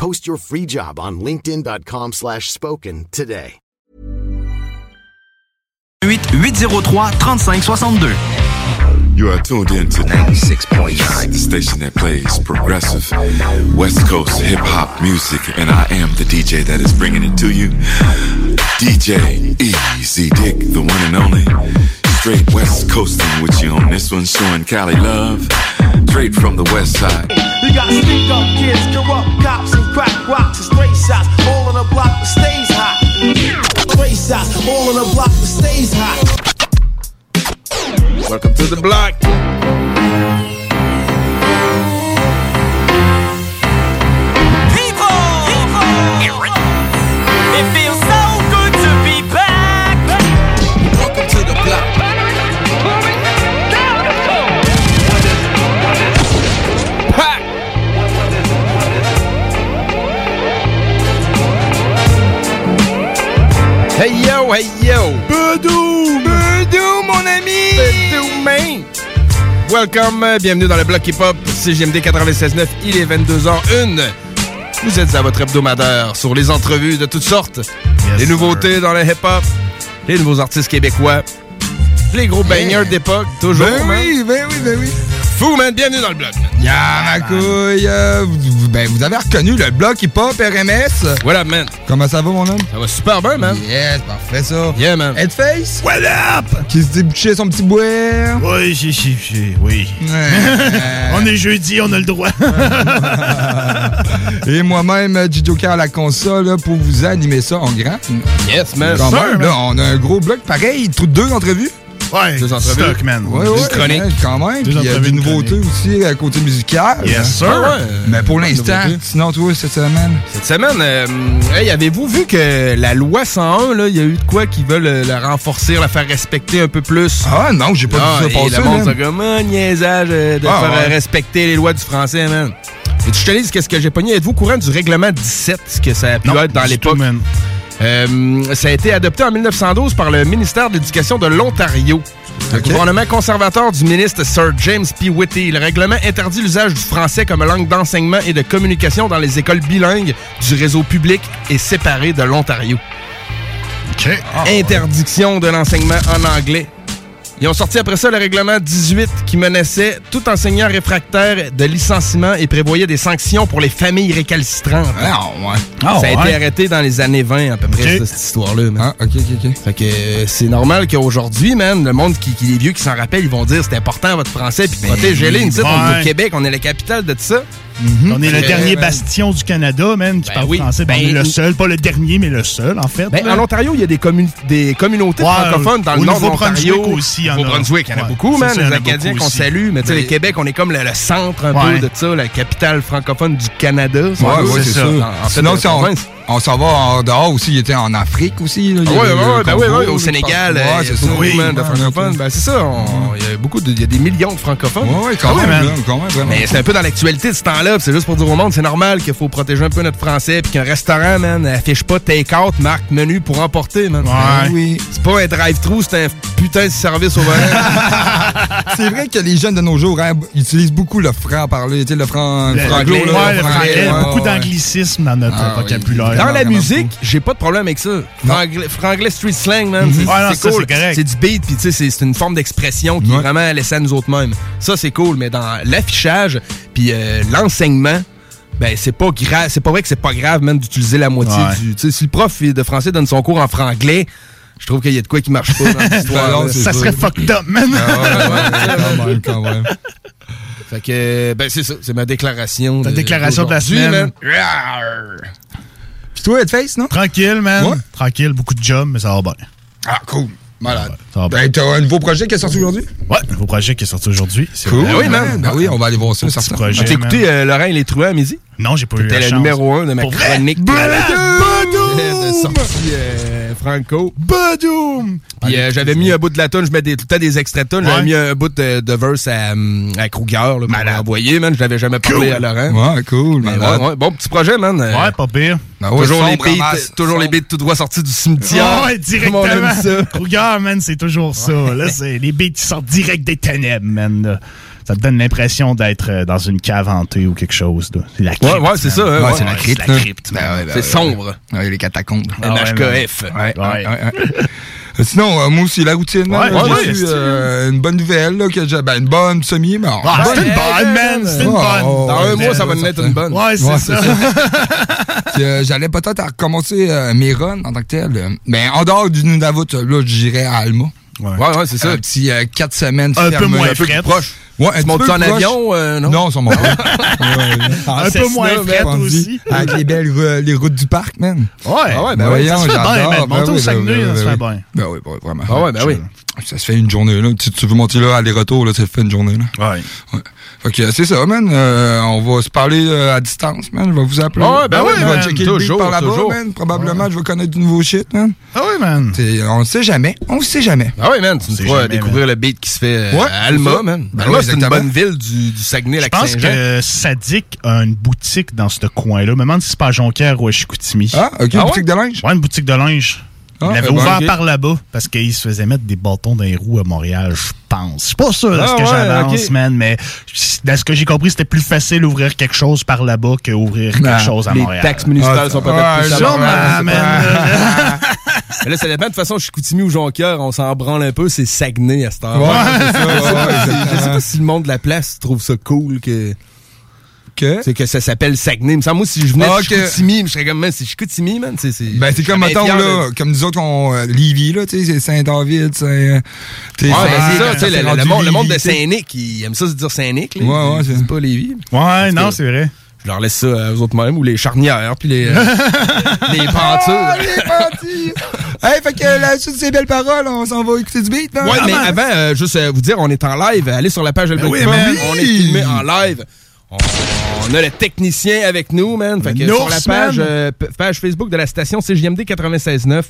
Post your free job on linkedin.com slash spoken today. 803 3562. You are tuned in to 96.9, the station that plays progressive West Coast hip hop music, and I am the DJ that is bringing it to you. DJ Easy Dick, the one and only. Straight West Coasting with you on this one, showing Cali love. Straight from the West Side. You got stick up kids, corrupt cops, and crack rocks, and stray shots, all on the block that stays hot. Stray shots, all on the block that stays hot. Welcome to the block. Hey yo, hey yo. Bedou. Bedou, mon ami. Bedou, man. Welcome, euh, bienvenue dans le bloc hip-hop, CGMD 96.9, il est 22h01. Vous êtes à votre hebdomadaire sur les entrevues de toutes sortes. les nouveautés dans le hip-hop, les nouveaux artistes québécois, les gros baigneurs d'époque, toujours, Ben man. oui, ben oui, ben oui. Fou, man, bienvenue dans le bloc, man. Ya ma couille, euh, vous, ben, vous avez reconnu le bloc hip-hop RMS. What up, man? Comment ça va, mon homme? Ça va super bien, man. Yes, parfait ça. Yeah, man. Headface? What up? Qui se débouchait son petit bois. Oui, j'ai, j'ai, j'ai- oui. Ouais. on est jeudi, on a le droit. Et moi-même, Joker à la console, pour vous animer ça en grand. Yes, man. Quand même, là, on a un gros bloc pareil, tout- deux entrevues. Ouais, Deux entrevues. stock, man. Ouais, ouais, chronique. ouais, quand même. Puis il y a des une nouveautés aussi à côté musical. Yes, sir. Ah ouais. Mais pour l'instant, sinon, toi, cette semaine? Cette semaine, euh, hey, avez-vous vu que la loi 101, là, il y a eu de quoi qui veulent euh, la renforcer, la faire respecter un peu plus? Ah non, j'ai pas Ah, vu ça et passer. le monde, man. c'est comme un niaisage euh, de Ah, faire euh, ouais. respecter les lois du français, man? Et tu te dis qu'est-ce que j'ai pogné? Êtes-vous au courant du règlement 17, ce que ça a pu Non, être dans l'époque? Euh, ça a été adopté en 1912 par le ministère de l'Éducation de l'Ontario. Le gouvernement conservateur du ministre Sir James P. Whitty. Le règlement interdit l'usage du français comme langue d'enseignement et de communication dans les écoles bilingues du réseau public et séparé de l'Ontario. OK. Interdiction de l'enseignement en anglais. Ils ont sorti après ça le règlement 18 qui menaçait tout enseignant réfractaire de licenciement et prévoyait des sanctions pour les familles récalcitrantes. Ah, ouais. Ah, ça a ouais. été arrêté dans les années 20 à peu près, ça, cette histoire-là. Ah, ok, ok, ok. Fait que euh, c'est normal qu'aujourd'hui, man, le monde qui, qui les vieux qui s'en rappellent, ils vont dire c'est important votre français puis protégez-les. Nous, est au Québec, on est la capitale de tout ça. On est le dernier bastion du Canada, man, qui Ben parle oui. français. Ben, Ben, on est le ou- seul, pas le dernier, mais le seul, en fait. Ben, en Ontario, il y a des, commun- des communautés Ouais, francophones dans au le nord de l'Ontario. aussi, il y en a. Nouveau-Brunswick, il y en a beaucoup, man. Les Acadiens qu'on salue. Mais tu sais, Ben, le Québec, on est comme le, le centre un peu de ça, la capitale francophone du Canada. Ouais, ouais, c'est ça. En- fait, on, s'en va en dehors aussi, il était en Afrique aussi. Là, Ah ouais, ouais, ben Congo, ouais, ouais, au Sénégal, euh, Ouais, c'est ça. Oui, man, de francophones. Ben, c'est ça, on- il y a beaucoup de, il y a des millions de francophones. Ouais, ouais, quand même, man. là, quand même, vraiment. Mais c'est un peu dans l'actualité de ce temps-là, c'est juste pour dire au monde, c'est normal qu'il faut protéger un peu notre français, puis qu'un restaurant, man, affiche pas take-out, marque menu pour emporter, man. Ouais. Ben oui. C'est pas un drive-thru, c'est un putain de service au volant. C'est vrai que les jeunes de nos jours hein, utilisent beaucoup le franc parler, tu sais, le franc, Le- franglo, ouais, beaucoup ouais. d'anglicisme dans notre Ah, oui. vocabulaire. Dans la musique, j'ai pas de problème avec ça. Franglais, franglais street slang, man, c'est cool. c'est du beat, puis tu sais, c'est- une forme d'expression qui est vraiment laissée à nous autres mêmes. Ça, c'est cool, mais dans l'affichage, puis euh, l'enseignement, ben c'est pas grave, c'est pas vrai que c'est pas grave même d'utiliser la moitié Ouais. du. Tu sais, si le prof de français donne son cours en franglais, je trouve qu'il y a de quoi qui marche pas dans cette histoire. non, là. c'est Ça serait fucked up, man. Ah ouais, ouais, quand même. Fait que, ben c'est ça, c'est ma déclaration. Ta déclaration de la semaine. man. Puis toi, Headface, non? Tranquille, man. Ouais. Tranquille, beaucoup de jobs, mais ça va bien. Ah, cool. Malade. Ça va bien. Ben, t'as un nouveau projet qui est sorti aujourd'hui? Ouais, nouveau projet qui est sorti aujourd'hui. C'est Cool. vrai. Ben oui, man. Ben oui, on va aller voir ça, projet, T'as écouté euh, Laurent et les truands à midi? Non, j'ai pas eu la C'était chance. le numéro un de ma Pour vrai? chronique. Sortie euh, Franco. Badoum! Puis euh, j'avais mis un bout de la tonne, je mets des, tout le temps des extraits de tonne. J'avais Ouais. mis un bout de, de verse à, hum, à Kruger, là, pour Malade. l'envoyer, man. Je l'avais jamais parlé Cool. à Laurent. Ouais, cool. Mais malade. ouais, ouais. Bon petit projet, man. Euh, Ouais, pas pire. Ben ouais, toujours les beats, masse. toujours les beats tout droit sortis du cimetière. Ouais, Comme on aime directement. ça. Kruger, man, c'est toujours ça. Là, c'est les beats qui sortent direct des ténèbres, man. là. Ça te donne l'impression d'être euh, dans une cave hantée ou quelque chose. C'est la crypte. Ouais, ouais, c'est ça. hein, Ouais, ouais. c'est la crypte. c'est Ben ben sombre. Ouais, les catacombes. Ah NHKF. Ouais, Ouais. ouais, ouais, ouais. Sinon, euh, moi aussi, la routine, Ouais, là, ouais, j'ai ouais, eu, euh, une bonne nouvelle, là, que j'ai, ben, une bonne semi, mais en- Ah, c'est une bonne, man. C'est une bonne. oh, Dans un mois, ça va être une bonne. Ouais, c'est Ouais, ça. que, euh, j'allais peut-être recommencer euh, mes runs en tant que tel. Mais en dehors du Nunavut, là, j'irais à Alma. Ouais, ouais, c'est ça. Un petit 4 semaines Un peu moins un peu plus proche. Ouais, un Tu petit montes peu en avion, euh, non? Non, ça m'a pas. Un peu moins frette aussi. Avec les belles les routes du parc, man. Ouais. Ah ouais, ben Ben se fait bien, j'adore. man. Ben Monter au ben Saguenay, ça se ben fait bien. Ben oui, ben oui, vraiment. Ah ouais, ben oui. Ça se fait une journée, là. Si tu veux monter là, aller-retour, là, ça fait une journée, là. Ouais. Fait que c'est ça, man. Euh, on va se parler euh, à distance, man. Je vais vous appeler. Ouais, ben Je oui, vais checker le beat Toujours, par là-bas, toujours. man. Probablement, je vais connaître du nouveau shit, man. Ah oui, man. T'sais, on sait jamais. On sait jamais. Ah oui, man, tu feras jamais, découvrir le beat qui se fait euh, Ouais, à Alma, man. Ben Alma, ouais, c'est une bonne ville du, du Saguenay, Je pense que Sadik a une boutique dans ce coin-là. Me demande si c'est pas à Jonquière ou à Chicoutimi. Ah, ok, Ah boutique de linge. Ouais, une boutique de linge. Ah, il ben, ouvert par là-bas parce qu'il se faisait mettre des bâtons dans les roues à Montréal, je pense. Je suis pas sûr de Ah, ce que ouais, j'avance, man, mais dans ce que j'ai compris, c'était plus facile d'ouvrir quelque chose par là-bas qu'ouvrir quelque Ah, chose à Les Montréal. taxes municipales Ah, sont peut-être plus à Montréal, man. pas. Mais là, ça dépend. De toute façon, je suis Coutimi ou Jonquière, on s'en branle un peu. C'est Saguenay à cette heure. Ouais, c'est ça, ouais, Je sais pas si- je sais pas si le monde de la place trouve ça cool que, Que? c'est que ça s'appelle Saguenay. Il me semble, moi, si je venais Ah, de que- Chicoutimi, je serais comme, man, c'est Chicoutimi, man. C'est, c'est, Ben, c'est je comme, mettons, là, de- comme nous autres, on, euh, Lévis, là, tu sais, c'est Saint-David, c'est... Ouais, ben, c'est ça, tu sais, le, monde, le monde de. Saint-Nic, ils aiment ça se dire Saint-Nic, là. Ouais, c'est- pas Lévis. Ouais, non, que- c'est vrai. Je leur laisse ça aux autres mêmes, ou les charnières, puis les, euh, les Ah, pentures. les partis! hey, fait que la suite de ces belles paroles, on s'en va écouter du beat, non? Ouais, Ah, mais man. avant, euh, juste euh, vous dire, on est en live. Allez sur la page de Ben oui, man. On est filmé en live. On, a le technicien avec nous, man. Fait que sur la page, euh, page Facebook de la station CJMD 96.9,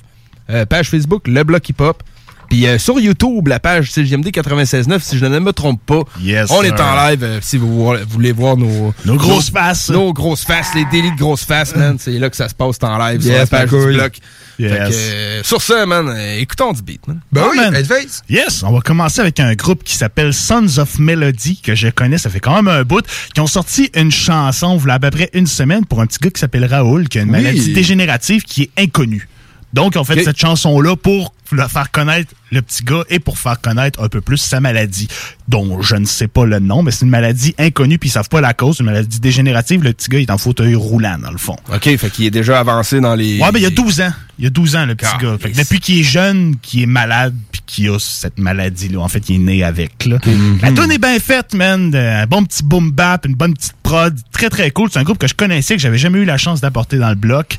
euh, page Facebook Le Bloc Hip Hop. Puis euh, sur YouTube, la page CJMD 96.9, si je ne me trompe pas, Yes, on sir. est en live. euh, si vous vo- voulez voir nos, Nos grosses faces. nos grosses faces, les délits de grosses faces, man. C'est là que ça se passe en live sur Yes, la page du. Bloc. Yes. Fait que, euh, sur ça, man, euh, écoutons du beat, man. Ben Ouais, oui, man. Yes, on va commencer avec un groupe qui s'appelle Sons of Melody, que je connais, ça fait quand même un bout, qui ont sorti une chanson, voilà à peu près une semaine, pour un petit gars qui s'appelle Raoul, qui a une Oui. maladie dégénérative qui est inconnue. Donc, on fait cette chanson-là pour le faire connaître le petit gars et pour faire connaître un peu plus sa maladie, dont je ne sais pas le nom, mais c'est une maladie inconnue, puis ils savent pas la cause, une maladie dégénérative. Le petit gars il est en fauteuil roulant, dans le fond. OK, fait qu'il est déjà avancé dans les... Ouais, ben il y a 12 ans. Il y a 12 ans, le petit Ah, gars. Fait que depuis qu'il est jeune, qu'il est malade, puis qu'il a cette maladie-là, en fait, il est né avec. Là. Mhm. La tune est bien faite, man. Un bon petit boom bap, une bonne petite prod. Très, très cool. C'est un groupe que je connaissais, que j'avais jamais eu la chance d'apporter dans le bloc.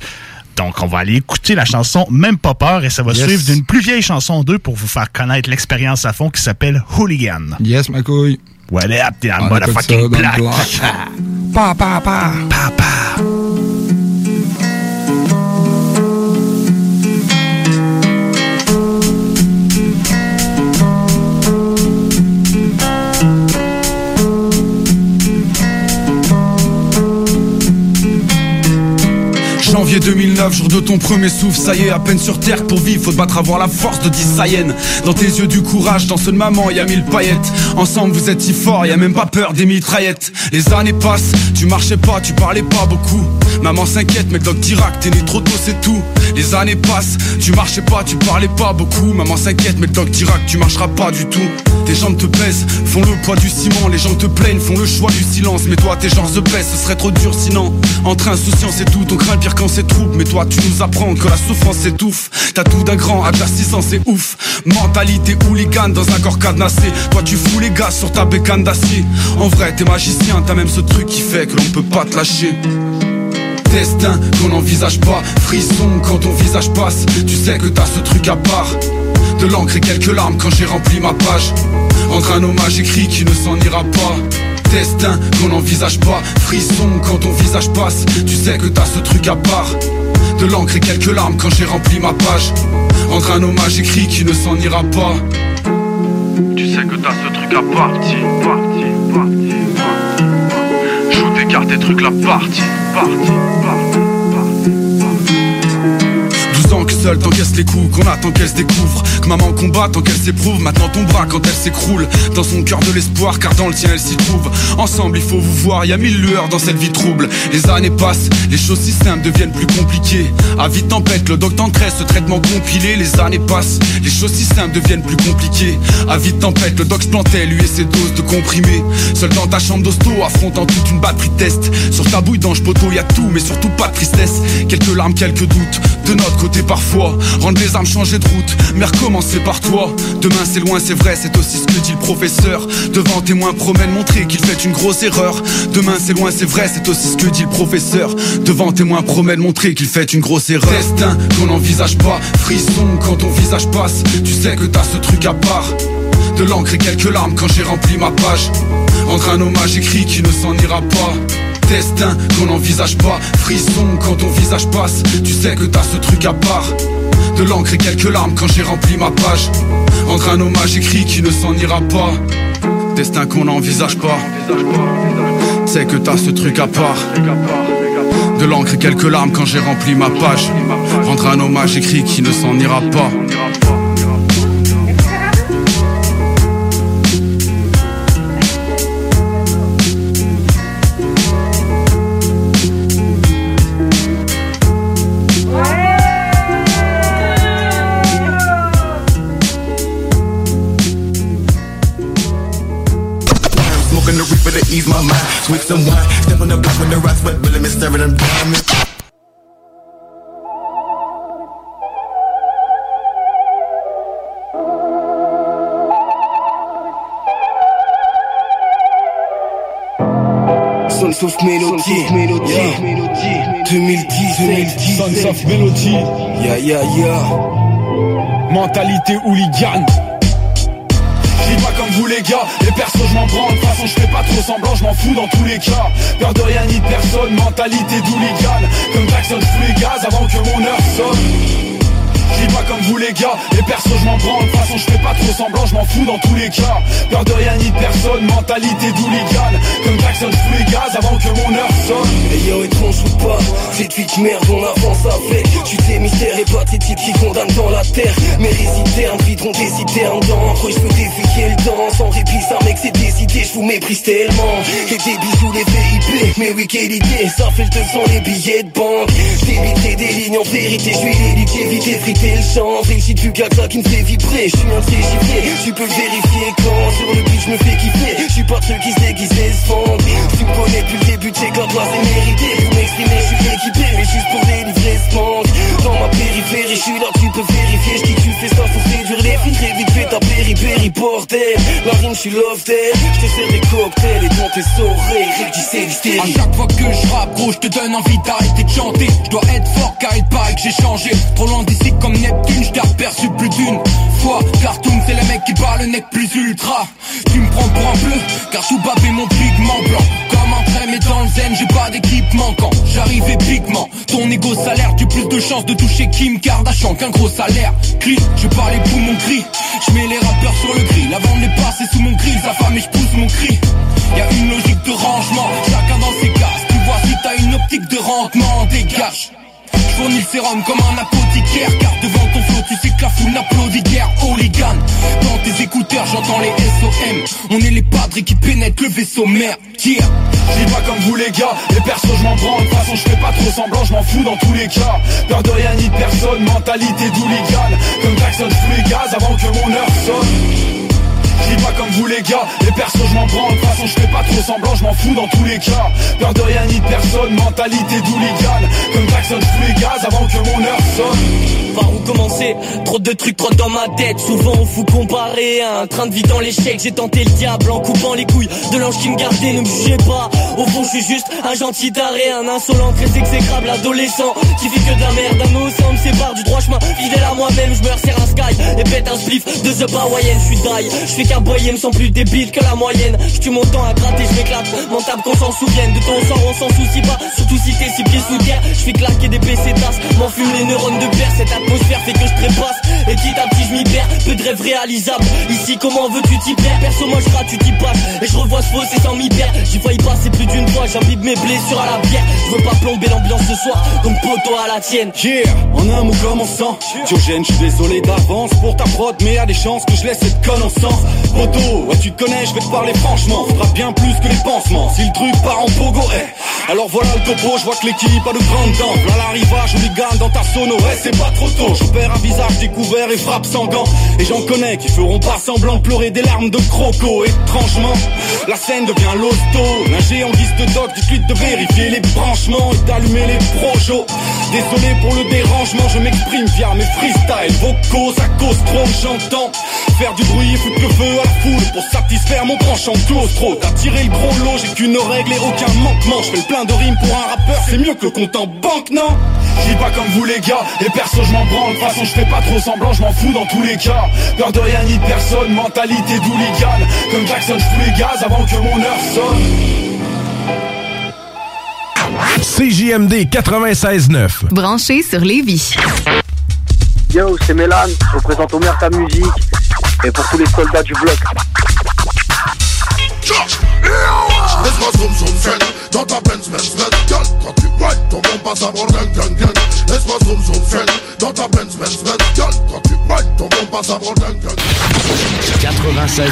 Donc, on va aller écouter la chanson Même pas peur et ça va Yes. suivre d'une plus vieille chanson 2 pour vous faire connaître l'expérience à fond qui s'appelle Hooligan. Yes, ma couille. What up, t'es ça motherfucking black. Pa, pa, pa. Papa. Janvier 2009, 19 jours de ton premier souffle, ça y est, à peine sur terre pour vivre, faut te battre avoir la force de 10 Saiyens. Dans tes yeux du courage, dans ceux de maman, y a mille paillettes. Ensemble vous êtes si forts, y a même pas peur des mitraillettes. Les années passent, tu marchais pas, tu parlais pas beaucoup. Maman s'inquiète, mais doc dira que t'es né trop tôt, c'est tout. Les années passent, tu marchais pas, tu parlais pas beaucoup. Maman s'inquiète, mais doc dira que tu marcheras pas du tout. Tes jambes te pèsent, font le poids du ciment. Les gens te plaignent, font le choix du silence. Mais toi, tes genres se pèsent, ce serait trop dur sinon. Entre insouciance et tout, on craint pire quand c'est trouble. Mais toi, tu nous apprends que la souffrance s'étouffe. T'as tout d'un grand, 600, c'est ouf. Mentalité hooligan dans un corps cadenassé. Toi, tu fous les gars sur ta bécane d'acier. En vrai, t'es magicien, t'as même ce truc qui fait que l'on peut pas te lâcher destin qu'on n'envisage pas Frisson quand ton visage passe Tu sais que t'as ce truc à part De l'encre et quelques larmes quand j'ai rempli ma page Entre un hommage écrit qui ne s'en ira pas Destin qu'on n'envisage pas. Frisson quand ton visage passe. Tu sais que t'as ce truc à part. De l'encre et quelques larmes quand j'ai rempli ma page. Entre un hommage écrit qui ne s'en ira pas. Tu sais que t'as ce truc à partir, parti, parti, parti. Joue tes cartes et trucs la partie, partie, partie, partie. 12 ans que seul t'encaisse les coups, qu'on attend qu'elle se découvre. Que maman combat tant qu'elle s'éprouve, maintenant ton bras quand elle s'écroule. Dans son cœur de l'espoir, car dans le tien elle s'y trouve. Ensemble il faut vous voir, y a mille lueurs dans cette vie trouble. Les années passent, les choses si simples deviennent plus compliquées. À vite tempête, le doc t'entraîne ce traitement compilé. Les années passent, les choses si simples deviennent plus compliquées. À vite tempête, le doc se plantait, lui et ses doses de comprimés. Seul dans ta chambre d'hosto, affrontant toute une batterie de test. Sur ta bouille d'ange poteau, y a tout, mais surtout pas de tristesse. Quelques larmes, quelques doutes, de notre côté parfois. Rendre les armes changer de route, mais recommencer par toi. Demain c'est loin, c'est vrai, c'est aussi ce que dit le professeur. Devant témoin promène montrer qu'il fait une grosse erreur. Demain c'est loin, c'est vrai, c'est aussi ce que dit le professeur. Devant témoin promène montrer qu'il fait une grosse erreur. Destin qu'on n'envisage pas, frisson quand ton visage passe. Tu sais que t'as ce truc à part. De l'encre et quelques larmes quand j'ai rempli ma page. Entre un hommage écrit qui ne s'en ira pas. Destin qu'on n'envisage pas, frisson quand ton visage passe. Tu sais que t'as ce truc à part. De l'encre et quelques larmes quand j'ai rempli ma page. Entre un hommage écrit qui ne s'en ira pas. Destin qu'on n'envisage pas. C'est que t'as ce truc à part. De l'encre et quelques larmes quand j'ai rempli ma page. Rendre un hommage écrit qui ne s'en ira pas. To ease my mind. Switch some wine. Step on the block with the rocks, but really miss staring them diamonds. Sons of Melody, yeah. 2010, 2010, Sons of Melody. yeah, yeah, yeah. Mentalité hooligan. Vous les gars, les persos je m'en branle, de toute façon je fais pas trop semblant, je m'en fous dans tous les cas. Peur de rien ni de personne, mentalité d'hooligan. Comme Jackson je les gaz avant que mon heure sonne. J'dis pas comme vous les gars, les persos je m'en branle, de toute façon je fais pas trop semblant, je m'en fous dans tous les cas. Peur de rien ni de personne, mentalité d'hooligan. Comme Jackson je les gaz avant que mon heure sonne. Et yo, ou pas, cette vie de merde, on avance avec. Tu sais, mystère et pathétique qui condamne dans la terre. Mais les internes videront des citernes d'encre. Je peux défier le temps, sans répit, ça mec, c'est décidé, je vous méprise tellement. Et des bisous, les VIP, mais oui, quelle idée, ça fait le 200 les billets de banque. Débiter des lignes en vérité, je suis l'élite, éviter, le champ. Réussite du gars qui me fait vibrer, je suis un givrés. Tu peux vérifier quand sur le beat, je me fais kiffer. Je suis pas ceux qui se déguisent et se. Tu me connais depuis le début, c'est quand toi c'est mérité. Pour m'exprimer, je suis équipé, mais juste pour délivrer ce manque. Dans ma périphérie, je suis là, tu peux vérifier. Je dis que tu fais ça, faut séduire les filles. Très vite fait ta périphérie, bordel. La rime, je suis. Je te sers des cocktails et dans tes réduisez À l'hystérie. chaque fois que je rappe, gros, je te donne envie d'arrêter de chanter. Je dois être fort car il paraît que j'ai changé. Trop loin d'ici comme Neptune, je t'ai aperçu plus d'une fois. Cartoon, c'est le mec qui parle, le nec plus ultra. Tu me prends pour un bleu, car sous babé mon pigment blanc. Comme un trait, mais dans le zen, j'ai pas d'équipement quand j'arrive épiquement. Ton égo salaire, tu plus de chances de toucher Kim Kardashian qu'un gros salaire. Crie, je parle les poumons cri. Je mets les rappeurs sur le gris. La vente est passée sous mon grill, sa femme et je mon cri. Y a une logique de rangement, chacun dans ses cases. Tu vois si t'as une optique de rendement, dégage. Fournis le sérum comme un apothicaire. Car devant ton flot tu sais que la foule n'applaudit guerre Hooligan. Dans tes écouteurs j'entends les SOM On est les padres qui pénètrent le vaisseau mère. Yeah. Je pas comme vous les gars, les persos je m'en prends De toute façon je fais pas trop semblant, je m'en fous dans tous les cas. Peur de rien ni de personne, mentalité d'hooligan. Comme Jackson je fous les gaz avant que mon heure sonne je pas comme vous les gars, les persos je m'en prends De toute façon je fais pas trop semblant, je m'en fous dans tous les cas. Peur de rien ni de personne, mentalité d'hooligan. Comme Jackson je fous les gaz avant que mon heure sonne. Par où commencer? Trop de trucs trop dans ma tête. Souvent on fout comparer à un train de vie dans l'échec. J'ai tenté le diable en coupant les couilles De l'ange qui me gardait, ne me jugez pas. Au fond je suis juste un gentil taré. Un insolent très exécrable adolescent Qui vit que de la merde, un océan me sépare du droit chemin. Fidèle à moi-même, je me resserre un sky Et pète un spliff de The Hawaïenne Je suis die, je qu'aboyer, me sens plus débile que la moyenne. Je mon temps à gratter, je m'éclate. Mon table qu'on s'en souvienne De ton sort on s'en soucie pas. Surtout si t'es six pieds sous terre. Je fais claquer des PC tasses M'enfume les neurones de pierre. Cette atmosphère fait que je trépasse Et petit à petit je m'y perds. Peu de rêves réalisables. Ici comment veux-tu t'y perds Perso moi je rate tu t'y passes. Et je revois ce fossé sans m'y perdre. J'y failli passer plus d'une fois. J'imbibe mes blessures à la bière. Je veux pas plomber l'ambiance ce soir. Donc poto à la tienne. Yeah, en un mot commençant Diogène, je suis désolé d'avance pour ta prod Mais y a des chances que je laisse cette conne en sang. Poto, ouais tu connais, je vais te parler franchement. Faudra bien plus que les pansements. Si le truc part en pogo, eh. Alors voilà le topo, je vois que l'équipe a de grandes dents. Là l'arrivage, gagne dans ta sono, ouais c'est pas trop tôt. J'opère un visage et frappe sans gants. Et j'en connais qui feront pas semblant pleurer des larmes de croco. Étrangement, la scène devient l'hosto. L'ingé en guise de doc, suite de vérifier les branchements Et d'allumer les projos. Désolé pour le dérangement, je m'exprime via mes freestyles Vocaux, ça cause trop, j'entends. Faire du bruit et foutre le feu à la foule Pour satisfaire mon penchant trop D'attirer le gros lot, j'ai qu'une règle et aucun manquement. Je fais le plein de rimes pour un rappeur, c'est mieux que le compte en banque, non? Je dis pas comme vous les gars, les persos je m'en prends De toute façon je fais pas trop semblant, je m'en fous dans tous les cas Peur de rien ni de personne, mentalité d'hooligan Comme Jackson, je fous les gaz avant que mon heure sonne CJMD 96.9. Branché sur Lévis. Yo, c'est Mélan, je représente Omer ta musique et pour tous les soldats du bloc. Laisse-moi zoom zoom zen Dans ta Benz Benz Benz Girl, quand tu rides ton bon passe avant gang gang gang. Laisse-moi zoom zoom zen Dans ta Benz Benz Benz Girl, quand tu rides ton bon passe avant gang gang. 96.9.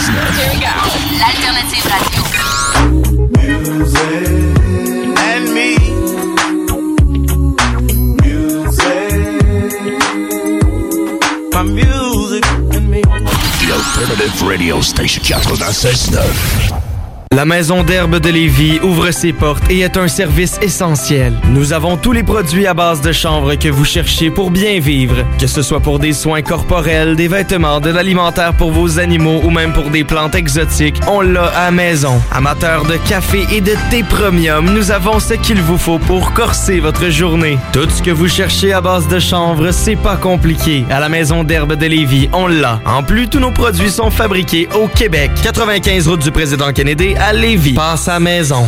L'alternative radio. And me My music and me. The Alternative Radio Station. 96.9. La Maison d'herbe de Lévis ouvre ses portes et est un service essentiel. Nous avons tous les produits à base de chanvre que vous cherchez pour bien vivre. Que ce soit pour des soins corporels, des vêtements, de l'alimentaire pour vos animaux ou même pour des plantes exotiques, on l'a à maison. Amateurs de café et de thé premium, nous avons ce qu'il vous faut pour corser votre journée. Tout ce que vous cherchez à base de chanvre, c'est pas compliqué. À la Maison d'herbe de Lévis, on l'a. En plus, tous nos produits sont fabriqués au Québec. 95 route du président Kennedy à Lévis. Passe à maison.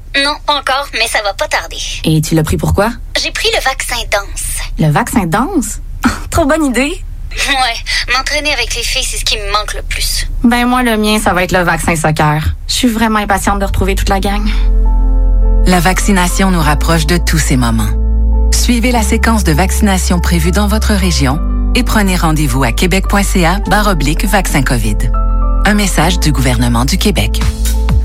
Non, pas encore, mais ça va pas tarder. Et tu l'as pris pourquoi? J'ai pris le vaccin danse. Le vaccin danse? Trop bonne idée! Ouais, m'entraîner avec les filles, c'est ce qui me manque le plus. Ben moi, le mien, ça va être le vaccin soccer. Je suis vraiment impatiente de retrouver toute la gang. La vaccination nous rapproche de tous ces moments. Suivez la séquence de vaccination prévue dans votre région et prenez rendez-vous à québec.ca oblique vaccin COVID. Un message du gouvernement du Québec.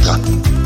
Pierre-Bertrand.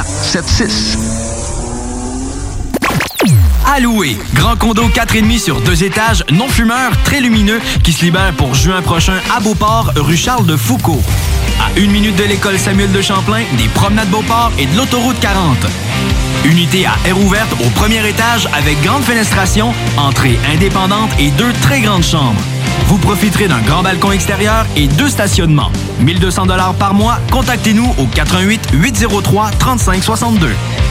681 4476. À. Grand condo 4,5 sur deux étages, non fumeur, très lumineux, qui se libère pour juin prochain à Beauport, rue Charles de Foucault. À une minute de l'école Samuel de Champlain, des promenades Beauport et de l'autoroute 40. Unité à air ouverte au premier étage avec grande fenestration, entrée indépendante et deux très grandes chambres. Vous profiterez d'un grand balcon extérieur et deux stationnements. 1200 dollars par mois. Contactez-nous au 88 803 3562.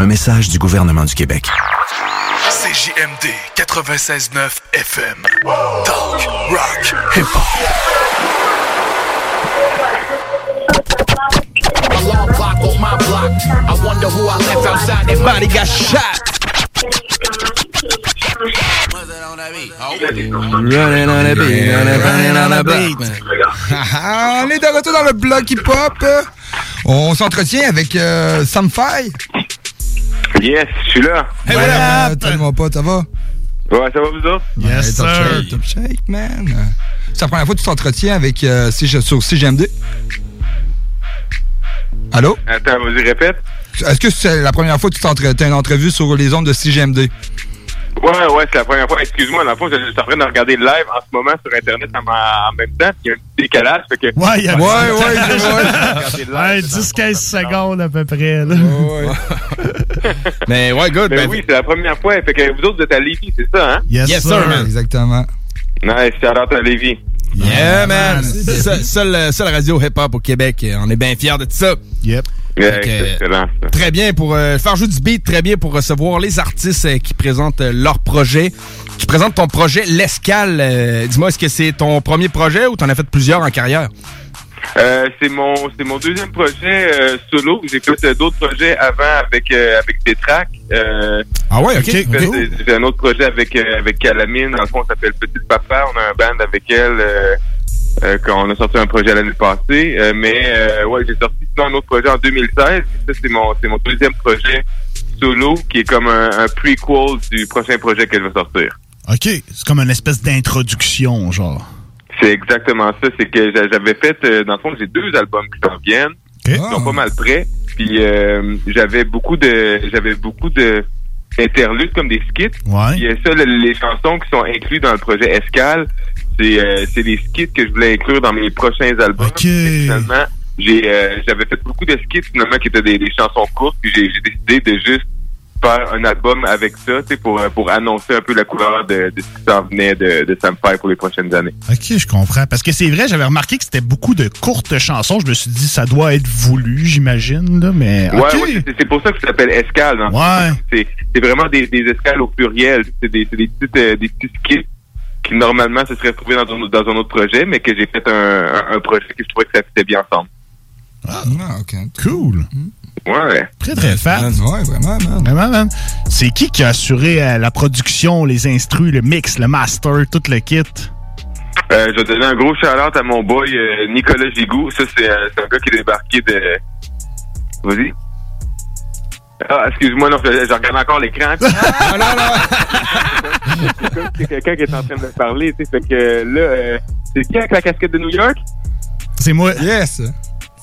Un message du gouvernement du Québec. CJMD 96.9 FM. Talk, rock, hip-hop. On my block. I wonder who I left outside. That Body got shot. Running on a beat, running on a beat. On est de retour dans le bloc hip-hop. On s'entretient avec euh, Sam Fay. Yes, je suis là. Hey, ouais, Salut mon pote, ça va? Ouais, ça va vous autres? Ouais, top shape, top shape, man. C'est la première fois que tu t'entretiens avec euh, CG sur CGMD? Allô? Attends, vas-y, répète. Est-ce que c'est la première fois que tu t'as une entrevue sur les ondes de CGMD? Ouais, ouais, c'est la première fois. Excuse-moi, dans le fond, je suis en train de regarder le live en ce moment sur Internet en, en même temps. Il y a un petit décalage. Fait que... Ouais, il y a ouais, ouais, ouais, ouais, 10-15 secondes à peu près. Là. Mais ouais, good. Ben, ben- oui, c'est la première fois. Fait que vous autres, vous êtes à Lévis, c'est ça, hein? Yes, sir, man. Exactement. Nice, shout out à Lévis. Yeah, man. Seule seule- seule radio hip-hop au Québec. On est bien fiers de ça. Yep. Yeah, excellent. Très bien pour euh, faire jouer du beat, très bien pour recevoir les artistes euh, qui présentent euh, leur projet. Tu présentes ton projet L'Escale. Dis-moi, est-ce que c'est ton premier projet ou t'en as fait plusieurs en carrière? C'est mon c'est mon deuxième projet solo. J'ai fait d'autres projets avant avec avec des tracks. Ah ouais, ok. J'ai fait- j'ai un autre projet avec avec Calamine. Dans le fond, ça s'appelle Petite Papa. On a un band avec elle. Euh, quand on a sorti un projet l'année passée. Euh, mais euh, ouais, j'ai sorti sinon un autre projet en 2016. Ça c'est mon c'est mon deuxième projet solo qui est comme un, un prequel du prochain projet qu'elle va sortir. OK, c'est comme une espèce d'introduction, genre. C'est exactement ça. C'est que j'a- j'avais fait, euh, dans le fond, j'ai deux albums qui s'en viennent. Ils sont pas mal prêts. Puis euh, j'avais beaucoup de, j'avais beaucoup de interludes comme des skits. Ouais. Puis ça, le- les chansons qui sont incluses dans le projet Escale, c'est euh, c'est des skits que je voulais inclure dans mes prochains albums. Et Finalement, j'ai euh, j'avais fait beaucoup de skits finalement qui étaient des, des chansons courtes. Puis j'ai décidé de juste faire un album avec ça, tu sais, pour euh, pour annoncer un peu la couleur de, de ce qui s'en venait de, de Sam Fire pour les prochaines années. OK, je comprends. Parce que c'est vrai, j'avais remarqué que c'était beaucoup de courtes chansons. Je me suis dit, ça doit être voulu, j'imagine, mais... Ouais, OK. ouais, c'est- pour ça que ça s'appelle escale. le Ouais. C'est vraiment des, des escales au pluriel. C'est des, petites, euh, des petits skits qui normalement se seraient trouvés dans un, dans un autre projet, mais que j'ai fait un, projet que je trouvais que ça fitait bien ensemble. Ah, ok. Cool. Ouais. Très, très fat. Ouais, vraiment, man. Vraiment, man. C'est qui qui a assuré euh, la production, les instrus, le mix, le master, tout le kit? Euh, je vais donner un gros shout-out à mon boy euh, Nicolas Gigou. Ça, c'est euh, c'est un gars qui est débarqué de... Vas-y. Ah, excuse-moi, non, je, je regarde encore l'écran. non, non, non. c'est comme si c'est quelqu'un qui est en train de me parler, tu sais. Fait que là, euh, c'est qui avec la casquette de New York? C'est moi. Yes.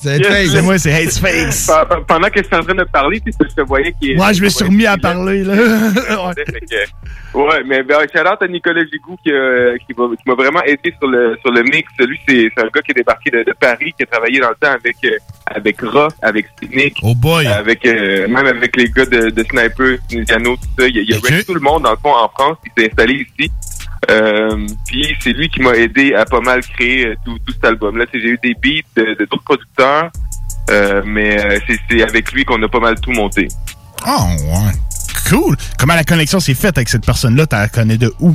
C'est Yes, C'est moi, c'est Hateface. Pe- pe- Pendant que je suis en train de parler, tu je te voyais qui Ouais, je me suis remis à parler, là. Ouais. Fait que- ouais, mais ben, shout out à Nicolas Gigou qui, euh, qui m'a qui vraiment aidé sur le sur le mix. Lui, c'est un gars qui est débarqué de, de Paris, qui a travaillé dans le temps avec euh, avec Rock, avec Cynic, Oh boy. avec euh, même avec les gars de, de Sniper, Tunisiano, tout ça. Il, a- il a reçu tout le monde dans le fond en France, il s'est installé ici. Euh, puis c'est lui qui m'a aidé à pas mal créer euh, tout, tout cet album-là. J'ai eu des beats de d'autres producteurs, euh, mais euh, c'est c'est avec lui qu'on a pas mal tout monté. Oh, ouais. Cool. Comment la connexion s'est faite avec cette personne-là? Tu la connais de où?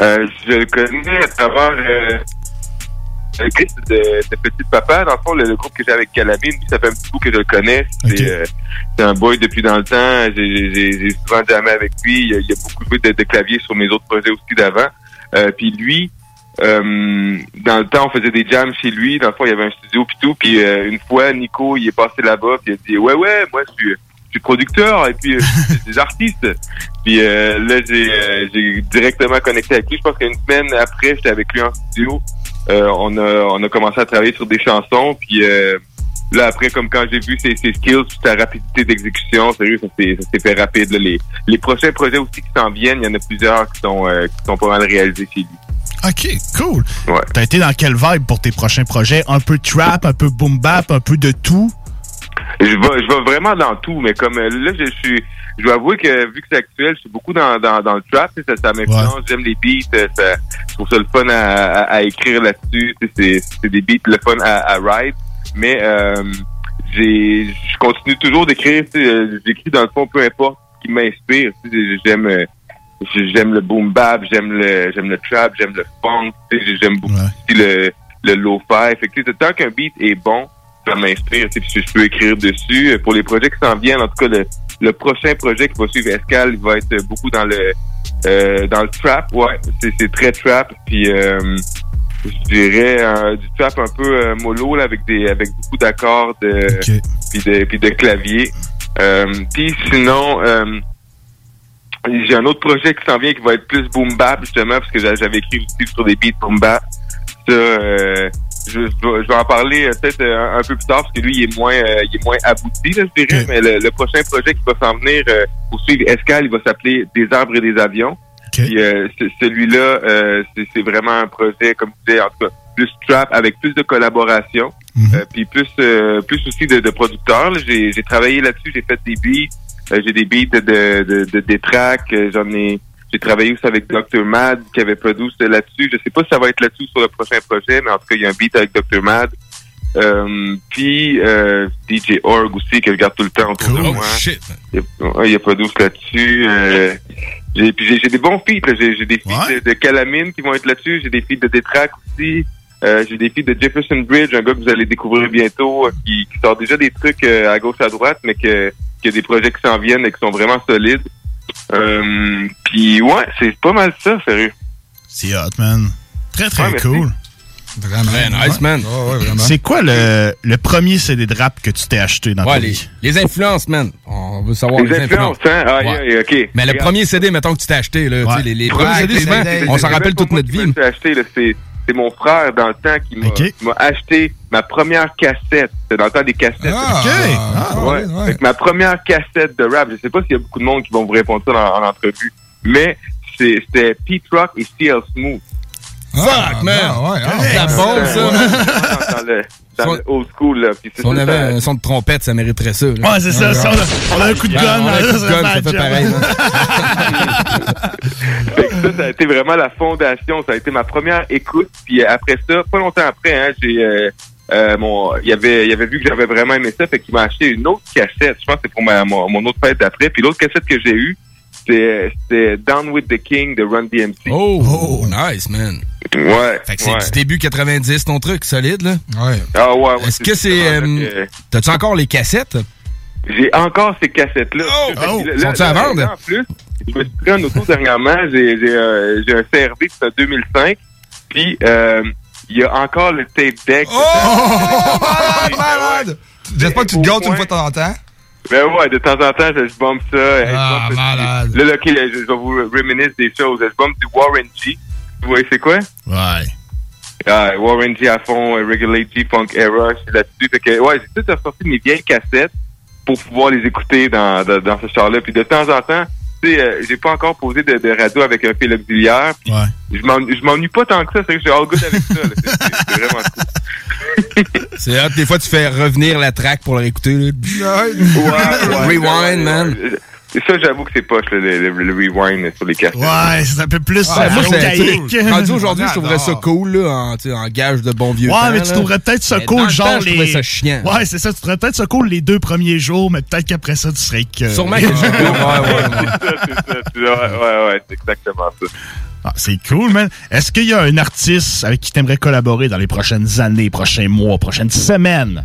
Euh, je le connais à travers euh, le groupe de, de Petit Papa. Dans le fond, le, le groupe que j'ai avec Calamine, lui, ça fait un petit bout que je le connais. C'est euh, c'est un boy depuis dans le temps. J'ai- J'ai j'ai souvent jamais avec lui. Il a, il a beaucoup joué de, de clavier sur mes autres projets aussi d'avant. Euh, puis lui, euh, dans le temps, on faisait des jams chez lui. Dans le fond, il y avait un studio puis tout. Puis euh, une fois, Nico, il est passé là-bas. Puis il a dit, ouais, ouais, moi, je suis, je suis producteur et puis euh, des artistes. Puis euh, là, j'ai euh, j'ai directement connecté avec lui. Je pense qu'une semaine après, j'étais avec lui en studio. Euh, on a on a commencé à travailler sur des chansons. Puis euh, là, après, comme quand j'ai vu ses, ses skills, puis sa rapidité d'exécution, sérieux, ça s'est fait rapide. là. Les, les prochains projets aussi qui s'en viennent, il y en a plusieurs qui sont euh, qui sont pas mal réalisés chez lui. OK, cool. Ouais. T'as été dans quel vibe pour tes prochains projets? Un peu trap, un peu boom bap, un peu de tout? Je vais, je vais vraiment dans tout, mais comme là, je suis, je dois avouer que vu que c'est actuel, je suis beaucoup dans, dans, dans le trap, ça, ça m'influence, j'aime les beats, euh, ça, je trouve ça le fun à, à, à écrire là-dessus, c'est, c'est des beats le fun à, à ride, mais euh, j'ai, je continue toujours d'écrire, euh, j'écris dans le fond peu importe ce qui m'inspire, j'aime, euh, j'aime le boom bap, j'aime le, j'aime le trap, j'aime le funk, j'aime beaucoup aussi le, le lo-fi, fait que tant qu'un beat est bon, ça m'inspire, puis je peux écrire dessus. Pour les projets qui s'en viennent, en tout cas, le, le prochain projet qui va suivre Escal, il va être beaucoup dans le euh, dans le trap, ouais, c'est très trap, puis euh, je dirais euh, du trap un peu euh, mollo là, avec des avec beaucoup d'accords de puis de puis de clavier. Euh, puis sinon euh, j'ai un autre projet qui s'en vient qui va être plus boom bap justement parce que j'a- j'avais écrit aussi sur des beats boom bap. Ça, euh, je, je vais, je vais en parler euh, peut-être euh, un, un peu plus tard parce que lui il est moins euh, il est moins abouti là, je dirais. Mais le, le prochain projet qui va s'en venir euh, pour suivre Escal, il va s'appeler Des arbres et des avions. Puis euh, ce- celui-là, euh, c'est c'est vraiment un projet comme tu disais en tout cas plus trap avec plus de collaboration. Euh, puis plus euh, plus aussi de, de producteurs. là. J'ai j'ai travaillé là-dessus, j'ai fait des beats, euh, j'ai des beats de, de, de, des tracks, j'en ai j'ai travaillé aussi avec Dr. Mad qui avait produit là-dessus. Je sais pas si ça va être là-dessus sur le prochain projet, mais en tout cas, il y a un beat avec Dr. Mad. Euh, puis euh, DJ Org aussi que je garde tout le temps autour de Oh, moi. shit. Il y a, a pas douce là-dessus. Euh, j'ai, puis j'ai, des bons feats. là. J'ai, des feats de, de Calamine qui vont être là-dessus. J'ai des feats de Détrac aussi. J'ai des feats de Jefferson Bridge, un gars que vous allez découvrir bientôt, qui, qui sort déjà des trucs à gauche à droite, mais que, qui a des projets qui s'en viennent et qui sont vraiment solides. Euh, puis ouais, c'est pas mal ça, sérieux. C'est hot, man. Très, très Ouais, cool. Vraiment. Très nice, man. C'est quoi le, le premier CD de rap que tu t'es acheté dans Ouais, ta les, vie? les influences, man. On veut savoir Les les, influences, hein? Ah, yeah, ok. Mais le Regarde. premier CD, mettons que tu t'es acheté, là, tu les, les Ouais, premiers CD, c'est- souvent, on s'en rappelle toute notre vie. l'ai acheté, là. C'est, c'est mon frère dans le temps qui m'a, acheté ma première cassette. C'était dans le temps des cassettes. Ah, OK. ah, ouais. ouais, ouais. Fait que ma première cassette de rap, je sais pas s'il y a beaucoup de monde qui vont vous répondre ça dans, en entrevue, mais c'est, c'était Pete Rock et CL Smooth. Fuck, man! ouais, ah, C'est la bombe, ça! Dans le, dans le old school, là. Puis Si on ça, avait ça- un son de trompette, ça mériterait ça. là. Ouais, c'est ça, on a- on a un coup de Ouais, gun, on a un là, coup de ça gun, fait ça fait pareil. hein. Fait que ça, ça a été vraiment la fondation. Ça a été ma première écoute. Puis euh, après ça, pas longtemps après, hein, j'ai euh, euh, mon, il avait, il avait vu que j'avais vraiment aimé ça, fait qu'il m'a acheté une autre cassette. Je pense que c'est pour ma, mon, mon autre fête d'après. Puis l'autre cassette que j'ai eue, c'était Down with the King de Run DMC. Oh, nice, man. Ouais. Fait que c'est ouais. du début 90, ton truc, solide, là? Ouais. Ah ouais, ouais, Est-ce que c'est. euh, T'as-tu encore les cassettes? J'ai encore ces cassettes-là. Oh, sont-tu là- à vendre? En plus, je me suis pris un auto dernièrement. J'ai euh, j'ai un CRV, c'est un 2005. Puis, euh, il y a encore le tape deck. Oh, malade, malade! J'espère que tu te gâtes une fois de temps en temps. Ben ouais, de temps en temps, je, je bombe ça. Hey, je Ah, bombe malade. Là, je, je vais vous reminisce des choses. Je bombe du Warren G. Vous voyez c'est quoi? Ouais. Ah, Warren G à fond, euh, Regulate G, Funk Era, je suis là-dessus. Fait que, ouais, j'ai tout ressorti mes vieilles cassettes pour pouvoir les écouter dans, dans, dans ce char-là. Puis de temps en temps, tu sais, euh, j'ai pas encore posé de, de radio avec un fil auxiliaire. Puis Je m'ennuie je m'ennuie pas tant que ça, c'est que je suis all good avec ça. c'est vraiment cool. C'est hot, des fois, tu fais revenir la track pour le réécouter. là. Ouais, ouais, Rewind, man. Et ça, j'avoue que c'est poche, le, le- le rewind sur les cassettes. Ouais, c'est un peu plus Ouais, moi, c'est- rendu aujourd'hui, je trouverais ça cool, là, en, tu sais, en gage de bon vieux Ouais, temps, mais tu là. trouverais peut-être ça Mais dans cool, le genre temps, je les. trouvais ça chiant. Ouais, c'est ça. Tu trouverais peut-être ça cool les deux premiers jours, mais peut-être qu'après ça, tu serais que. Sûrement que je- ouais, ouais, C'est ça, c'est ça. c'est- Ouais, ouais, ouais, c'est exactement ça. Ah, c'est cool, man. Est-ce qu'il y a un artiste avec qui tu aimerais collaborer dans les prochaines années, prochains mois, prochaines semaines?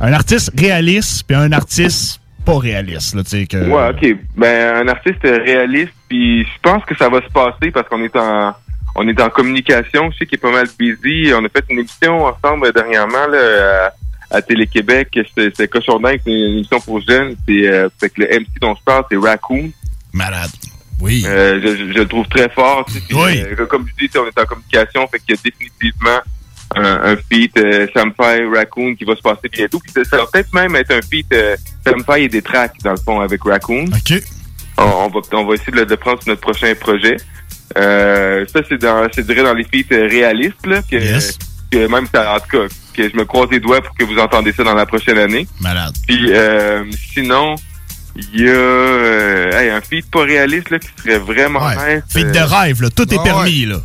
Un artiste réaliste, puis un artiste pas réaliste, là, tu sais, que... Ouais, ok. Ben, un artiste réaliste, puis je pense que ça va se passer parce qu'on est en on est en communication. Je sais qu'il est pas mal busy. On a fait une émission ensemble dernièrement là, à, à Télé-Québec. C'était c'était Cochon Dingue, c'est une émission pour jeunes. C'est euh, que le MC dont je parle, c'est Raccoon. Malade. Oui. je, je- je le trouve très fort. tu sais, puis, euh, comme je dis, on est en communication, fait qu'il y a définitivement un, un feat euh, Sampai Raccoon qui va se passer bientôt. Puis ça, ça va peut-être même être un feat euh, Sampai et des tracks dans le fond avec Raccoon. OK. On, on va on va essayer de le de prendre sur notre prochain projet. Euh, ça c'est dans je dirais dans les feats euh, réalistes là que, que même ça en tout cas que je me croise les doigts pour que vous entendez ça dans la prochaine année. Malade. Puis euh, sinon il y a euh, hey, un feat pas réaliste là qui serait vraiment nice. Feat de euh, rêve, là. Tout est permis, là.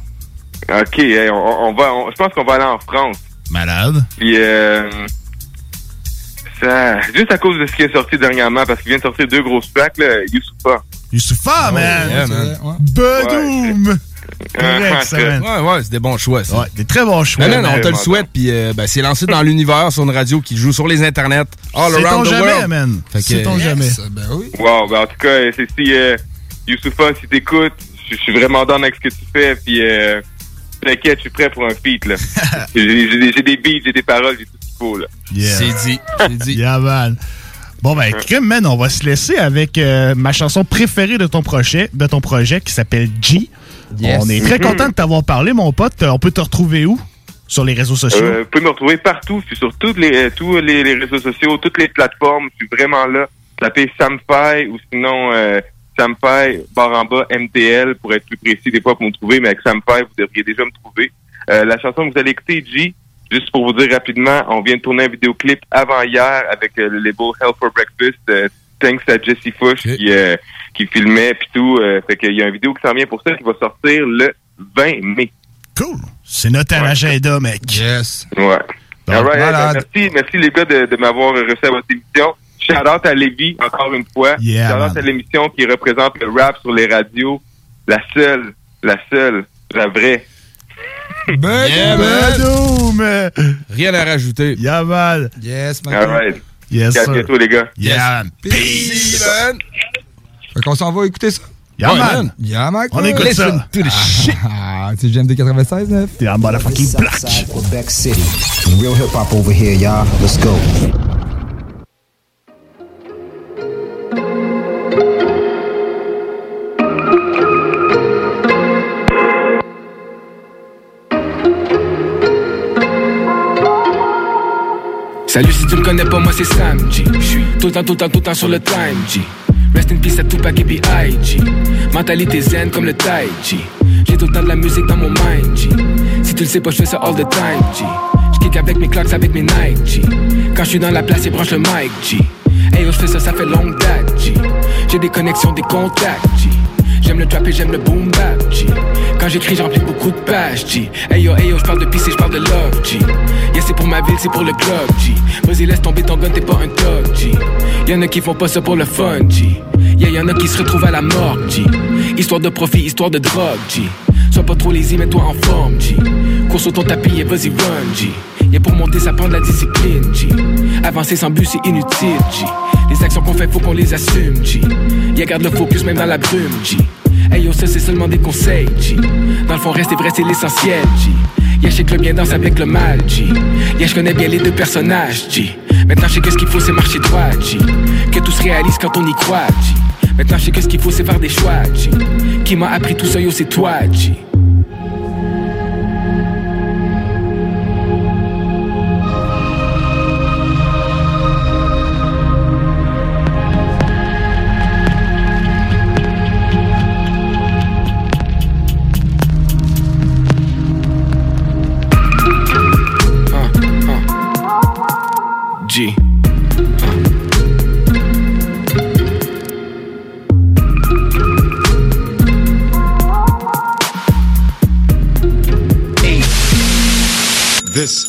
OK, hey, on, on va on- je pense qu'on va aller en France. Malade. Puis euh, ça juste à cause de ce qui est sorti dernièrement parce qu'il vient de sortir deux grosses tracks là, Youssoufa. Youssoufa, man. yeah, man. Bedoum. Ça, man. Ouais, ouais, c'est des bons choix, ça. Ouais, des très bons choix. Non, non, non, on te le souhaite, puis euh, ben, c'est lancé dans l'univers sur une radio qui joue sur les internets all around the jamais, world. man. C'est ton jamais. Ben oui. Wow, ben en tout cas, c'est si euh, Youssoufa, si t'écoutes, je je suis vraiment dans avec ce que tu fais, puis euh, t'inquiète, je suis prêt pour un feat, là. j'ai des, beats, j'ai des paroles, j'ai tout ce qu'il faut, là. Yeah. C'est dit. C'est dit. Yeah, man. Bon, ben, crime, man, on va se laisser avec euh, ma chanson préférée de ton projet, de ton projet qui s'appelle G. Yes. On est très Mhm. content de t'avoir parlé, mon pote. On peut te retrouver où? Sur les réseaux sociaux? Euh, vous pouvez me retrouver partout, je suis sur toutes les, euh, tous les, les réseaux sociaux, toutes les plateformes, je suis vraiment là. Tapez Sampai ou sinon euh, Sampai barre en bas MTL pour être plus précis des fois pour me trouver, mais avec Sampai, vous devriez déjà me trouver. Euh, la chanson que vous allez écouter, G, juste pour vous dire rapidement, on vient de tourner un vidéoclip avant-hier avec euh, le label Hell for Breakfast, euh, thanks à Jesse Fush qui, euh, qui filmait puis tout. Euh, fait qu'il y a une vidéo qui s'en vient pour ça qui va sortir le 20 mai. Cool. C'est notre agenda, mec. Yes. Ouais. Donc, All right, ben, merci, merci les gars de, de m'avoir reçu à votre émission. Shout out à Lévi, encore une fois. Yeah, Shout out man. à l'émission qui représente le rap sur les radios. La seule, la seule, la vraie. Ben, Yeah, man. Rien à rajouter. Yeah, man. Yes, man. All right. Yes, À bientôt, les gars. Yeah. Peace, man. Fait qu'on s'en va écouter ça? Yeah, man. Yeah, man. On écoute ça. Listen to the shit. Ah, c'est GMD 96, 9. T'es un motherfucking black. Quebec City. Real hip hop over here, y'all. Let's go. Salut si tu me connais pas, moi c'est Sam G. J'suis tout le temps, tout le temps, tout le temps sur le time G. Rest in peace à Tupac et B.I.G. Mentalité zen comme le Tai Chi. J'ai tout le temps de la musique dans mon mind G. Si tu le sais pas, j'fais ça all the time G. J'kick avec mes clocks, avec mes Nike G. Quand j'suis dans la place, ils branchent le mic G. Hey yo, j'fais ça, ça fait longue date G. J'ai des connexions, des contacts G. J'aime le trap et j'aime le boom bap G. Quand j'écris, j'remplis beaucoup de pages G. Hey yo, hey yo, j'parle de peace et j'parle de love G. Yeah, c'est pour ma ville, c'est pour le club G. Vas-y, laisse tomber ton gun, t'es pas un thug G. Y'en a qui font pas ça pour le fun G. Yeah, y'en a qui se retrouvent à la mort G. Histoire de profit, histoire de drogue G. Sois pas trop lazy, mets-toi en forme G. Cours sur ton tapis et vas-y run G. Yeah, pour monter, ça prend de la discipline G. Avancer sans but, c'est inutile G. Les actions qu'on fait, faut qu'on les assume G. Yeah, garde le focus même dans la brume G. Hey yo, ça c'est seulement des conseils, G. Dans le fond, rester vrai, c'est l'essentiel, G. Yeah, je sais que le bien danse avec le mal, G. Yeah, je connais bien les deux personnages, G. Maintenant je sais que ce qu'il faut c'est marcher droit, G. Que tout se réalise quand on y croit, G. Maintenant je sais que ce qu'il faut c'est faire des choix, G. Qui m'a appris tout ça, yo c'est toi. G.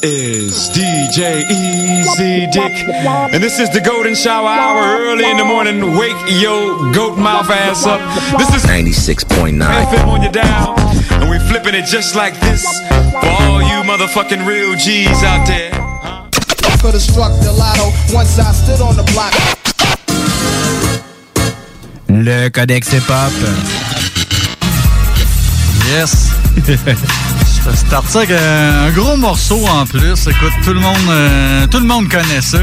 is DJ Easy Dick, and this is the Golden Shower Hour early in the morning. Wake yo goat mouth ass up. This is 96.9 FM on your dial, and we flipping it just like this for all you motherfucking real G's out there. Could have struck the lotto once I stood on the block. Le Codex Hip Hop. Yes. Je starte ça avec un gros morceau en plus. Écoute, tout le monde, euh, tout le monde connaît ça.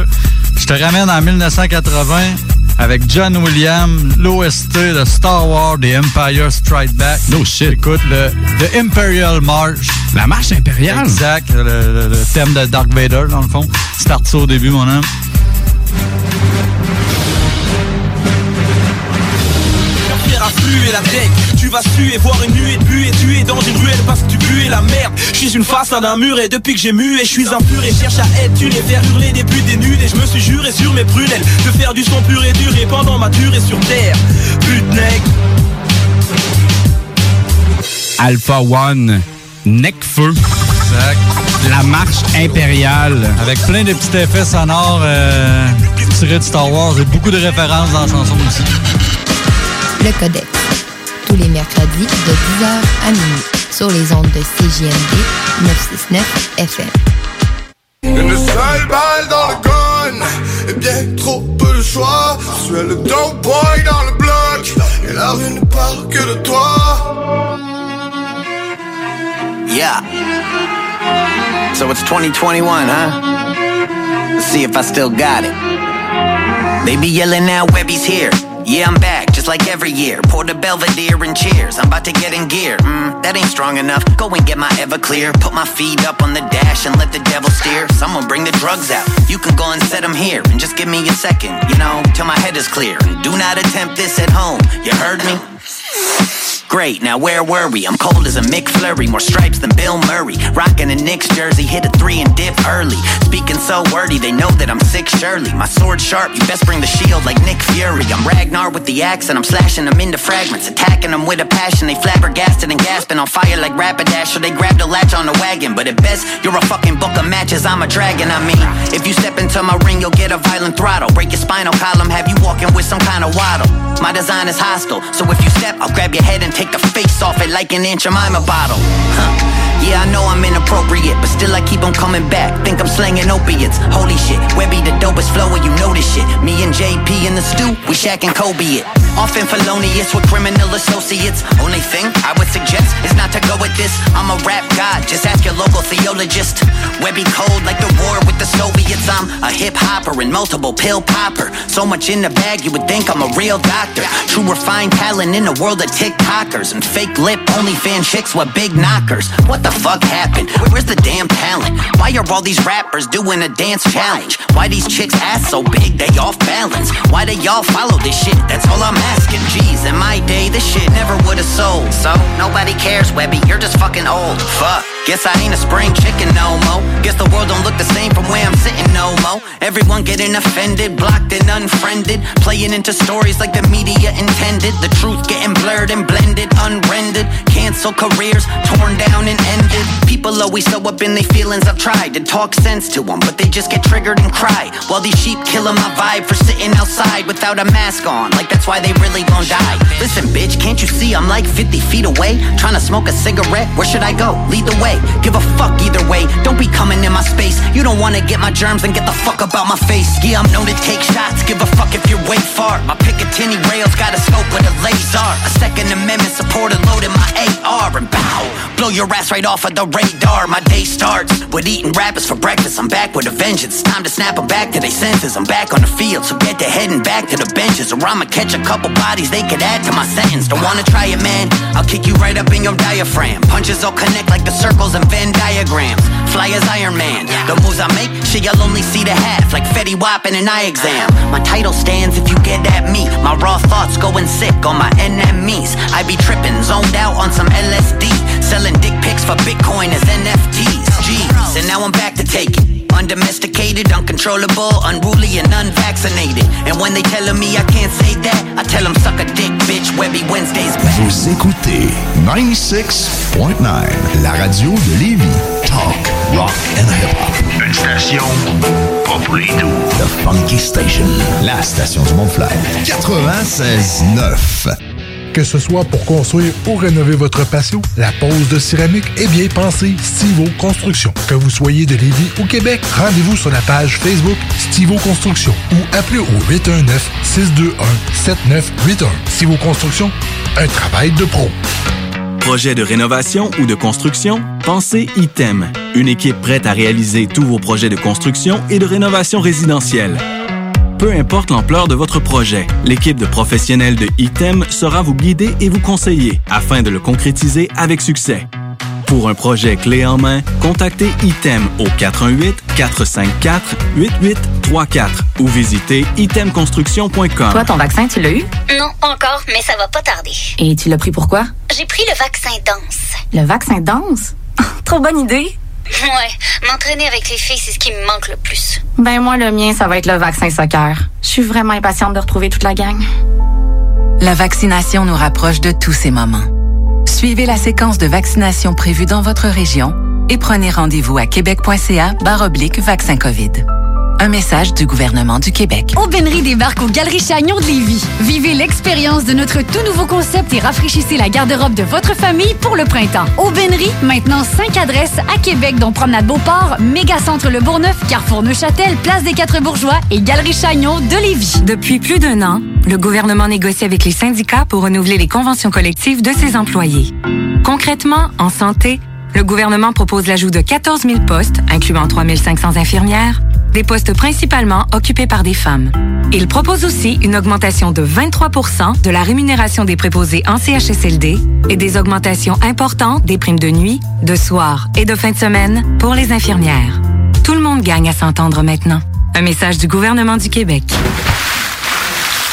Je te ramène en 1980 avec John Williams, l'OST de Star Wars, The Empire Strike Back. No shit. Écoute, le The Imperial March. La marche impériale? Exact. Le, le- le thème de Dark Vader, dans le fond. Starte ça au début, mon homme. Affluer la tech, tu vas suer, voir une nuée de buée, tuer dans une ruelle parce que tu bues la merde. Je suis une façade d'un mur et depuis que j'ai mué, je suis un pur et cherche à être tu les faire hurler des buts des nuls et je me suis juré sur mes prunelles de faire du son pur et dur et pendant ma durée sur terre. Putnec, Alpha One, Necfeu. La marche impériale. Avec plein de petits effets sonores euh, tirés de Star Wars et beaucoup de références dans la chanson aussi. Le Codex. Tous les mercredis de 10h à minuit sur les ondes de CJMD 969 FM. Une seule balle dans le gun Et bien trop peu de choix Je suis le dope boy dans le bloc Et la rue ne parle que de toi Yeah. So it's 2021, huh? Let's see if I still got it. They be yelling out, Webby's here. Yeah, I'm back, just like every year. Pour the Belvedere and cheers. I'm about to get in gear. Mm, that ain't strong enough. Go and get my Everclear. Put my feet up on the dash and let the devil steer. Someone bring the drugs out. You can go and set them here. And just give me a second, you know, till my head is clear. And do not attempt this at home. You heard me? Great, now where were we? I'm cold as a Mick more stripes than Bill Murray. Rockin' a Knicks jersey, hit a three and dip early. Speaking so wordy, they know that I'm sick surely. My sword sharp, you best bring the shield like Nick Fury. I'm Ragnar with the axe and I'm slashing them into fragments. Attacking them with a passion, they flabbergasted and gasping on fire like Rapidash. So they grabbed a latch on the wagon, but at best, you're a fucking book of matches, I'm a dragon. I mean, if you step into my ring, you'll get a violent throttle. Break your spinal column, have you walking with some kind of waddle. My design is hostile, so if you step, I'll grab your head and take the face off it like an Aunt Jemima bottle. Huh. Yeah, I know I'm inappropriate, but still I keep on coming back. Think I'm slanging opiates. Holy shit, Webby the dopest flower, you know this shit. Me and JP in the stew, we Shaq and Kobe it. Often felonious with criminal associates. Only thing I would suggest is not to go with this. I'm a rap god, just ask your local theologist. Webby cold like the war with the Soviets. I'm a hip hopper and multiple pill popper. So much in the bag, you would think I'm a real doctor. True refined talent in a world of TikTokers and fake lip only fan chicks with big knockers. What the fuck happened? Where's the damn talent? Why are all these rappers doing a dance challenge? Why these chicks ass so big they off balance? Why they y'all follow this shit? That's all I'm asking. Jeez, in my day this shit never would've sold. So nobody cares, Webby. You're just fucking old. Fuck. Guess I ain't a spring chicken no mo. Guess the world don't look the same from where I'm sitting no mo. Everyone getting offended, blocked and unfriended, playing into stories like the media intended. The truth getting blurred and blended, unrendered. Cancel careers, torn down and ended. People always so up in their feelings. I've tried to talk sense to them, but they just get triggered and cry. While these sheep killing my vibe for sitting outside without a mask on. Like that's why they really gon' die. Listen, bitch, can't you see I'm like 50 feet away? Trying to smoke a cigarette? Where should I go? Lead the way. Give a fuck either way. Don't be coming in my space. You don't wanna get my germs and get the fuck up out my face. Yeah, I'm known to take shots, give a fuck if you're way far. My Picatinny rails got a scope with a laser. A Second Amendment supported load in my AR and bow. Blow your ass right off of the radar. My day starts with eating rappers for breakfast. I'm back with a vengeance. Time to snap them back to their senses. I'm back on the field, so get to heading back to the benches. Or I'ma catch a couple bodies they could add to my sentence. Don't wanna try it, man? I'll kick you right up in your diaphragm. Punches all connect like the circles and Venn diagrams. Fly as Iron Man. The moves I make, shit, you'll only see the half. Like Fetty Wap in an eye exam. My title stands if you get at me. My raw thoughts going sick on my enemies. I be tripping, zoned out on some LSD. Selling dick pics for Bitcoin as NFTs. Jeez, and now I'm back to take it. Undomesticated, uncontrollable, unruly, and unvaccinated. And when they telling me I can't say that, I tell them suck a dick, bitch. Webby Wednesday's back. Vous écoutez 96.9, la radio de Lévis. Talk, rock and hip-hop. Une station pas pour les doux. The Funky Station, la station du Mont-Fly. 96.9. Que ce soit pour construire ou rénover votre patio, la pose de céramique est bien pensée Stivo Construction. Que vous soyez de Lévis ou Québec, rendez-vous sur la page Facebook Stivo Construction ou appelez au 819-621-7981. Stivo Construction, un travail de pro. Projet de rénovation ou de construction? Pensez ITEM, une équipe prête à réaliser tous vos projets de construction et de rénovation résidentielle. Peu importe l'ampleur de votre projet, l'équipe de professionnels de ITEM sera vous guider et vous conseiller afin de le concrétiser avec succès. Pour un projet clé en main, contactez ITEM au 418-454-8834 ou visitez itemconstruction.com. Toi, ton vaccin, tu l'as eu? Non, encore, mais ça va pas tarder. Et tu l'as pris pourquoi? J'ai pris le vaccin danse. Le vaccin danse? Trop bonne idée! Ouais, m'entraîner avec les filles, c'est ce qui me manque le plus. Ben moi, le mien, ça va être le vaccin soccer. Je suis vraiment impatiente de retrouver toute la gang. La vaccination nous rapproche de tous ces moments. Suivez la séquence de vaccination prévue dans votre région et prenez rendez-vous à québec.ca oblique vaccin COVID. Un message du gouvernement du Québec. Aubainerie débarque aux Galeries Chagnon de Lévis. Vivez l'expérience de notre tout nouveau concept et rafraîchissez la garde-robe de votre famille pour le printemps. Aubainerie, maintenant 5 adresses à Québec, dont Promenade Beauport, Mégacentre Le Bourgneuf, Carrefour Neuchâtel, Place des Quatre Bourgeois et Galerie Chagnon de Lévis. Depuis plus d'un an, le gouvernement négocie avec les syndicats pour renouveler les conventions collectives de ses employés. Concrètement, en santé, le gouvernement propose l'ajout de 14 000 postes, incluant 3 500 infirmières, des postes principalement occupés par des femmes. Il propose aussi une augmentation de 23% de la rémunération des préposés en CHSLD et des augmentations importantes des primes de nuit, de soir et de fin de semaine pour les infirmières. Tout le monde gagne à s'entendre maintenant. Un message du gouvernement du Québec.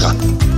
Yeah.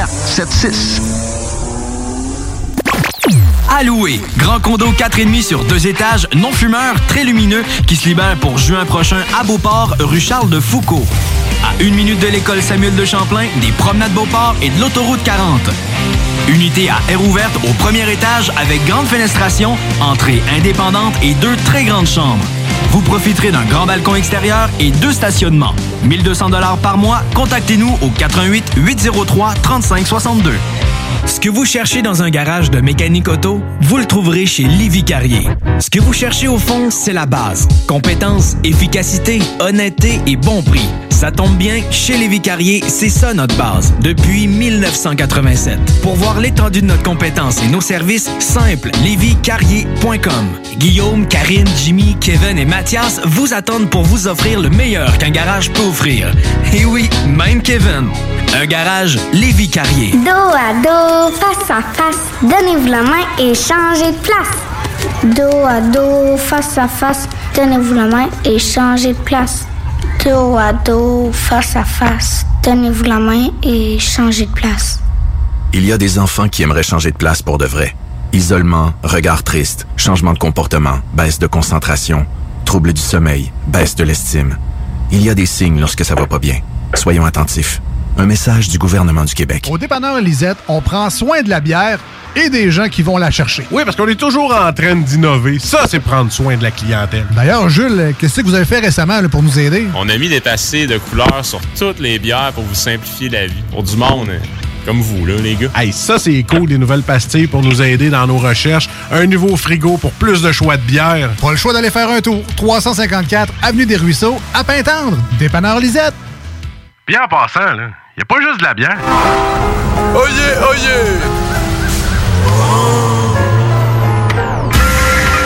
681 4476. À louer. Grand condo 4,5 sur deux étages, non fumeur, très lumineux, qui se libère pour juin prochain à Beauport, rue Charles de Foucault. À une minute de l'école Samuel de Champlain, des promenades Beauport et de l'autoroute 40. Unité à air ouverte au premier étage avec grande fenestration, entrée indépendante et deux très grandes chambres. Vous profiterez d'un grand balcon extérieur et deux stationnements. 1200 dollars par mois. Contactez-nous au 88 803 3562. Ce que vous cherchez dans un garage de mécanique auto, vous le trouverez chez Livy Carrier. Ce que vous cherchez au fond, c'est la base. Compétence, efficacité, honnêteté et bon prix. Ça tombe bien, chez Lévi Carrier, c'est ça notre base, depuis 1987. Pour voir l'étendue de notre compétence et nos services, simple, lévicarrier.com. Guillaume, Karine, Jimmy, Kevin et Mathias vous attendent pour vous offrir le meilleur qu'un garage peut offrir. Et oui, même Kevin. Un garage Lévi Carrier. Dos à dos, face à face, donnez-vous la main et changez de place. Dos à dos, face à face, donnez-vous la main et changez de place. Dos à dos, face à face, donnez-vous la main et changez de place. Il y a des enfants qui aimeraient changer de place pour de vrai. Isolement, regard triste, changement de comportement, baisse de concentration, trouble du sommeil, baisse de l'estime. Il y a des signes lorsque ça va pas bien. Soyons attentifs. Un message du gouvernement du Québec. Au dépanneur Lisette, on prend soin de la bière et des gens qui vont la chercher. Oui, parce qu'on est toujours en train d'innover. Ça, c'est prendre soin de la clientèle. D'ailleurs, Jules, qu'est-ce que vous avez fait récemment là, pour nous aider? On a mis des passés de couleurs sur toutes les bières pour vous simplifier la vie. Pour du monde hein, comme vous, là, les gars. Hey, ça, c'est cool, des nouvelles pastilles pour nous aider dans nos recherches. Un nouveau frigo pour plus de choix de bière. Pas le choix d'aller faire un tour. 354 Avenue des Ruisseaux, à Pintendre. Dépanneur Lisette. Bien en passant, là, y a pas juste de la bière. Oh yeah, oh yeah!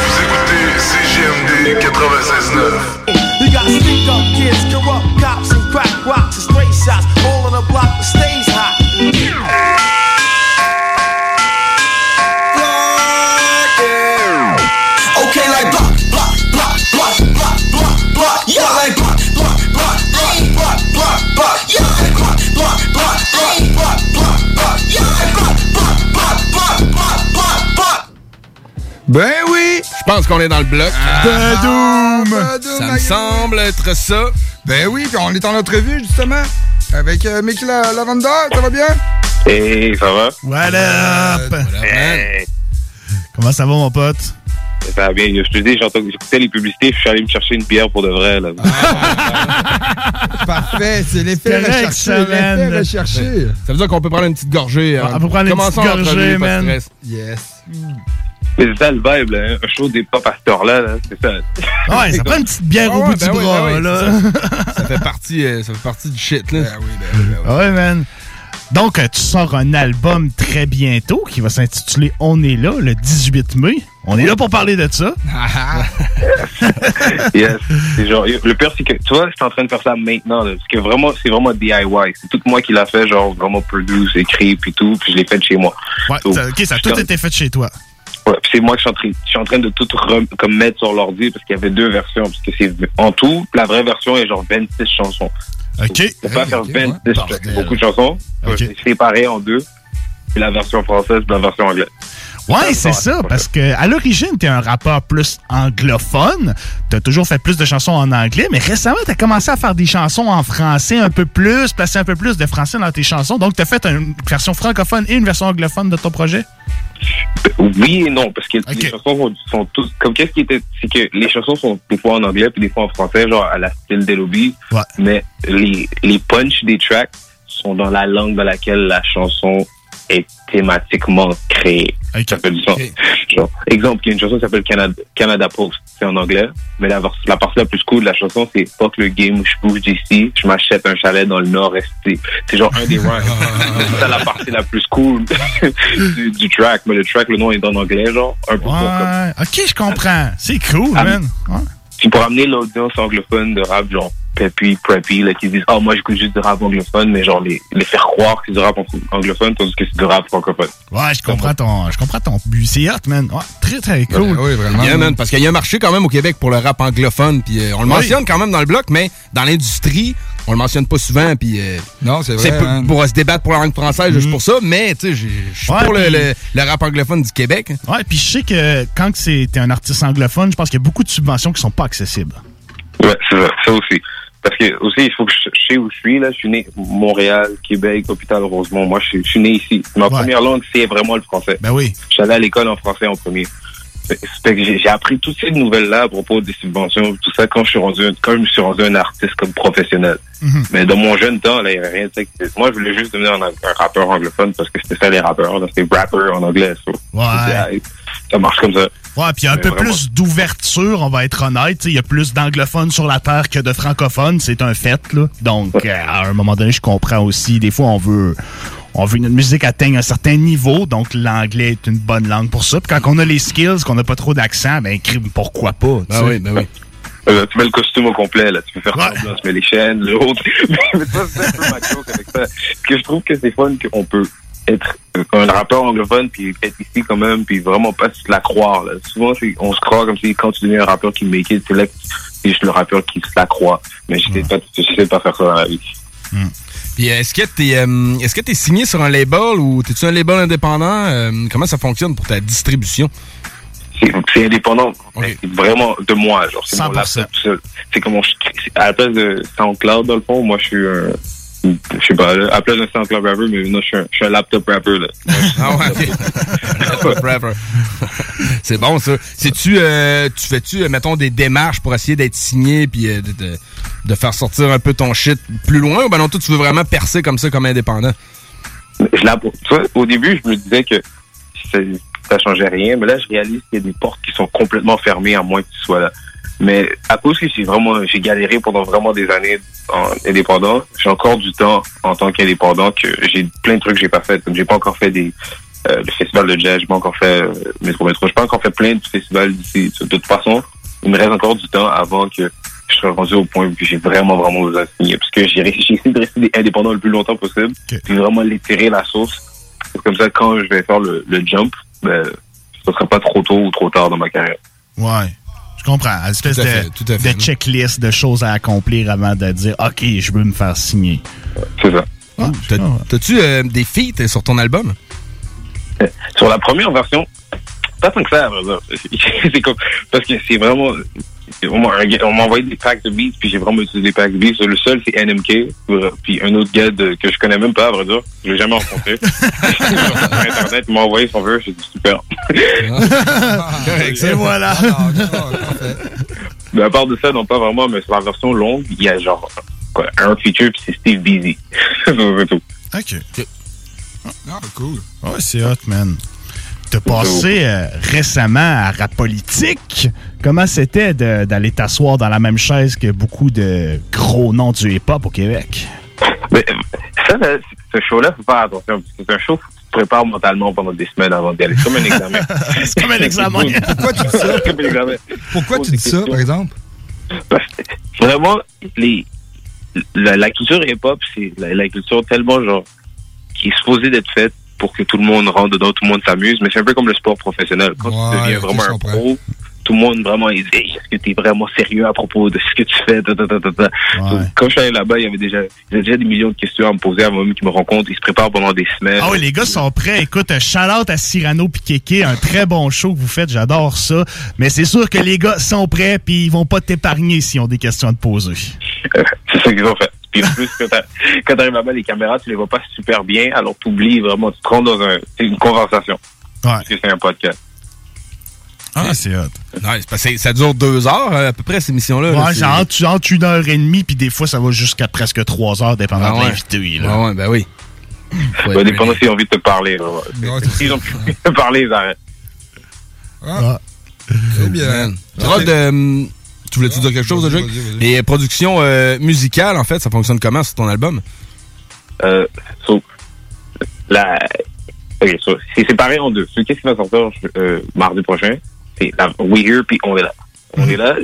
Vous écoutez CGMD 96.9. You got sneak up kids, corrupt cops, and crack rocks and stray shots. All on the block that stays hot. Okay, like block, block, block, block, block, block, block. Yeah, like block, block, block, block, block, block, block. Yeah, like block, block, block, block, block, block, block. Yeah, like block, block, block, block, block, block, block. Ben oui! Je pense qu'on est dans le bloc. Badoum! Ça me semble être ça. Ben oui, puis on est en entrevue, justement, avec euh, Mickey La- Lavanda. Ça va bien? Hey, ça va? What up? Hey, Comment ça va, mon pote? ça va bien. Je te dis, j'entends- j'écoutais les publicités, je suis allé me chercher une bière pour de vrai. Là. Parfait, c'est l'effet recherché. L'effet recherché. Ça veut dire qu'on peut prendre une petite gorgée. hein. On peut prendre une petite gorgée, man. stress. Yes. C'est ça le vibe, là, un show des pop à cette heure-là, là, c'est ça. Ouais, ça prend une petite bière Ah au ouais, bout ben du oui, bras, ben oui, là. Ça, ça fait partie, euh, ça fait partie du shit, là. Ouais, man. Donc, euh, tu sors un album très bientôt qui va s'intituler On est là, le 18 mai. On est là pour parler de ça. yes. C'est genre, le pire, c'est que, tu vois, je suis en train de faire ça maintenant, là, parce que vraiment, c'est vraiment DIY. C'est tout moi qui l'a fait, genre, vraiment produce, écrit, puis tout, puis je l'ai fait chez moi. Ouais, So, ça- ok, ça a tout été fait chez toi. Ouais, c'est moi que je suis en train, je suis en train de tout comme mettre sur l'ordi parce qu'il y avait deux versions. Parce que c'est en tout, la vraie version est genre 26 chansons. OK. Faut pas faire 26 Bordel. beaucoup de chansons. OK. C'est séparé en deux. Puis la version française et la version anglaise. Ouais, c'est ça, parce que à l'origine, t'es un rappeur plus anglophone. T'as toujours fait plus de chansons en anglais, mais récemment, t'as commencé à faire des chansons en français un peu plus, placer un peu plus de français dans tes chansons. Donc, t'as fait une version francophone et une version anglophone de ton projet? Oui et non, parce que les chansons sont, sont toutes. Comme qu'est-ce qui était. C'est que les chansons sont des fois en anglais puis des fois en français, genre à la style d'Eloby. Mais les, les punchs des tracks sont dans la langue dans laquelle la chanson est thématiquement créée. Ça fait du sens. Genre, exemple, il y a une chanson qui s'appelle Canada, Canada Post. C'est en anglais, mais la, la partie la plus cool de la chanson, c'est Fuck le game, je bouge d'ici, je m'achète un chalet dans le nord-est. C'est genre un des rhymes. c'est ça la partie la plus cool du, du track. Mais le track, le nom est en anglais, genre, un peu pour comme Ouais. OK, je comprends. C'est cool, Ah, man. Ouais. puis pour amener l'audience anglophone de rap, genre peppy, preppy, là, qui disent « Ah, moi, j'écoute juste du rap anglophone », mais genre les, les faire croire que c'est du rap ang- anglophone, tandis que c'est du rap francophone. Ouais, je comprends ton, je comprends ton but. C'est hot, man. Ouais, très, très cool. oui, vraiment. Man, parce qu'il y a un marché quand même au Québec pour le rap anglophone, puis euh, on le Oui. mentionne quand même dans le bloc, mais dans l'industrie, on le mentionne pas souvent, puis euh, non, c'est vrai, pour, man. pour se débattre pour la langue française, juste pour ça, mais tu sais, je suis Ouais, pour le, le- le rap anglophone du Québec. Ouais, puis je sais que quand t'es un artiste anglophone, je pense qu'il y a beaucoup de subventions qui sont pas accessibles. Ouais, c'est ça, ça aussi. Parce que aussi, il faut que je, je sais où je suis, là. Je suis né Montréal, Québec, Hôpital Rosemont. Moi, je, suis- je suis né ici. Ma première langue, c'est vraiment le français. Ben oui. Allé à l'école en français en premier. J'ai appris toutes ces nouvelles-là à propos des subventions, tout ça, quand je suis rendu, un- quand je me suis rendu un artiste comme professionnel. Mais dans mon jeune temps, là, il n'y avait rien de ça. qui- Moi, je voulais juste devenir un, un rappeur anglophone parce que c'était ça les rappeurs. C'était rapper en anglais. so. Ouais. Ça marche comme ça. Ouais, puis il y a un peu vraiment. plus d'ouverture, on va être honnête. Il y a plus d'anglophones sur la Terre que de francophones, c'est un fait. Là. Donc, euh, à un moment donné, je comprends aussi. Des fois, on veut, on veut que notre musique atteigne un certain niveau, donc l'anglais est une bonne langue pour ça. Puis quand on a les skills, qu'on n'a pas trop d'accent, ben crime, pourquoi pas? tu Ben sais. oui, ben oui. Euh, tu mets le costume au complet, là. Tu peux faire semblant, tu mets les chaînes, le haut. Mais ça, c'est un peu ma avec ça. Parce que je trouve que c'est fun qu'on peut être euh, un rappeur anglophone puis être ici quand même puis vraiment pas se la croire, là. Souvent, on se croit comme si quand tu deviens un rappeur qui make it, c'est là que c'est juste le rappeur qui se la croit. Mais je sais pas, je sais pas faire ça dans la vie. Puis euh, est-ce que t'es euh, est-ce que t'es signé sur un label ou t'es-tu un label indépendant? Euh, comment ça fonctionne pour ta distribution? C'est- indépendant, c'est vraiment de moi, genre c'est mon 100%. laptop tout seul. C'est comme on- à la place de SoundCloud dans le fond, moi je suis un je sais pas, là, à la place d'un SoundCloud rapper, mais non, je suis un, je suis un laptop rapper là. Ah ouais, ok. Rapper. C'est bon ça. C'est-tu euh, tu fais-tu euh, mettons des démarches pour essayer d'être signé puis euh, de, faire sortir un peu ton shit plus loin ou ben non toi tu veux vraiment percer comme ça comme indépendant? Je tu au début, je me disais que ça, ça changeait rien, mais là, je réalise qu'il y a des portes qui sont complètement fermées à moins que tu sois là. Mais à cause que j'ai vraiment, j'ai galéré pendant vraiment des années en indépendant, j'ai encore du temps en tant qu'indépendant que j'ai plein de trucs que j'ai pas fait. Comme j'ai pas encore fait des euh, le festival de jazz, j'ai pas encore fait euh, métro métro, j'ai pas encore fait plein de festivals d'ici. De toute façon, il me reste encore du temps avant que je sois rendu au point où j'ai vraiment vraiment besoin de signer. Parce que j'ai essayé de rester indépendant le plus longtemps possible, puis vraiment l'étirer la sauce. C'est Comme ça, quand je vais faire le, le jump, ben, ce sera pas trop tôt ou trop tard dans ma carrière. Ouais. Je comprends. Une espèce Tout à de, fait, tout à fait, de checklist de choses à accomplir avant de dire OK, je veux me faire signer. C'est ça. T'as- T'as-tu euh, des feats sur ton album? Sur la première version, pas tant que ça, à vrai dire. c'est comme, parce que c'est vraiment, on m'a envoyé des packs de beats, puis j'ai vraiment utilisé des packs de beats. Le seul, c'est NMK, puis un autre gars de- que je connais même pas, à vrai dire. Je l'ai jamais rencontré. sur Internet, il m'a envoyé son vœu, j'ai dit super. Et voilà. Mais à part de ça, non, pas vraiment, mais sur la version longue, il y a genre, quoi, un feature, puis c'est Steve Beasy. c'est tout. OK. Ah, cool. Ouais, c'est hot, man. T'as passé euh, récemment à Rap Politique. Comment c'était d'aller t'asseoir dans la même chaise que beaucoup de gros noms du hip-hop au Québec? Mais ça, là, ce show-là, faut faire attention, c'est un show que tu te prépares mentalement pendant des semaines avant d'y aller. C'est comme un examen. c'est comme un examen. Pourquoi tu dis ça? Pourquoi tu dis ça, par exemple? Parce que vraiment, les, la, la culture hip-hop, c'est la, la culture tellement genre qui est supposée d'être faite pour que tout le monde rentre dedans, tout le monde s'amuse, mais c'est un peu comme le sport professionnel. Quand tu deviens vraiment un pro, tout le monde vraiment il dit est-ce que tu es vraiment sérieux à propos de ce que tu fais? Donc, Quand je suis allé là-bas, il y avait déjà, il y avait déjà des millions de questions à me poser avant même qu'ils me rencontrent. Ils se préparent pendant des semaines. Ah oui, les gars sont prêts. Écoute, un shout-out à Cyrano puis Kéké, un très bon show que vous faites, j'adore ça. Mais c'est sûr que les gars sont prêts puis ils vont pas t'épargner s'ils ont des questions à te poser. C'est ça qu'ils ont fait. Puis en plus, quand t'arrives là-bas, les caméras, tu les vois pas super bien, alors t'oublies vraiment, tu te rends dans un, c'est une conversation. Parce que c'est un podcast. Ah, c'est hot. Nice, parce que ça dure deux heures euh, à peu près, cette émission-là. là, Ouais, entre, entre une heure et demie, puis des fois, ça va jusqu'à presque trois heures, dépendant Ah de ouais. l'invité. là. Ah ouais, ben oui. Ça va dépendre s'ils ont envie de te parler. là. S'ils ont envie de te parler, ils arrêtent. Ah. Très bien. Rod, euh, tu voulais-tu dire quelque chose, Jacques? Les productions euh, musicales, en fait, ça fonctionne comment sur ton album? Euh, so, la, ok, so, c'est séparé en deux. So, Qu'est-ce qui va sortir euh, mardi prochain? C'est la We Here puis On est là. On est là.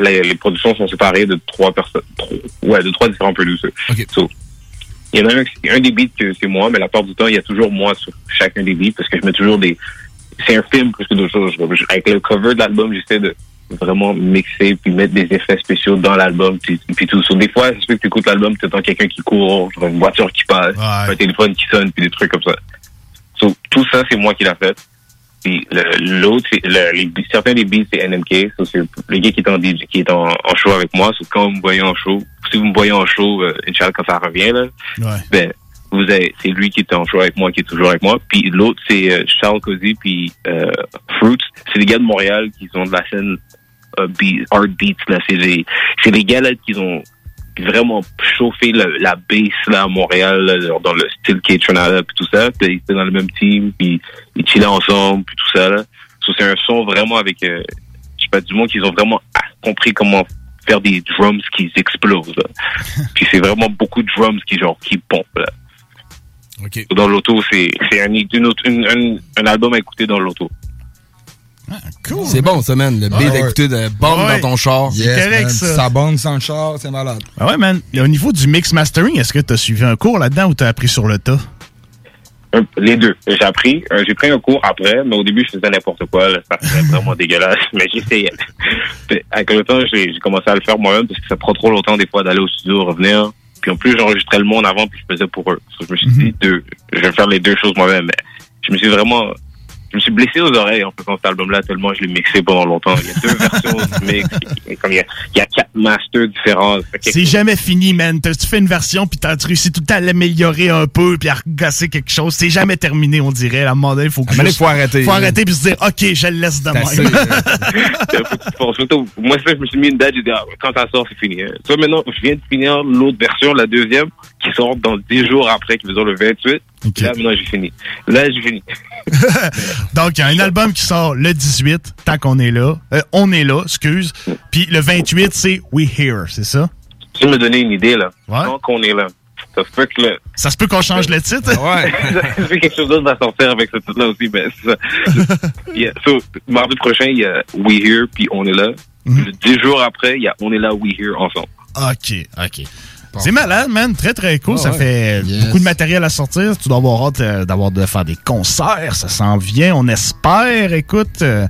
Les, les productions sont séparées de trois personnes, trois- ouais, de trois différents producers. So, il y en a un, un des beats que c'est moi, mais la part du temps, il y a toujours moi sur chacun des beats parce que je mets toujours des. C'est un film plus que d'autres choses. Avec le cover de l'album, j'essaie de vraiment mixer puis mettre des effets spéciaux dans l'album puis, puis tout. So, des fois, c'est sûr que tu écoutes l'album, tu entends quelqu'un qui court, une voiture qui passe, un téléphone qui sonne puis des trucs comme ça. So, tout ça, c'est moi qui l'a fait. Puis l'autre, le- les, certains des beats, c'est NMK. So, c'est le gars qui est en qui est en, en show avec moi. So, quand vous me voyez en show, si vous me voyez en show, euh, Inch'Allah, quand ça revient, là, Ouais. ben, vous avez, c'est lui qui était en show avec moi, qui est toujours avec moi. Puis l'autre, c'est euh, Charles Cozy, puis euh, Fruits. C'est des gars de Montréal qui sont de la scène euh, beat, art beats. Là, c'est des, c'est des gars là qui ont vraiment chauffé le- la bass là à Montréal là, dans le style K-Tronada puis tout ça. Puis ils étaient dans le même team, puis ils chillaient ensemble, puis tout ça là. So, c'est un son vraiment avec, euh, je sais pas, du monde qu'ils ont vraiment ah, compris comment faire des drums qui explosent. là. puis c'est vraiment beaucoup de drums qui genre qui pompent là. Dans l'auto, c'est c'est un, une autre- une- un, un album à écouter dans l'auto. C'est bon, ça, man. Le beat Ah ouais. d'écouter de bombe Ah ouais. dans ton char. Yes, correct, man. ça. Ça bombe sans le char, c'est malade. Ah ouais, man. Et au niveau du mix mastering, est-ce que tu as suivi un cours là-dedans ou tu as appris sur le tas? Un- Les deux. J'ai appris. euh, j'ai pris un cours après, mais au début, je faisais n'importe quoi. Là, ça faisait vraiment dégueulasse. Mais j'essayais. Avec le temps, j'ai commencé à le faire moi-même parce que ça prend trop longtemps des fois d'aller au studio, revenir. Puis en plus, j'enregistrais le monde avant puis je faisais pour eux. Je me suis dit, deux, je vais faire les deux choses moi-même. Mais je me suis vraiment... Je me suis blessé aux oreilles en faisant cet album-là tellement je l'ai mixé pendant longtemps. Il y a deux versions du mix. Et Comme il y a, il y a quatre masters différents. C'est jamais fini, man. T'as- Tu fais une version, puis t'as tu réussis tout le temps à l'améliorer un peu, puis à regosser quelque chose. C'est jamais terminé, on dirait. À un moment donné, il faut que À juste- faut arrêter, Faut arrêter, puis se dire, OK, je le laisse de même. Moi, ça, je me suis mis une date, j'ai dit, ah, quand ça sort, c'est fini. hein. Ça, maintenant, je viens de finir l'autre version, la deuxième, qui sort dans 10 jours après, qui faisant le 28. Là, maintenant, j'ai fini. Là, j'ai fini. Donc, il y a un album qui sort le 18, tant qu'on est là. Euh, on est là, excuse. Puis le 28, c'est We Here, c'est ça? Tu me donner une idée, là? Quand qu'on est là. Ça se peut que le... Ça se peut qu'on change le titre? Ouais. ça se peut que quelque chose d'autre va sortir avec ce titre-là aussi, mais c'est ça. Yeah. So, mardi prochain, il y a We Here, puis On est là. Mhm. Le 10 jours après, il y a On est là, We Here ensemble. OK, OK. C'est malade, man. Très, très cool. Ah ça ouais. fait Yes. beaucoup de matériel à sortir. Tu dois avoir hâte euh, d'avoir de faire des concerts. Ça s'en vient. On espère. Écoute, euh,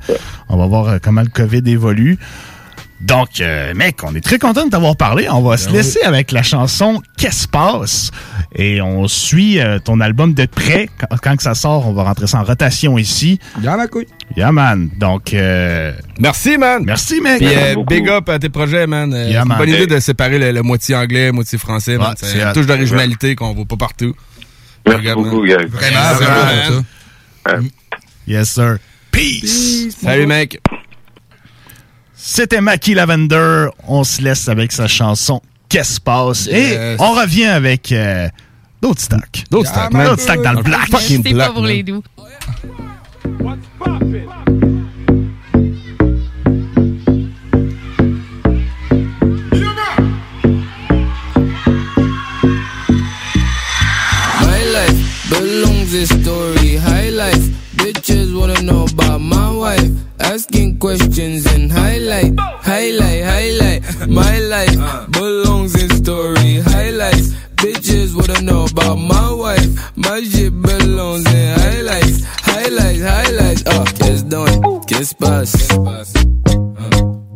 on va voir euh, comment le COVID évolue. Donc, euh, mec, on est très content de t'avoir parlé. On va se Ben laisser avec la chanson Qu'est-ce passe? Et on suit euh, ton album de près. Quand, quand que ça sort, on va rentrer ça en rotation ici. Yeah, ma couille. Yeah, man. Donc, euh, Merci, man. Merci, mec. Puis, euh, big up à tes projets, man. Yeah, c'est une man. bonne idée de séparer le, le moitié anglais, moitié français. man. Ouais, C'est c'est une touche d'originalité qu'on voit pas partout. Merci Regarde, beaucoup, man. Vraiment, man. Yes, sir. Peace. Salut, mec. C'était Mackie Lavender. On se laisse avec sa chanson Qu'est-ce passe? Et Yes. on revient avec euh, d'autres stacks. D'autres Ah, stacks, man. D'autres stacks dans le black. fucking C'est pas pour les doux. My Asking questions in highlight. Highlight, highlight. My life belongs in story. Highlights. Bitches wanna know about my wife. My shit belongs in highlights. Highlights, highlights. Uh, kiss done. Kiss pass.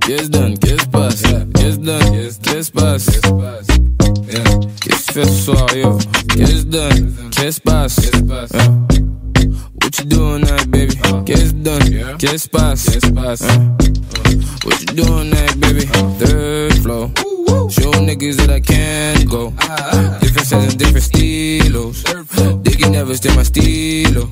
Kiss done. Kiss pass. Kiss done. Kiss pass. Kiss fait soir, yo. Kiss done. Kiss pass. Yeah. What you doing now, baby? Kiss done. Kiss pass. Yeah. What you doing now, baby? Third floor. Show niggas that I can go. Different sets and different stilos. They can never steal my stilo.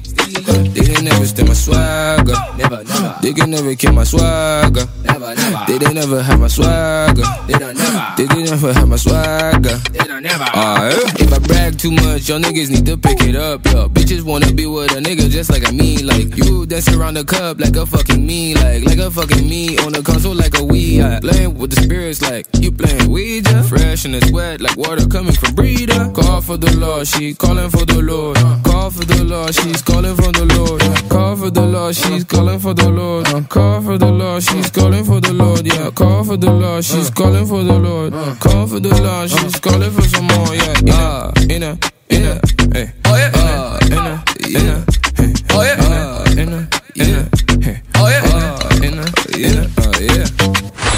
They can never steal my swagger. Never, never. They can never kill my swagger. Never, never. They didn't never have my swagger. They don't never. They didn't never have my swagger. They don't never. Uh, if I brag too much, y'all niggas need to pick it up, yo. Bitches wanna be with a nigga just like a me, like you dance around the cup like a fucking me, like like a fucking me on the console like a Wii. I playing with the spirits like you playing Ouija. Fresh and it's wet like water coming from breeder. Call for the Lord, she calling for the Lord. Call for the Lord, she's calling for the Lord. Call for the Lord, she's calling for the Lord. Call for the Lord, she's calling for the Lord. Yeah, call for the Lord, she's calling for the Lord. Call for the Lord, she's calling for some more. Yeah, yeah, in a, in a, hey. Oh yeah, uh, in a, in a, hey. Oh yeah, uh, in a, in a, hey. Oh yeah, in a, in a, uh, yeah.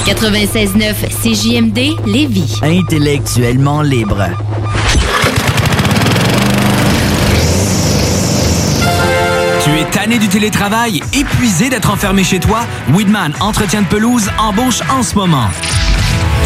96.9 CJMD Lévis. Intellectuellement libre. Tu es tanné du télétravail, épuisé d'être enfermé chez toi? Weedman Entretien de pelouse embauche en ce moment.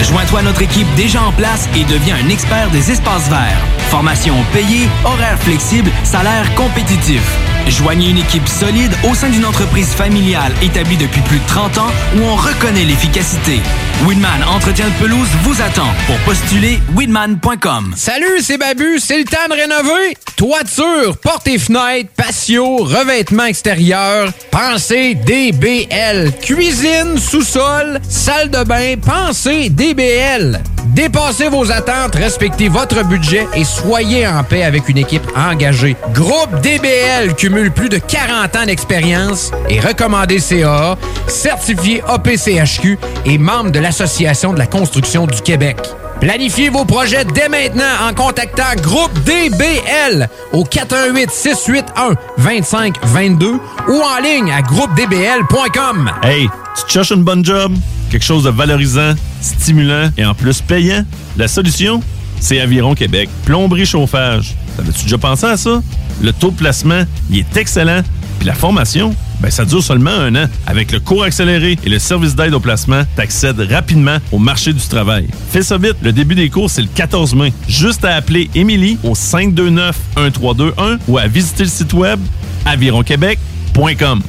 Joins-toi à notre équipe déjà en place et deviens un expert des espaces verts. Formation payée, horaire flexible, salaire compétitif. Joignez une équipe solide au sein d'une entreprise familiale établie depuis plus de 30 ans où on reconnaît l'efficacité. Winman Entretien de pelouse vous attend pour postuler winman.com. Salut, c'est Babu, c'est le temps de rénover. Toiture, portes et fenêtres, patio, revêtement extérieur, pensez DBL. Cuisine, sous-sol, salle de bain, pensez DBL. Dépassez vos attentes, respectez votre budget et soyez en paix avec une équipe engagée. Groupe DBL plus de 40 ans d'expérience et recommandé CA, certifié APCHQ et membre de l'Association de la construction du Québec. Planifiez vos projets dès maintenant en contactant Groupe DBL au 418 681 2522 ou en ligne à groupedbl.com. Hey, tu te cherches une bonne job? Quelque chose de valorisant, stimulant et en plus payant? La solution? C'est Aviron Québec. Plomberie chauffage. T'avais-tu déjà pensé à ça? Le taux de placement, il est excellent. Puis la formation, ben ça dure seulement un an. Avec le cours accéléré et le service d'aide au placement, t'accèdes rapidement au marché du travail. Fais ça vite, le début des cours, c'est le 14 mai. Juste à appeler Émilie au 529-1321 ou à visiter le site web avironquebec.com.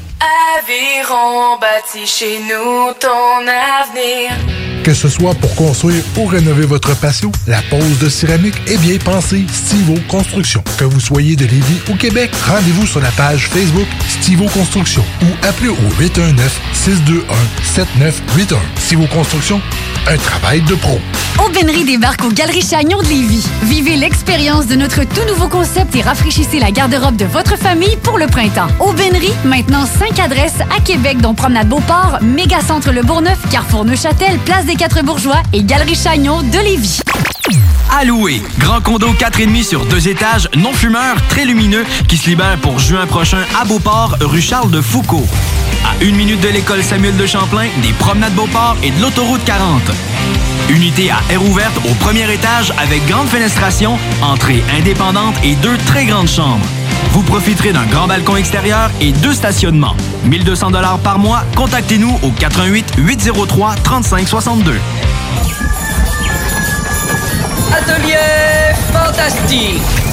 Aviron bâti chez nous ton avenir. Que ce soit pour construire ou rénover votre patio, la pose de céramique est bien pensée Stivo Construction. Que vous soyez de Lévis ou Québec, rendez-vous sur la page Facebook Stivo Construction ou appelez au 819-621-7981. Stivo Construction, un travail de pro. Aubainerie débarque aux Galeries Chagnon de Lévis. Vivez l'expérience de notre tout nouveau concept et rafraîchissez la garde-robe de votre famille pour le printemps. Aubainerie, maintenant 5 adresses à Québec, dont Promenade Beauport, Mégacentre Le Bourgneuf, Carrefour Neuchâtel, Place des Quatre Bourgeois et Galerie Chagnon de Lévis. Louer. Grand condo 4,5 sur deux étages, non fumeur, très lumineux, qui se libère pour juin prochain à Beauport, rue Charles de Foucault. À une minute de l'école Samuel de Champlain, des promenades Beauport et de l'autoroute 40. Unité à air ouverte au premier étage avec grande fenestration, entrée indépendante et deux très grandes chambres. Vous profiterez d'un grand balcon extérieur et deux stationnements. 1200 dollars par mois. Contactez-nous au 88 803 3562. Atelier fantastique.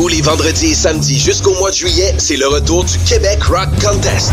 Tous les vendredis et samedis jusqu'au mois de juillet, c'est le retour du Québec Rock Contest.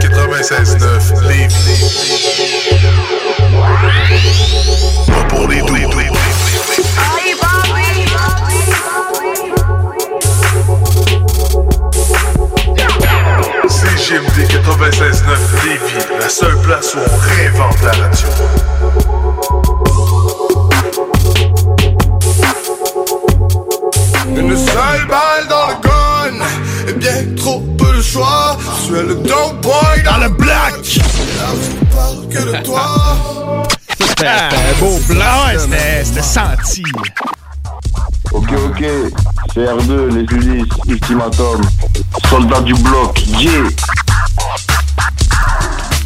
96.9 Lévis. Pas pour les doux. CGMD 96.9 Lévis, la seule place où on réinvente la radio. Une seule balle dans le gun Et bien trop choix Je suis le dope boy dans le black je parle que de toi C'était un beau blanc. Ouais, c'était senti. Ok, ok. CR2, les Ulysses, Ultimatum. Soldat du bloc, yeah!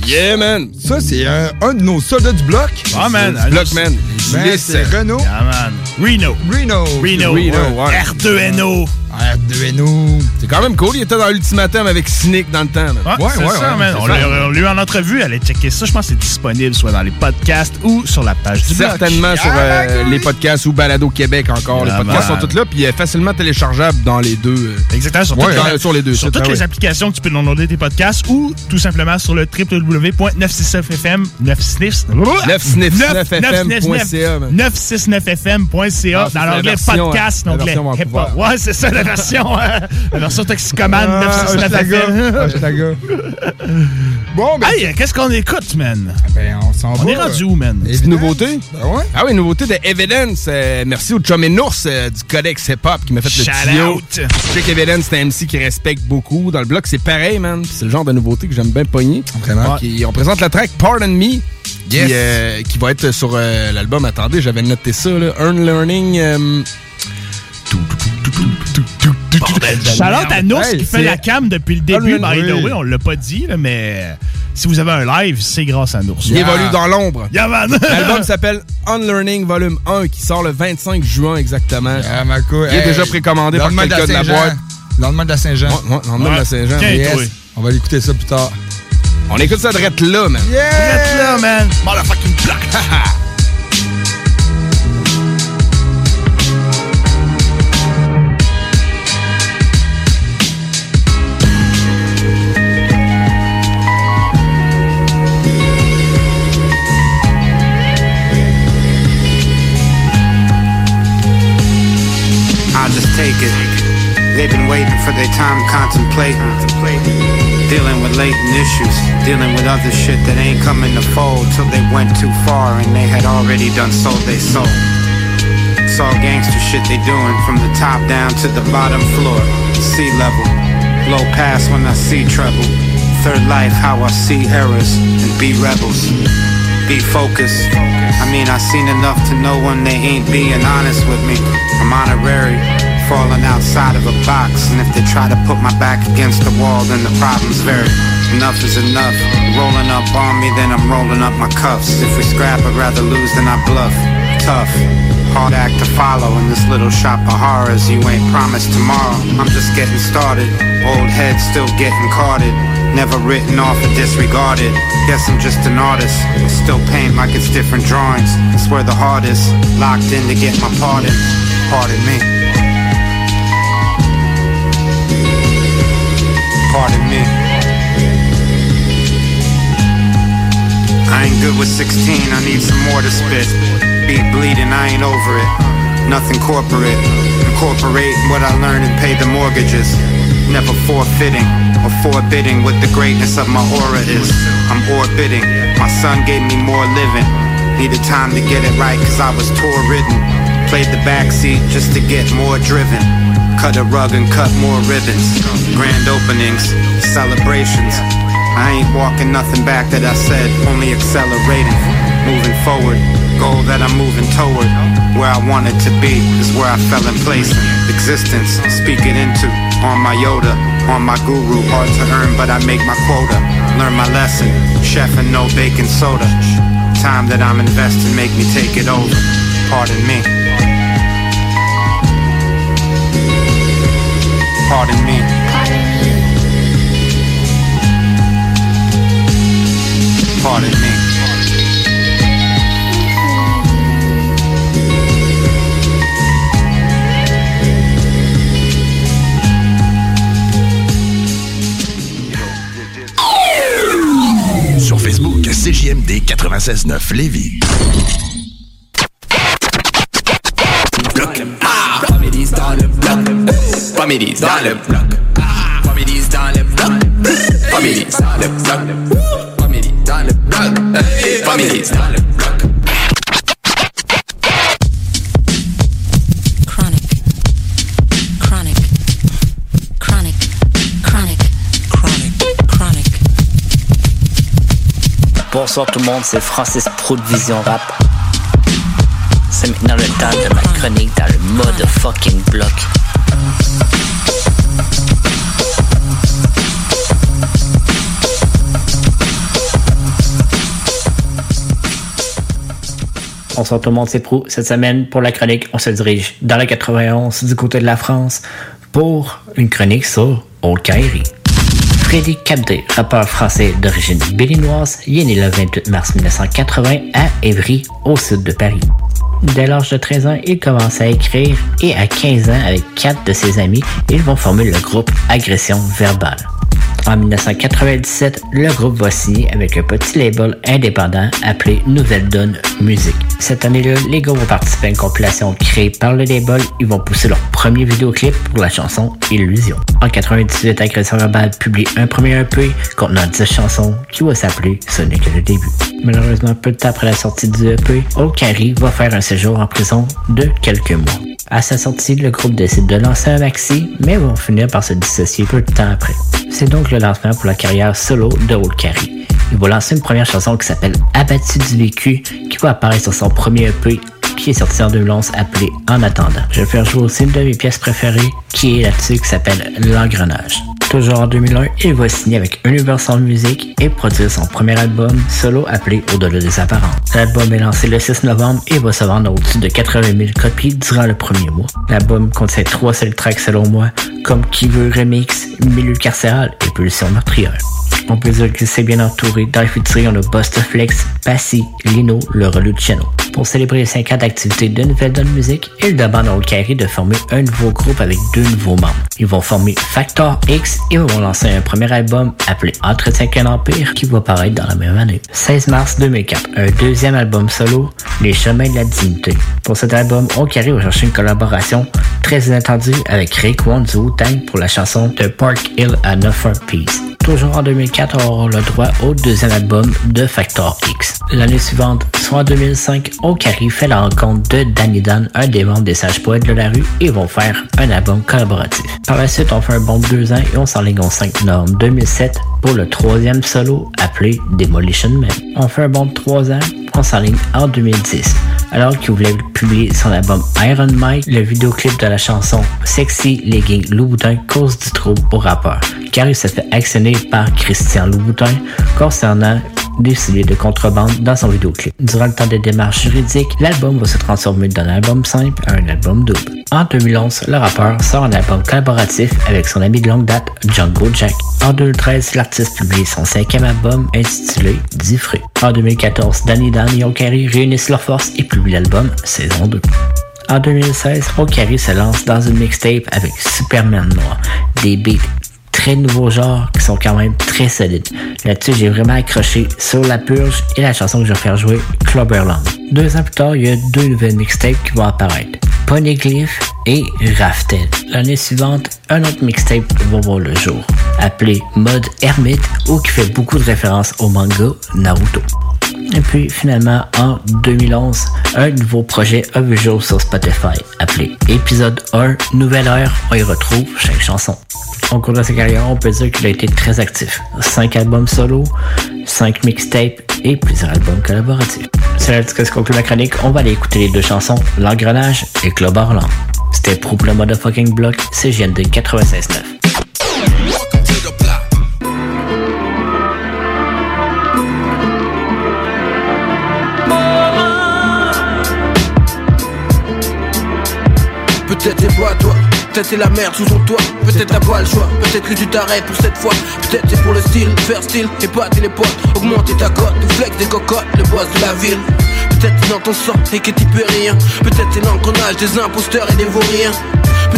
Yeah, man! Ça, c'est un, un de nos soldats du bloc. Ah, man. Du bloc, man. Man, Ulysse. c'est Renault. Yeah, man. Reno. Reno. Reno. Reno, ouais. R2NO. Arduino. C'est quand même cool. Il était dans l'ultimatum avec Cynic dans le temps. là. Ouais, ça, man. On l'a on l'a eu en entrevue. Allez checker ça. Je pense que c'est disponible soit dans les podcasts ou sur la page du blog. Certainement sur euh, les podcasts ou Balado Québec encore. les podcasts man. sont tous là, puis euh, facilement téléchargeables dans les deux. euh, Exactement, sur, Ouais, toutes les- sur les deux sur sites, toutes les ouais. applications que tu peux downloader tes podcasts ou tout simplement sur le www.969fm 969 969fm.ca, man. 969fm.ca Ah, ça, dans l'onglet podcast, l'onglet hip-hop. Ouais, c'est ça la version euh, la version toxicomane Ah, 969fm. Hochelaga. Bon, ben hey, qu'est-ce qu'on écoute, man? Ben, on s'en On va. est rendu où, man? Des nouveautés? Ben ouais. Ah oui, nouveauté de Evidence. Euh, merci au chum et Nours euh, du Codex Hip Hop qui m'a fait Shout le tuyau. out. Je sais qu'Evidence, c'est un MC qui respecte beaucoup. Dans le bloc, c'est pareil, man. Puis C'est le genre de nouveauté que j'aime bien pogner. Vraiment. Qui- on présente la track Pardon Me. Yes. Qui, euh, qui va être sur euh, l'album. Attendez, j'avais noté ça. Là. Earn Learning. euh, Charlotte à Nours Hey, qui fait la cam depuis le début, by the oui. way, on l'a pas dit, là, mais si vous avez un live, c'est grâce à Nours. Il évolue dans l'ombre. Yeah. L'album s'appelle Unlearning Volume 1 qui sort le 25 juin exactement. Ah, ma couille. Il est Hey, déjà précommandé par lendemain quelqu'un de la Saint-Jean. boîte. Lendemain de la Saint-Jean. Ouais, ouais, lendemain de la Saint-Jean. Yes. On va l'écouter ça plus tard. On écoute ça de là, man. Arrête là, man. Motherfucking block. take it. They've been waiting for their time contemplating. Dealing with latent issues, dealing with other shit that ain't coming to fold till they went too far and they had already done sold they sold. It's all gangster shit they doing from the top down to the bottom floor, sea level. Low pass when I see trouble. Third life, how I see errors and be rebels. Be focused. I mean, I seen enough to know when they ain't being honest with me. I'm honorary, falling outside of a box. And if they try to put my back against the wall, then the problem's very. Enough is enough. Rolling up on me, then I'm rolling up my cuffs. If we scrap, I'd rather lose than I bluff. Tough. Hard act to follow in this little shop of horrors. You ain't promised tomorrow. I'm just getting started. Old head still getting carded. Never written off or disregarded. Guess I'm just an artist. Still paint like it's different drawings. It's where the hardest. Locked in to get my pardon. Pardon me. Pardon me. I ain't good with 16, I need some more to spit. Beat bleeding, I ain't over it. Nothing corporate. Incorporate what I learned and pay the mortgages. Never forfeiting or forbidding what the greatness of my aura is. I'm orbiting. My son gave me more living. Needed time to get it right cause I was tour ridden. Played the backseat just to get more driven. Cut a rug and cut more ribbons. Grand openings, celebrations. I ain't walking nothing back that I said, only accelerating. Moving forward, goal that I'm moving toward. Where I wanted to be is where I fell in place. Existence, speak it into. On my Yoda, on my guru. Hard to earn, but I make my quota. Learn my lesson. Chef and no baking soda. Time that I'm investing, make me take it over. Pardon me. Pardon me. Pardon me. Sur Facebook, CJMD 96.9 Lévis. Comédies dans le bloc. Ah, Comédies dans le bloc. Comédies dans le bloc. Comédies dans le bloc. Comédies dans le bloc. Chronic. Chronic. Chronic. Chronic. Chronic. Bonsoir tout le monde, c'est Francis Pro de Vision Rap. C'est maintenant le temps de ma chronique dans le mode fucking bloc. Tout le monde, c'est Prou. Cette semaine, pour la chronique, on se dirige dans la 91 du côté de la France pour une chronique sur Old Kairi. Freddy Cabdé, rappeur français d'origine béninoise, il est né le 28 mars 1980 à Évry, au sud de Paris. Dès l'âge de 13 ans, il commence à écrire et à 15 ans, avec quatre de ses amis, ils vont former le groupe Agression Verbale. En 1997, le groupe va signer avec un petit label indépendant appelé Nouvelle Donne Musique. Cette année-là, les gars vont participer à une compilation créée par le label. Ils vont pousser leur premier vidéoclip pour la chanson Illusion. En 98, Agression Verbale publie un premier EP contenant 10 chansons qui va s'appeler Ce n'est que le début. Malheureusement, peu de temps après la sortie du EP, O'Carry va faire un séjour en prison de quelques mois. À sa sortie, le groupe décide de lancer un maxi, mais vont finir par se dissocier peu de temps après. C'est donc le lancement pour la carrière solo de Old. Il va lancer une première chanson qui s'appelle Abattu du vécu, qui va apparaître sur son premier EP qui est sorti en 2011 appelé En attendant. Je vais faire jouer aussi une de mes pièces préférées qui est là-dessus qui s'appelle L'engrenage. Toujours en 2001, il va signer avec Universal Music et produire son premier album solo appelé Au-delà des apparences. L'album est lancé le 6 novembre et va se vendre au-dessus de 80 000 copies durant le premier mois. L'album contient trois seuls tracks selon moi, comme Qui veut remix, Milieu carcéral et Pulsion meurtrière. On peut dire qu'il s'est bien entouré. Dans les featuring, on a Busta Flex, Passy, Lino, le relou de Channel. Pour célébrer les 5 ans d'activité de Nouvelle Donne Musique, il demande à Carré de former un nouveau groupe avec deux nouveaux membres. Ils vont former Factor X et vont lancer un premier album appelé Entretien qu'un empire qui va paraître dans la même année. 16 mars 2004, un deuxième album solo, Les chemins de la dignité. Pour cet album, Carré va chercher une collaboration très inattendue avec One du Wu-Tang pour la chanson The Park Hill à 9 Peace toujours en 2004, on aura le droit au deuxième album de Factor X. L'année suivante, soit en 2005, Okari fait la rencontre de Danny Dan, un des membres des Sages Poètes de la rue, et vont faire un album collaboratif. Par la suite, on fait un bon de deux ans et on s'enligne au 5 novembre 2007 pour le troisième solo appelé Demolition Man. On fait un bon de trois ans, on s'enligne en 2010. Alors qu'il voulait publier son album Iron Mike, le vidéoclip de la chanson Sexy Legging Louboutin cause du trouble au rappeur, car il s'est fait actionner par Christian Louboutin concernant des de contrebande dans son vidéoclip. Durant le temps des démarches juridiques, l'album va se transformer d'un album simple à un album double. En 2011, le rappeur sort un album collaboratif avec son ami de longue date, Django Jack. En 2013, l'artiste publie son cinquième album intitulé Diffré. En 2014, Danny Dan et Okari réunissent leurs forces et publient l'album Saison 2. En 2016, Okari se lance dans une mixtape avec Superman Noir, des beats très nouveaux genres qui sont quand même très solides. Là-dessus, j'ai vraiment accroché sur La Purge et la chanson que je vais faire jouer, Clubberland. Deux ans plus tard, il y a deux nouvelles mixtapes qui vont apparaître. Poneglyph et Raftel. L'année suivante, un autre mixtape va voir le jour, appelé Mode Hermite ou qui fait beaucoup de références au manga Naruto. Et puis finalement, en 2011, un nouveau projet a vu jour sur Spotify, appelé Épisode 1, Nouvelle Heure. On y retrouve chaque chanson. Au cours de sa carrière, on peut dire qu'il a été très actif. 5 albums solo, 5 mixtapes et plusieurs albums collaboratifs. C'est là que se conclut ma chronique. On va aller écouter les deux chansons, L'Engrenage et Club Orland. C'était pour le motherfucking block, c'est GND 96.9. C'est pas toi, peut-être c'est la merde sous son toit, peut-être t'as pas le choix, peut-être que tu t'arrêtes pour cette fois, peut-être c'est pour le style, faire style, épater les potes, augmenter ta cote, ou flex des cocottes, le boss de la ville. Peut-être c'est dans ton sang et que tu peux rien, peut-être c'est l'engrenage des imposteurs et des vauriens.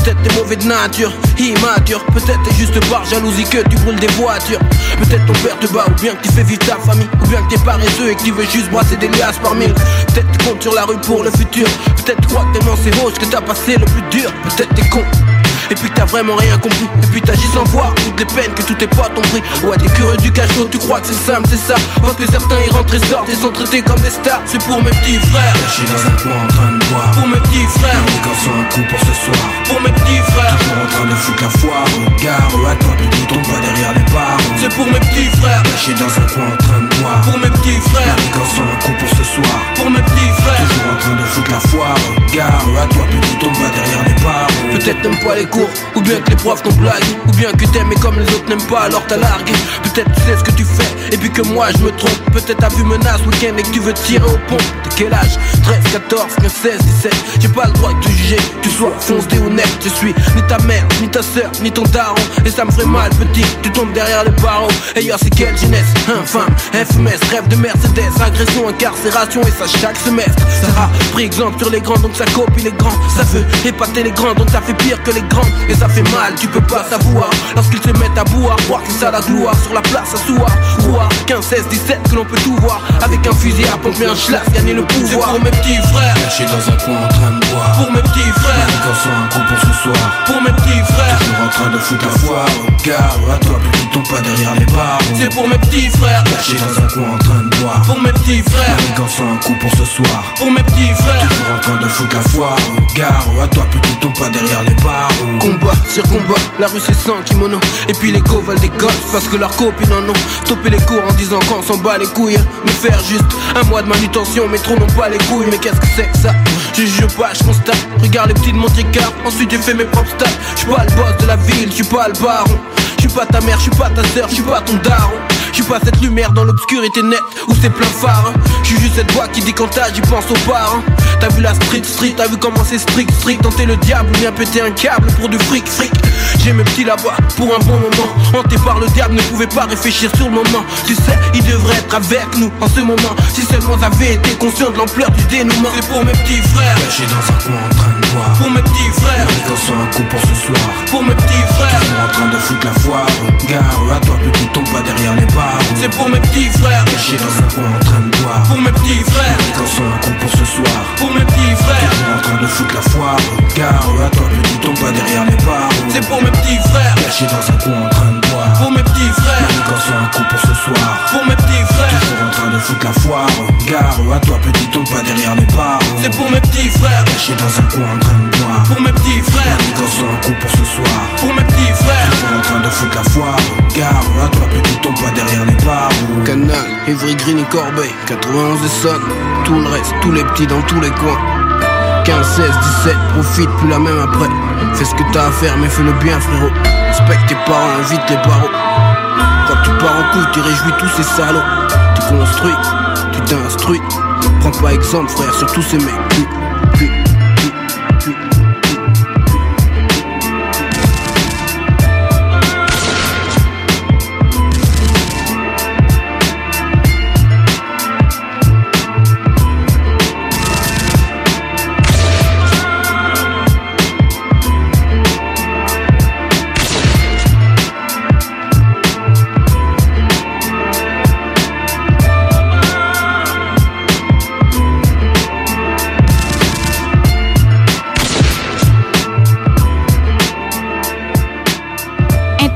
Peut-être t'es mauvais de nature, immature. Peut-être t'es juste par jalousie que tu brûles des voitures. Peut-être ton père te bat ou bien que tu fais vivre ta famille. Ou bien que t'es paresseux et que tu veux juste brasser des liasses par mille. Peut-être tu comptes sur la rue pour le futur. Peut-être crois que tellement c'est roche que t'as passé le plus dur. Peut-être t'es con et puis t'as vraiment rien compris. Et puis t'agis sans voir toutes les peines que tout est pas ton prix Ouais t'es curieux du cachot, tu crois que c'est simple, c'est ça. Parce que certains y rentrent et sortent et sont traités comme des stars. C'est pour mes petits frères. Je suis dans un coin en train de boire. Pour mes petits frères. Les gars sont un coup pour ce soir. Pour mes petits frères. Toujours en train de foutre la foire. Regarde, attends, tombe pas derrière les barres C'est pour mes petits frères suis dans un coin en train de bois. Pour mes petits frères, sont un coup pour ce soir. Pour mes petits frères, toujours en train de foutre la foire. Gare à toi, petit, tombe pas derrière les barreaux. Peut-être t'aimes pas les cours, ou bien que les profs t'ont blague, ou bien que t'aimes et comme les autres n'aiment pas, alors t'as largué. Peut-être tu sais ce que tu fais, et puis que moi je me trompe. Peut-être t'as vu menace week-end et que tu veux tirer au pont. T'as quel âge? 13, 14, 15, 16, 17. J'ai pas le droit de te juger, tu sois foncé ou net. Je suis ni ta mère, ni ta soeur, ni ton daron. Et ça me ferait mal, petit, tu tombes derrière les barreaux. Yo, c'est quelle jeunesse Infâme, FMS, rêve de Mercedes, agression, incarcération, et ça chaque semestre. Ça a pris exemple sur les grands, donc ça copie les grands. Ça veut épater les grands, donc ça fait pire que les grands. Et ça fait mal, tu peux pas savoir. Lorsqu'ils se mettent à boire, croire que ça la gloire sur la place à soir. Voir 15, 16, 17, que l'on peut tout voir. Avec un fusil à pomper un schlass, gagner le pouvoir. Pour mes petits frères, cachés dans un coin en train de boire. Pour mes petits frères, les un coup pour ce soir. Pour mes petits frères, toujours en train de foutre la foire. À toi, petit, tombe pas derrière les barres. C'est pour mes petits frères, cachés dans un coin en train de boire. Pour mes petits frères, les un coup pour ce soir. Pour mes petits frères, toujours en train de foutre la foire. Gare à toi, petit, tombe pas derrière les barres. Combat sur combat, la rue c'est sans kimono. Et puis les veulent des gosses parce que leurs copines en ont. Topé les cours en disant qu'on s'en bat les couilles. Me faire juste un mois de manutention, mais trop n'ont pas les couilles. Mais qu'est-ce que c'est que ça? Je juge pas, je constate. Regarde les petits de mon tricard, ensuite j'ai fait mes propres stats. Je suis pas le boss de la ville, je suis pas le baron. Je suis pas ta mère, je suis pas ta sœur, je suis pas ton daron. Je suis pas cette lumière dans l'obscurité nette où c'est plein phare. Je suis juste cette voix qui dit quand t'as, j'y pense au bar. T'as vu la street street, t'as vu comment c'est strict strict. Tenter le diable ou bien péter un câble pour du fric fric. J'ai mes petits là-bas pour un bon moment. Hanté par le diable, ne pouvait pas réfléchir sur le moment. Tu sais, il devrait être avec nous en ce moment. Si seulement j'avais été conscient de l'ampleur du dénouement. C'est pour mes petits frères, cachés dans un coin en train de boire. Pour mes petits frères, les un coup pour ce soir. Pour mes petits frères, train de foutre la foire. Gare à toi, tombe pas derrière les barres. C'est pour mes petits frères, cachés dans un coin en train de boire. Pour mes petits frères, les un coup pour ce soir. Pour mes petits frères, sont en train de foutre la foire. Gare à toi, petit, tombe pas derrière les barres. C'est pour mes petits frères, cachés dans un coin en train de boire. Pour mes petits frères, les un coup pour ce soir. Pour mes petits frères, toujours en train de foutre la foire. Gare à toi, petit, tombe pas derrière les barres. C'est pour mes petits frères, cachés dans un coin en train de boire. Pour mes petits frères, les un coup pour ce soir. Pour mes petits frères, toujours en train de foutre la foire. Gare à toi, petit, tombe pas derrière les barres. Canal, Evry Green et Corbeil, 91 et Sonne. Tout le reste, tous les petits dans tous les coins. 15, 16, 17, profite plus la même après. Fais ce que t'as à faire, mais fais-le bien, frérot. Respecte tes parents, invite les barreaux. Quand tu pars en couille, tu réjouis tous ces salauds. Tu construis, tu t'instruis. Prends pas exemple, frère, sur tous ces mecs.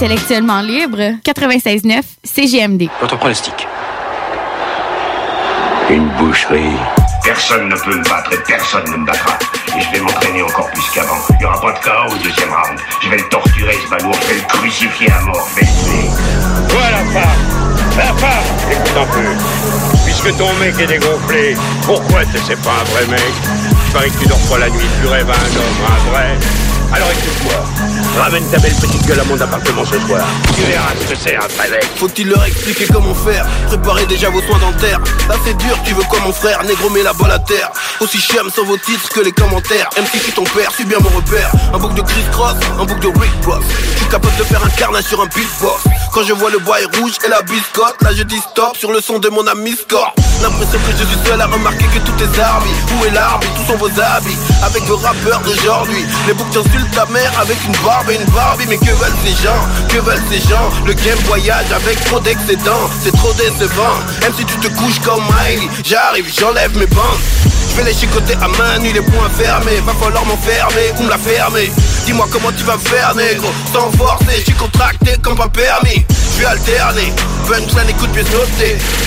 Intellectuellement libre, 96.9 CGMD. Votre pronostic. Une boucherie. Personne ne peut me battre et personne ne me battra. Et je vais m'entraîner encore plus qu'avant. Il n'y aura pas de chaos au deuxième round. Je vais le torturer, ce balourd. Je vais le crucifier à mort. Je vais le tuer. Toi, la femme La femme Écoute un peu. Puisque ton mec est dégonflé, pourquoi tu sais pas un vrai mec? Je parie que tu dors pas la nuit, tu rêves à un homme, un vrai. Alors écoute-moi, ramène ta belle petite gueule à mon appartement ce soir. Tu verras ce que c'est un mec. Faut-il leur expliquer comment faire? Préparez déjà vos soins dentaires. Là c'est dur, tu veux quoi mon frère? Négro la balle à terre. Aussi chum sans vos titres que les commentaires. MC si ton père, suis bien mon repère. Un bouc de Chris Cross, un bouc de Rick Ross. Je suis capable de faire un carnage sur un beatbox. Quand je vois le bois est rouge et la biscotte Là je dis stop sur le son de mon ami Score L'impression que je suis seul à remarquer que tout est arbi Où est l'arbre Tous sont vos habits? Avec vos rappeurs d'aujourd'hui. Les boucs ta mère avec une barbe et une Barbie. Mais que veulent ces gens? Que veulent ces gens? Le game voyage avec trop d'excédents. C'est trop décevant. Même si tu te couches comme Miley J'arrive, j'enlève mes bandes. Je vais les chicoter à main nue, les poings fermés. Va falloir m'enfermer ou me la fermer. Dis-moi comment tu vas faire négro. Sans forcer, je contracté comme pas permis Je vais alterner. Punchline et coup de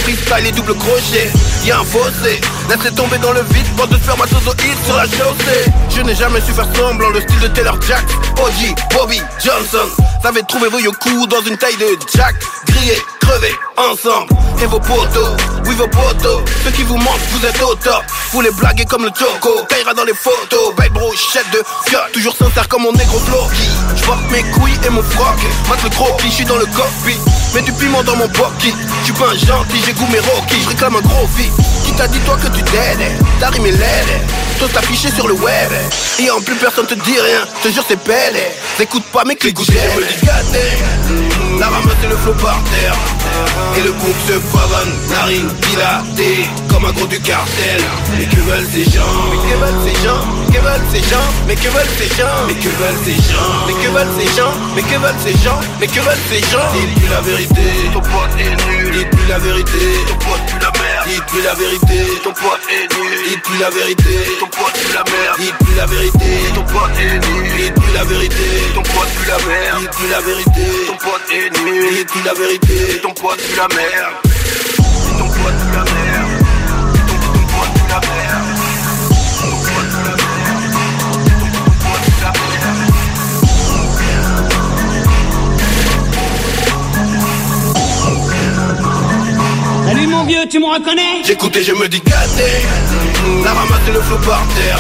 Freestyle et double crochet. Y'a un fossé. Laissez tomber dans le vide pour de faire ma sauce au hit sur la chaussée Je n'ai jamais su faire semblant le style de Taylor Jack. OG, Bobby, Johnson. Savait trouver vos yoku dans une taille de Jack. Grillé, crever ensemble. Et vos potos, oui vos potos, ceux qui vous manquent, vous êtes au top. Vous les blaguez comme le Choco, Kaira dans les photos. Belle brochette de fiat, toujours sincère comme mon négro Floki. Je porte mes couilles et mon froc, mate le suis dans le cockpit. streets. Mets du piment dans mon pocket, suis pas un gentil, j'ai goût mes Rocky, je réclame un gros vie. Qui t'a dit toi que tu t'aides, ta rime est laide. Toi affiché sur le web, et en plus personne te dit rien, je te jure c'est belle. T'écoutes pas mes clics, me dis gâté. La ramasse et le flot par terre. Et le groupe se pavane, narine dilatée. Comme un gros du cartel. Mais que veulent ces gens? Mais que veulent ces gens? Que veulent ces gens? Mais que veulent ces gens? Mais que veulent ces gens? Mais que veulent ces gens? Mais que veulent ces gens? Mais que veulent ces gens? La vérité Ton pote est nul Dis-plus la vérité. Ton pote pue la merde. Dis-plus la vérité. Ton pote est nul Dis-plus la vérité. Ton pote pue la merde. Dis-plus la vérité. Ton pote est nul Dis-plus la vérité. Ton pote pue la merde. Dis-plus la vérité. Ton pote est nul la vérité. Ton pote pue la merde Mon vieux, tu me reconnais J'écoute et je me dis gâté La ramasse et le flot par terre.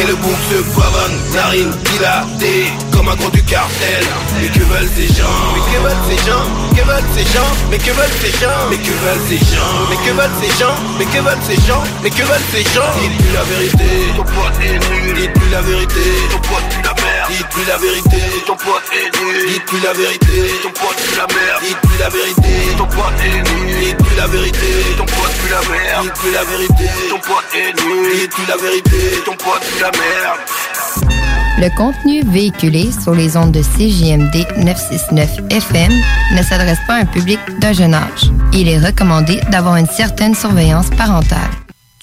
Et le bouc se pavane Narine dilatée Comme un gros du cartel. Mais que veulent ces gens Mais que veulent ces gens Que veulent ces gens Mais que veulent ces gens Mais que veulent ces gens Mais que veulent ces gens Mais que veulent ces gens Mais que veulent ces gens Dites-lui la vérité. Ton pote est nul. Dites-lui la vérité. Ton pote pue la merde Dites-lui la vérité. Ton pote est nul Dites-lui la vérité. Ton pote pue la merde. Dites-lui la vérité. Ton pote est nul Dites-lui la vérité. Ton pote pue la merde. Dites-lui la vérité. Ton pote est nul Dites-lui la vérité. Ton pote pue la merde. Le contenu véhiculé sur les ondes de CJMD 969 FM ne s'adresse pas à un public d'un jeune âge. Il est recommandé d'avoir une certaine surveillance parentale.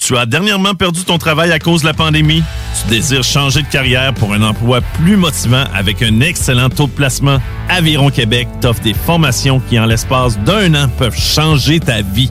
Tu as dernièrement perdu ton travail à cause de la pandémie? Tu désires changer de carrière pour un emploi plus motivant avec un excellent taux de placement? Aviron Québec t'offre des formations qui, en l'espace d'un an, peuvent changer ta vie.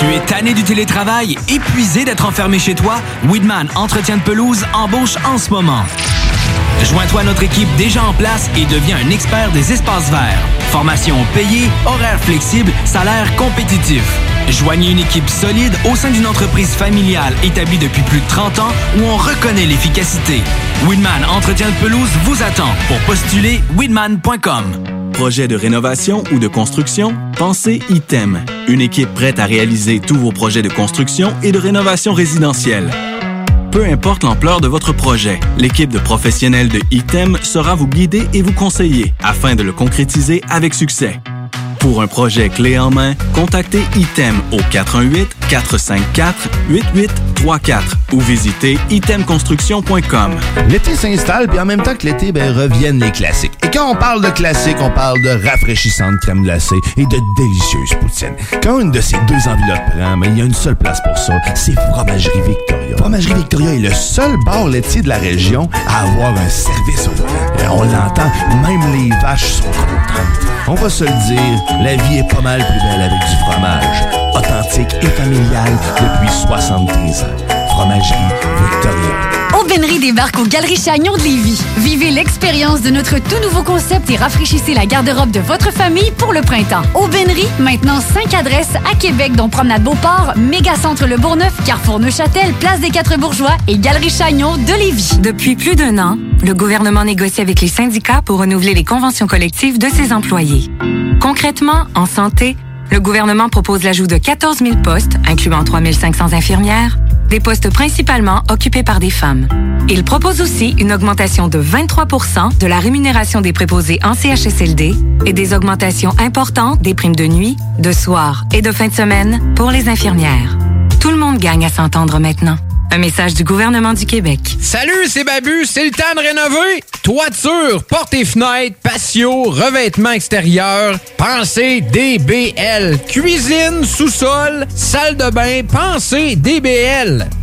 Tu es tanné du télétravail, épuisé d'être enfermé chez toi? Weedman Entretien de pelouse embauche en ce moment. Joins-toi à notre équipe déjà en place et deviens un expert des espaces verts. Formation payée, horaire flexible, salaire compétitif. Joignez une équipe solide au sein d'une entreprise familiale établie depuis plus de 30 ans où on reconnaît l'efficacité. Weedman Entretien de pelouse vous attend pour postuler weedman.com. Projet de rénovation ou de construction? Pensez ITEM. Une équipe prête à réaliser tous vos projets de construction et de rénovation résidentielle. Peu importe l'ampleur de votre projet, l'équipe de professionnels de ITEM sera vous guider et vous conseiller afin de le concrétiser avec succès. Pour un projet clé en main, contactez ITEM au 418-454-8834 ou visitez itemconstruction.com. L'été s'installe, puis en même temps que l'été, ben, reviennent les classiques. Et quand on parle de classiques, on parle de rafraîchissante crème glacée et de délicieuse poutine. Quand une de ces deux enveloppes prend, mais il y a une seule place pour ça, c'est Fromagerie Victoria. Fromagerie Victoria est le seul bar laitier de la région à avoir un service au volant. Et on l'entend, même les vaches sont contentes. On va se le dire, la vie est pas mal plus belle avec du fromage. Authentique et familial depuis 73 ans. Fromagerie Victoria. Aubainerie débarque aux Galeries Chagnon de Lévis. Vivez l'expérience de notre tout nouveau concept et rafraîchissez la garde-robe de votre famille pour le printemps. Aubainerie, maintenant 5 adresses à Québec, dont Promenade Beauport, Mégacentre Le Bourgneuf, Carrefour Neuchâtel, Place des Quatre Bourgeois et Galerie Chagnon de Lévis. Depuis plus d'un an, le gouvernement négocie avec les syndicats pour renouveler les conventions collectives de ses employés. Concrètement, en santé, le gouvernement propose l'ajout de 14 000 postes, incluant 3 500 infirmières, des postes principalement occupés par des femmes. Il propose aussi une augmentation de 23% de la rémunération des préposés en CHSLD et des augmentations importantes des primes de nuit, de soir et de fin de semaine pour les infirmières. Tout le monde gagne à s'entendre maintenant. Un message du gouvernement du Québec. Salut, c'est Babu, c'est le temps de rénover. Toiture, portes et fenêtres, patio, revêtement extérieur, pensez DBL. Cuisine, sous-sol, salle de bain, pensez DBL.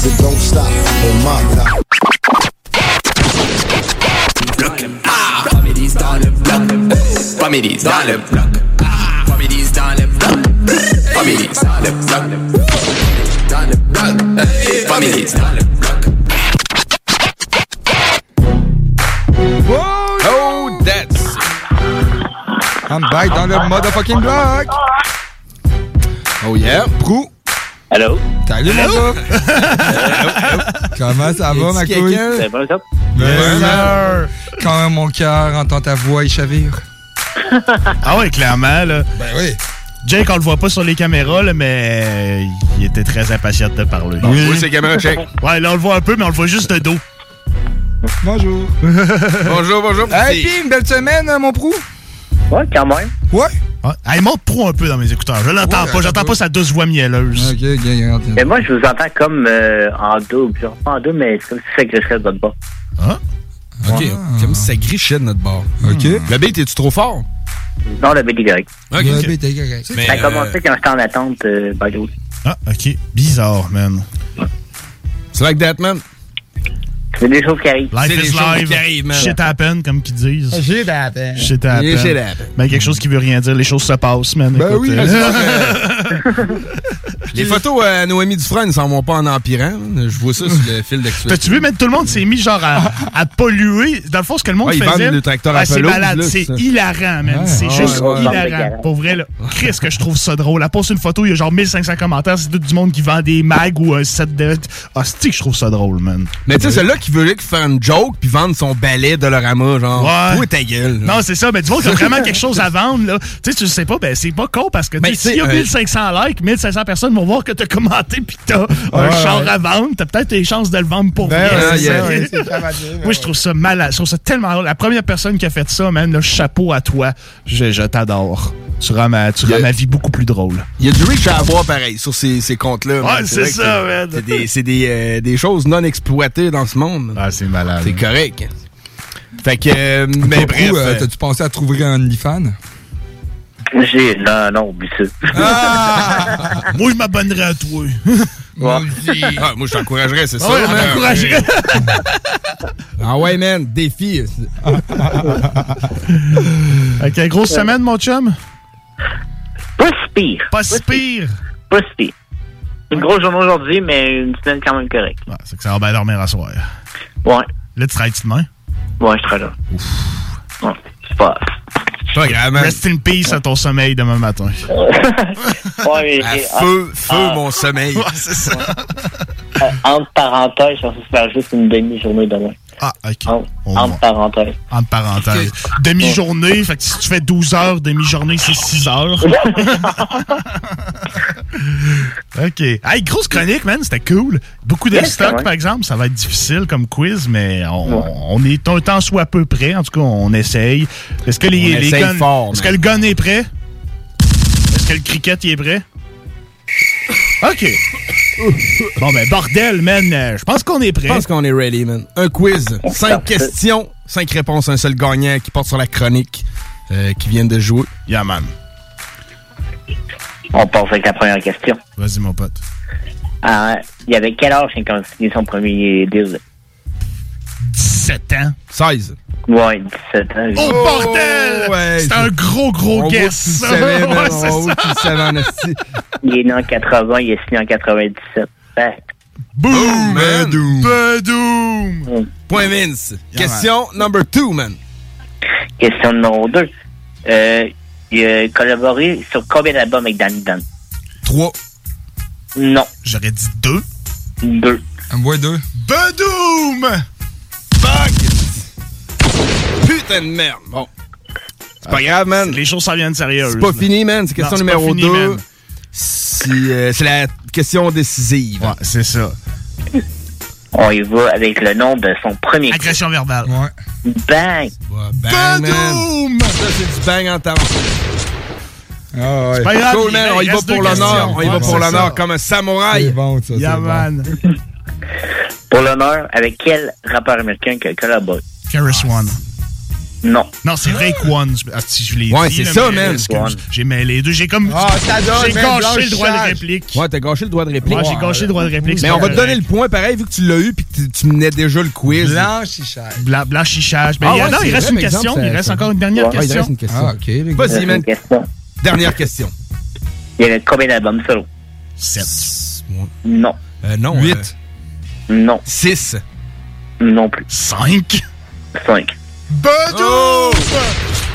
Cause it don't stop on my top. Comédies dans le bloc. Comédies dans le bloc. Comédies dans le bloc. Comédies dans le bloc. Dans le bloc. Comédies dans le bloc. Oh, that's... I'm back dans le motherfucking block. Oh yeah, Prou. Allô? Salut, mon gars. Comment ça va, ma couille? C'est bon, ça? Quand mon cœur entend ta voix, il chavire. Ah ouais, clairement, là. Ben oui. Jake, on le voit pas sur les caméras, là, mais il était très impatient de te parler. Oui, oui c'est caméra check. Ouais, là, on le voit un peu, mais on le voit juste de dos. Bonjour. bonjour, bonjour. Hey, puis une belle semaine, hein, mon Prou? Ouais, quand même. Ouais. Ah, hey, monte pro un peu dans mes écouteurs. Je l'entends Ouais, pas, j'entends pas sa douce voix mielleuse. Ok, ok, Mais moi, je vous entends comme euh, en double. Genre, pas en double, mais c'est comme si ça gricherait de votre bas. Ok, comme si ça grichait de notre bord. Ok. Le beat, es-tu trop fort? Non, le BD correct. Ok, Le ok. beat est correct. ça a commencé quand j'étais en attente, euh, by the way. Ah, ok. Bizarre, man. C'est like that, man. C'est des choses qui arrivent. Life is live. man. Shit happen, comme qu'ils disent. Shit happen. Shit happen. Yeah, shit happen. Ben, quelque chose qui veut rien dire. Les choses se passent, man. Ben Écoute, oui, euh, vrai. Les photos à Noémie Dufresne ne s'en vont pas en empirant. Je vois ça sur le fil d'actualité. T'as-tu vu, mais tout le monde s'est mis genre à, à polluer. Dans le fond, ce que le monde Ouais, ils faisait. Ouais, c'est malade. C'est hilarant, man. Ouais, c'est ouais, juste hilarant. Pour vrai, là. Chris, que je trouve ça drôle. Elle poste une photo, il y a genre 1500 commentaires. C'est tout du monde qui vend des mags ou un set de. Ah, c'est que je trouve ça drôle, man? Mais tu sais, celle-là qui veut faire une joke puis vendre son balai de Dolorama, genre, Ouais. toi ta gueule. là. Non, c'est ça. Mais tu vois qu'il y a vraiment quelque chose à vendre, là. Tu sais, tu sais pas, ben, c'est pas con parce que, s'il y a euh, 1500 likes, 1500 personnes vont voir que t'as commenté pis t'as un char ouais. à vendre, t'as peut-être des chances de le vendre pour Ben dire, Moi, je trouve ça malade. Je trouve ça tellement drôle. La première personne qui a fait ça, man, le chapeau à toi. Je, je t'adore. Tu rends, ma, tu rends ma vie beaucoup plus drôle. Il y a du reach à avoir pareil sur ces, ces comptes-là. Ouais, man. c'est ça, man. C'est des, c'est des, euh, des choses non exploitées dans ce monde. Ah, c'est malade. C'est correct. Fait que, euh, mais bref. Euh, euh, T'as-tu pensé à trouver un OnlyFans? J'ai. Non, non, oublie ça. Moi, je m'abonnerais à toi. Ah, moi, je t'encouragerais, c'est ça. Ouais, on man. t'encouragerait. ah ouais, man, défi. Ok, grosse semaine, mon chum? Pas pire. Pas si pire. Pas si pire. Une grosse journée aujourd'hui, mais une semaine quand même correcte. Ouais, c'est que ça va bien dormir à soir. Ouais. Là, tu travailles demain? Ouais, je serai là. Ouais, c'est pas. Pas grave, man. Rest in peace à ton sommeil demain matin. ouais, mais. À feu, feu, ah, mon sommeil. Ouais, c'est ça. euh, entre parenthèses, je censé faire juste une demi-journée demain. Ah, ok. Entre, On entre parenthèses. Entre parenthèses. Demi-journée, fait que si tu fais 12 heures, demi-journée, c'est 6 heures. OK. Hey, grosse chronique, man, c'était cool. Beaucoup de Yes, stock, ouais. par exemple. Ça va être difficile comme quiz, mais on, on est un temps soit peu près. En tout cas, on essaye. Est-ce que les, guns- fort, Est-ce que le gun est prêt? Est-ce que le cricket y est prêt? OK. Bon, ben, bordel, man. euh, Je pense qu'on est prêt. Je pense qu'on est ready, man. Un quiz, cinq questions, cinq réponses, un seul gagnant qui porte sur la chronique euh, qui vient de jouer. Yeah, man. On passe avec la première question. Vas-y, mon pote. Ah, il y avait quel âge quand il a signé son premier deal? 17 ans. 16. Ouais, 17 ans. Oh, bordel! ouais, c'est un gros, gros guess. tu savais, man. Ouais, ça. tu savais en. Il est né en 80, il est signé en 97. Fait. Boom, man. Badoum. Badoum. Point Vince. Yeah, Question number two, man. Question numéro 2. Euh, il a collaboré sur combien d'albums avec Danny Dunn? Trois. Non. J'aurais dit deux. Deux. Un bois deux. Badoum! Fuck! Putain de merde. Bon. C'est pas grave, man. Les choses s'en viennent sérieuses. C'est pas là. fini, man. C'est question Non, numéro fini, 2. man. C'est euh, c'est la question décisive. Ouais, c'est ça. On y va avec le nom de son premier. Agression verbale. Bang! Bang, man. Ça, c'est du bang en temps. Ah C'est pas grave, cool, man. On y va pour l'honneur. On y va Ouais, pour l'honneur comme un samouraï. C'est bon, ça. Yeah, c'est bon. Pour l'honneur, avec quel rappeur américain qui a collaboré? Karis One. Non. Non, c'est Rake One. Ah, si je l'ai Ouais, dit, c'est ça, man. J'ai mêlé les deux. J'ai comme. Ah, J'ai gâché le droit de réplique. Ouais, t'as gâché le droit de réplique. Ouais, j'ai gâché le droit de réplique. Mais on va te donner le point pareil vu que tu l'as eu puis que tu- menais déjà le quiz. Blanchissage. Bla- Blanchissage. Mais Ah il y a- ouais, non, il reste une question. il reste encore une dernière Ouais, il question. reste une question. Ah, OK. Vas-y, man. Question. Dernière question. Il y avait combien d'albums solo? 7. Non. Euh, non. Huit. Non. 6. Non plus. 5. 5. Badou!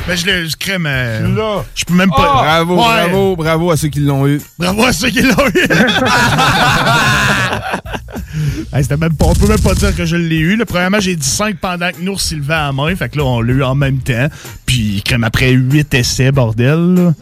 Ben, je le je crème. euh, Je peux même pas. Bravo, Ouais. bravo, bravo à ceux qui l'ont eu. Bravo à ceux qui l'ont eu. Hey, c'était même pas, on peut même pas dire que je l'ai eu. Le premièrement, j'ai dit 5 pendant que Nour Sylvain à main. Fait que là, on l'a eu en même temps. Puis, crème après 8 essais, bordel. là.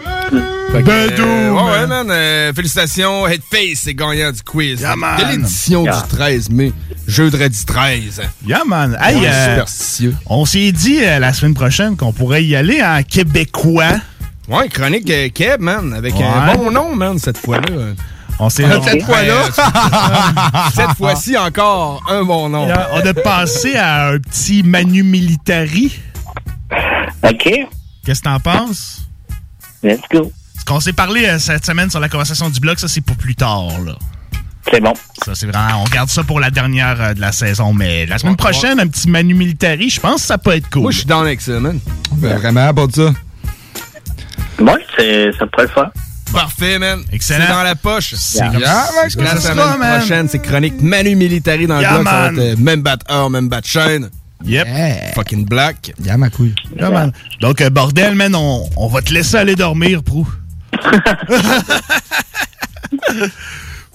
Fait que, Euh, ouais, ouais, man? euh, félicitations. Headface est gagnant du quiz. Yeah, man. de l'édition Yeah. du 13 mai. Jeudi 13. Yeah, man. Hey, On est euh, superstitieux. on s'est dit euh, la semaine prochaine qu'on pourrait y aller en québécois. Ouais, chronique euh, Keb, man. Avec Ouais. un bon nom, man, cette fois-là. On s'est Ah, Cette fois-là. Cette fois-ci encore, un bon nom. On a pensé à un petit Manu Militari. OK. Qu'est-ce que t'en penses? Let's go. Ce qu'on s'est parlé euh, cette semaine sur la conversation du blog, ça c'est pour plus tard. là. C'est bon. Ça c'est vraiment, on garde ça pour la dernière euh, de la saison, mais la semaine prochaine, un petit Manu Militari, je pense que ça peut être cool. Moi, je suis down avec ça, man. Ben, vraiment, pas de ça. Ouais, c'est, ça pourrait le faire. Parfait, man. Excellent. C'est dans la poche. C'est comme ça que la semaine man. prochaine, c'est chronique Manu Militari dans le Yeah, blog. Ça va être euh, même bat heure, même bat chaîne. Yep. Fucking black. Yeah, ma couille. Yeah, man. Donc, euh, bordel, man, on, on va te laisser aller dormir, Prou.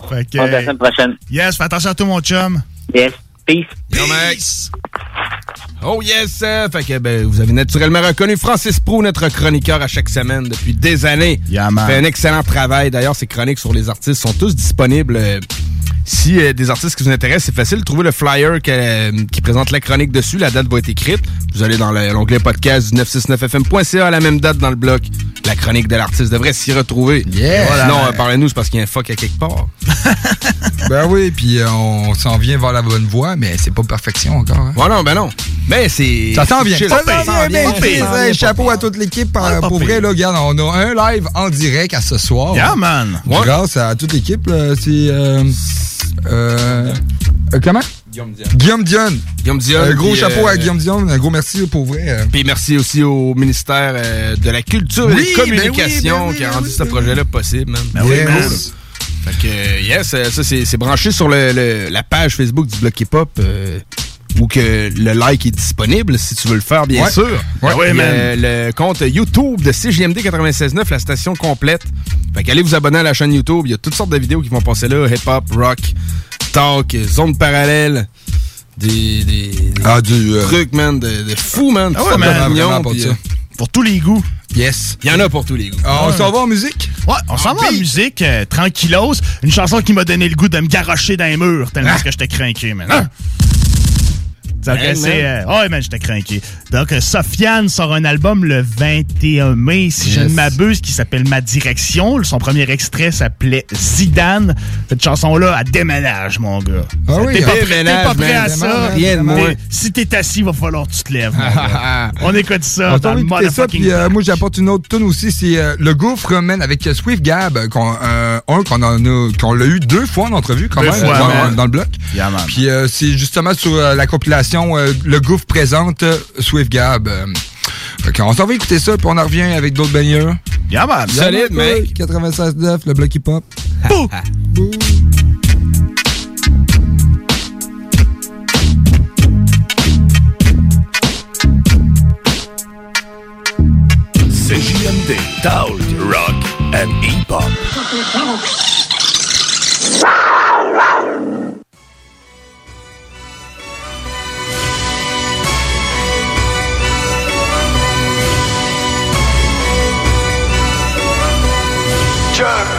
fait que, la semaine prochaine. yes, fais attention à tout, mon chum. Yes. Peace. Oh yes! euh, fait que ben, vous avez naturellement reconnu Francis Prou, notre chroniqueur à chaque semaine depuis des années. Yeah, Il fait un excellent travail. D'ailleurs, ses chroniques sur les artistes sont tous disponibles. Si euh, des artistes qui vous intéressent, c'est facile de trouver le flyer que- euh, qui présente la chronique dessus. La date va être écrite. Vous allez dans le- l'onglet podcast du 969fm.ca à la même date dans le bloc. La chronique de l'artiste devrait s'y retrouver. Yeah. Sinon, Voilà. euh, parlez-nous, c'est parce qu'il y a un fuck à quelque part. Ben oui, puis on s'en vient vers la bonne voie, mais c'est pas perfection encore. hein. Ouais, non, ben non. Mais c'est. Ça s'en vient. Ça s'en vient, bien, Chapeau à toute l'équipe. euh, Pour vrai, là, regarde, on a un live en direct à ce soir. Yeah, man. Grâce à toute l'équipe, là, c'est... Euh, euh, comment? Guillaume Dion. Guillaume Dion. Guillaume Dion, Un gros chapeau euh, à Guillaume Dion. Un gros merci pour vrai. Puis merci aussi au ministère euh, de la Culture et des ben oui, Communications ben oui, qui a ben rendu oui, ce ben projet-là possible, man. Ben oui, cool. Fait que, yes, ça, c'est branché sur le, le- la page Facebook du Bloc Hip Où que le like est disponible si tu veux le faire, bien Ouais. sûr. Ouais, Puis, ouais, man. euh, le compte YouTube de CJMD 96.9, la station complète. Fait qu'allez vous abonner à la chaîne YouTube. Il y a toutes sortes de vidéos qui vont passer là. Hip-hop, rock, talk, zone parallèle. Des, des, des Ah, du... euh, trucs, man, de, de fou, man. Ah ouais, man, vraiment, ça. euh, Pour tous les goûts. Yes. Il y en a pour tous les goûts. Ah, on s'en va en musique? Ouais, on s'en va en musique, euh, tranquillos. Une chanson qui m'a donné le goût de me garrocher dans les murs tellement que j'étais craqué, man. Donc, Hey, c'est. euh, ouais, man, j'étais craqué. Donc, euh, Sofiane sort un album le 21 mai, si je ne m'abuse, qui s'appelle Ma Direction. Son premier extrait s'appelait Zidane. Cette chanson-là, elle déménage, mon gars. Ah oui, t'es pas déménage, pas prêt à ça. Si t'es assis, il va falloir que tu te lèves. mon gars. On écoute ça On dans le ça, puis euh, moi j'apporte une autre tune aussi, c'est euh, Le Gouffre, man, avec Swift Gab, qu'on, un qu'on l'a eu deux fois en entrevue quand Deux même, fois, dans, le bloc. Yeah. Puis c'est justement sur la compilation euh, Le Gouffre présente euh, Swift Gab. euh. Qu'on s'en va écouter ça, puis on en revient avec d'autres baigneurs. Yeah, man. Solide, mec. 96.9, le bloc hip-hop. CJMD, Talk, Rock and Hip Hop.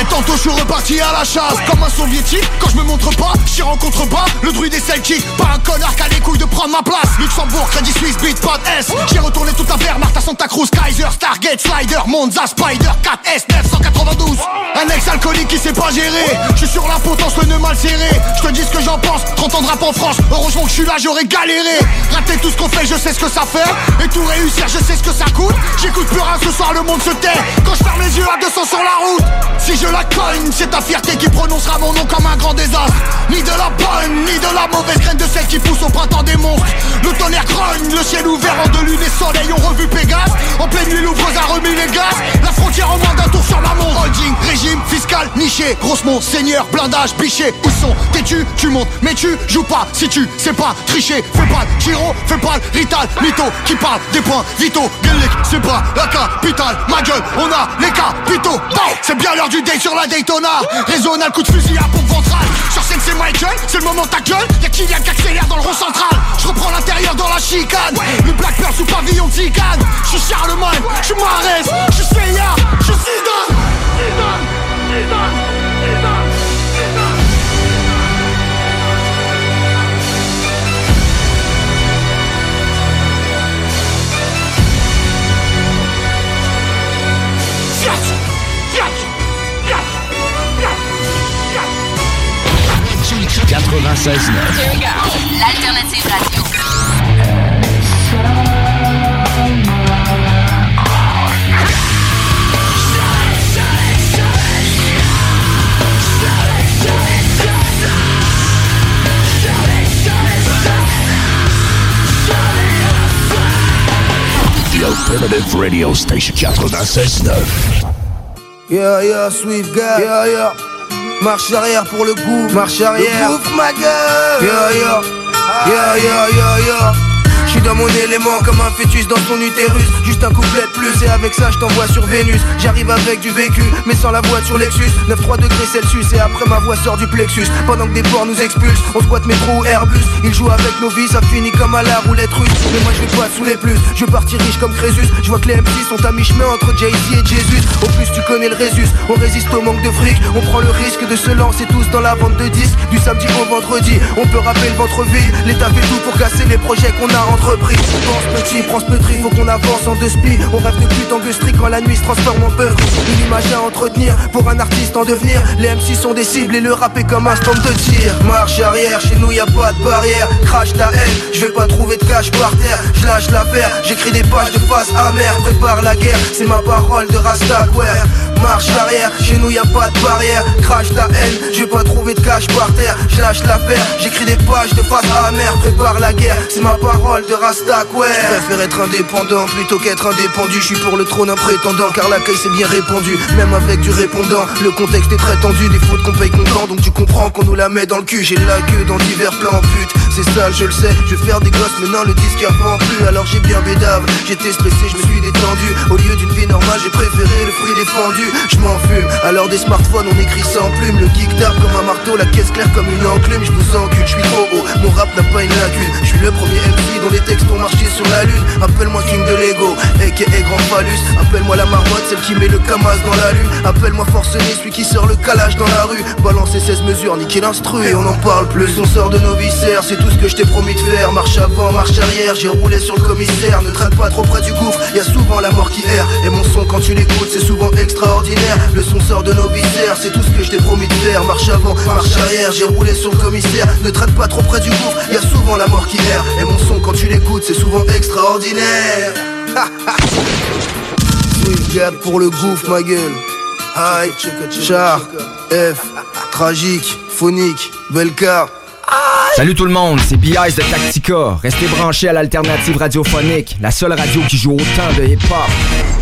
Et tantôt je suis reparti à la chasse. Comme un soviétique, quand je me montre pas, j'y rencontre pas Le druide des Celtics, pas un connard qui a les couilles de prendre ma place. Luxembourg, Crédit Suisse, Beatpot S. J'ai retourné toute la Wehrmacht à Santa Cruz Kaiser, Stargate, Slider, Monza, Spider, 4S, 992 Un ex-alcoolique qui sait pas gérer Je suis sur la potence, le nœud mal serré Je te dis ce que j'en pense, 30 ans de rap en France. Heureusement que je suis là, j'aurais galéré. Rater tout ce qu'on fait, je sais ce que ça fait. Et tout réussir, je sais ce que ça coûte. J'écoute plus rien, ce soir le monde se tait. Quand je ferme les yeux à 200 sur la route. Si je la cogne, c'est ta fierté qui prononcera mon nom comme un grand désastre. Ni de la la mauvaise graine de celle qui pousse au printemps des monstres. Le tonnerre grogne, le ciel ouvert en deux lunes et soleils ont revu Pégase. En pleine nuit l'ouvreuse a remis les gaz. La frontière en moins d'un tour sur la montre. Holding, régime, fiscal, niché Grosse seigneur, blindage, biché. Où sont T'es-tu, tu montes, mais tu joues pas. Si tu sais pas tricher, fais pas le giro Fais pas le rital, mytho Qui parle des points vitaux. Gueulec, c'est pas la capitale. Ma gueule, on a les capitaux. C'est bien l'heure du date sur la Daytona. Résonne coup de fusil à pompe ventrale c'est Michael, c'est le moment de ta gueule. Y'a Kylian qui accélère dans le rond central. Je reprends l'intérieur dans la chicane. Le Black Pearl sous pavillon de Je suis Charlemagne, je suis Marès, je suis Seigneur, je suis Zidane, Zidane, Zidane L'alternative radio. The Alternative Radio Station 96.9. Yeah, yeah, Swift guy. Yeah, yeah. Marche arrière pour le coup. Marche arrière. Le bouffe ma gueule. Yeah, yeah. Yeah, yeah, yeah, yeah. Je suis dans mon élément comme un fœtus dans son utérus Juste un couplet et avec ça je t'envoie sur Vénus. J'arrive avec du vécu mais sans la voiture Lexus. 9-3 degrés Celsius et après ma voix sort du plexus. Pendant que des porcs nous expulsent On squatte métro ou Airbus. Ils jouent avec nos vies ça finit comme à la roulette russe. Mais moi je vais pas sous les plus. Je partir riche comme Crésus. Je vois que les MC sont à mi-chemin entre Jay-Z et Jésus. Au plus tu connais le Résus. On résiste au manque de fric. On prend le risque de se lancer tous dans la vente de disques. Du samedi au vendredi On peut rappeler le ventre vide. L'État fait tout pour casser les projets qu'on a entrepris. Pense petit, prends ce petit, faut qu'on avance en deux spi On rêve de pute quand la nuit se transforme en peur Une image à entretenir pour un artiste en devenir. Les MC sont des cibles et le rap est comme un stand de tir. Marche arrière, chez nous y a pas de barrière. Crash ta haine, je vais pas trouver de cash par terre. Je lâche l'affaire, j'écris des pages de face amère. Prépare la guerre, c'est ma parole de Rasta Marche arrière, chez nous y a pas de barrière. Crash ta haine, je vais pas trouver de cash par terre. Je lâche l'affaire, j'écris des pages de face amère. Prépare la guerre, c'est ma parole de Rasta Je préfère être indépendant plutôt qu'être indépendu. Je suis pour le trône un prétendant car l'accueil c'est bien répandu. Même avec du répondant, le contexte est très tendu. Des fautes qu'on paye content donc tu comprends qu'on nous la met dans le cul. J'ai la queue dans divers plans pute C'est sale je le sais, je vais faire des gosses mais non le disque avant plus Alors j'ai bien bédave, j'étais stressé, je me suis détendu. Au lieu d'une vie normale j'ai préféré le fruit défendu. Je m'en fume, alors des smartphones on écrit sans plume. Le geek tape comme un marteau, la caisse claire comme une enclume. Je vous encule, je suis trop haut, mon rap n'a pas une lacune. Je suis le premier MC dont les textes ont marché sur la lune. Appelle-moi King de Lego, aka Grand Phallus. Appelle-moi la marmotte, celle qui met le camas dans la lune. Appelle-moi forcené, celui qui sort le calage dans la rue. Balancer 16 mesures, niquer l'instru et on en parle plus. On sort de nos viscères, c'est tout ce que je t'ai promis de faire. Marche avant, marche arrière, j'ai roulé sur le commissaire. Ne traîne pas trop près du gouffre, y a souvent la mort qui erre. Et mon son quand tu l'écoutes c'est souvent extraordinaire. Le son sort de nos viscères, c'est tout ce que je t'ai promis de faire. Marche avant, marche arrière, j'ai roulé sur le commissaire. Ne traîne pas trop près du gouffre, y a souvent la mort qui erre. Et mon son quand tu l'écoutes c'est souvent extraordinaire. Pour le gouffre ma gueule. Aïe, char, F, tragique, phonique, Belka Salut tout le monde, c'est B.I.S. de Tactica. Restez branchés à l'alternative radiophonique, la seule radio qui joue autant de hip-hop.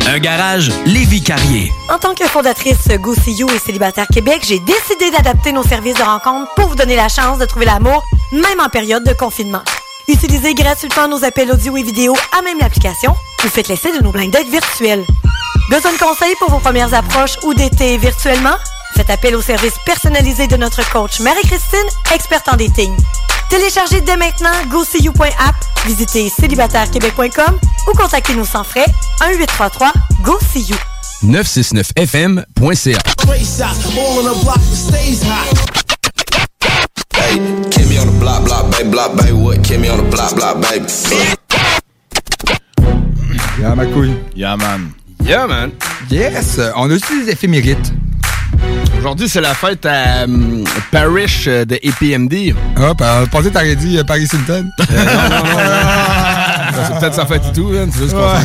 Un garage Lévi Carrier. En tant que fondatrice Go See You et Célibataire Québec, j'ai décidé d'adapter nos services de rencontre pour vous donner la chance de trouver l'amour, même en période de confinement. Utilisez gratuitement nos appels audio et vidéo à même l'application. Vous faites l'essai de nos blind dates virtuels. Besoin de conseils pour vos premières approches ou d'été virtuellement? Faites appel au service personnalisé de notre coach Marie-Christine, experte en dating. Téléchargez dès maintenant GoSeeYou.app, visitez célibatairequebec.com ou contactez-nous sans frais 1-833-GO-SEE-YOU. 969fm.ca. Race out, all on the block that stays hot. Hey, kill me on the block, block, baby, block, baby, what? Kill me on the block, block, baby. Yeah, ma couille. Yeah, man. Yeah, man. Yes, on a aussi des éphémérites. Aujourd'hui, c'est la fête à hum, Parish euh, de APMD. Ah, bah, pensais que t'aurais dit euh, Paris Hilton. non, non, non, non. C'est peut-être sa fête et tout, man. C'est juste qu'on s'en.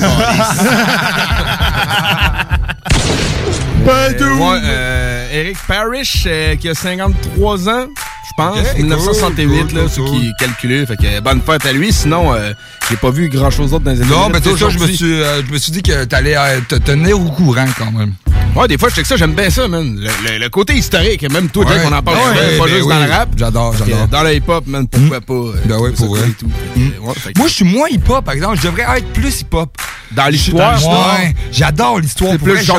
Ouais, euh, Eric Parrish, euh, qui a 53 ans, pense, Ok, 1968, cool, là, cool, ce cool. qui calculé. Fait que bonne fête à lui. Sinon, euh, j'ai pas vu grand-chose d'autre dans les Non, événements. mais ça, je me suis, euh, je me suis dit que t'allais euh, te tenir au courant quand même. Ouais, des fois, je sais que ça, j'aime bien ça, man. Le, le- le côté historique, même toi, Ouais. on en parle Ouais, pas ben juste oui. dans le rap. J'adore, j'adore. Dans le hip-hop, man, pourquoi pas. euh, Ben ouais, ça pour vrai. tout. Que, ouais, Moi, je suis moins hip-hop, par exemple. Je devrais être plus hip-hop. Dans l'histoire, Ouais, j'adore l'histoire. C'est plus là.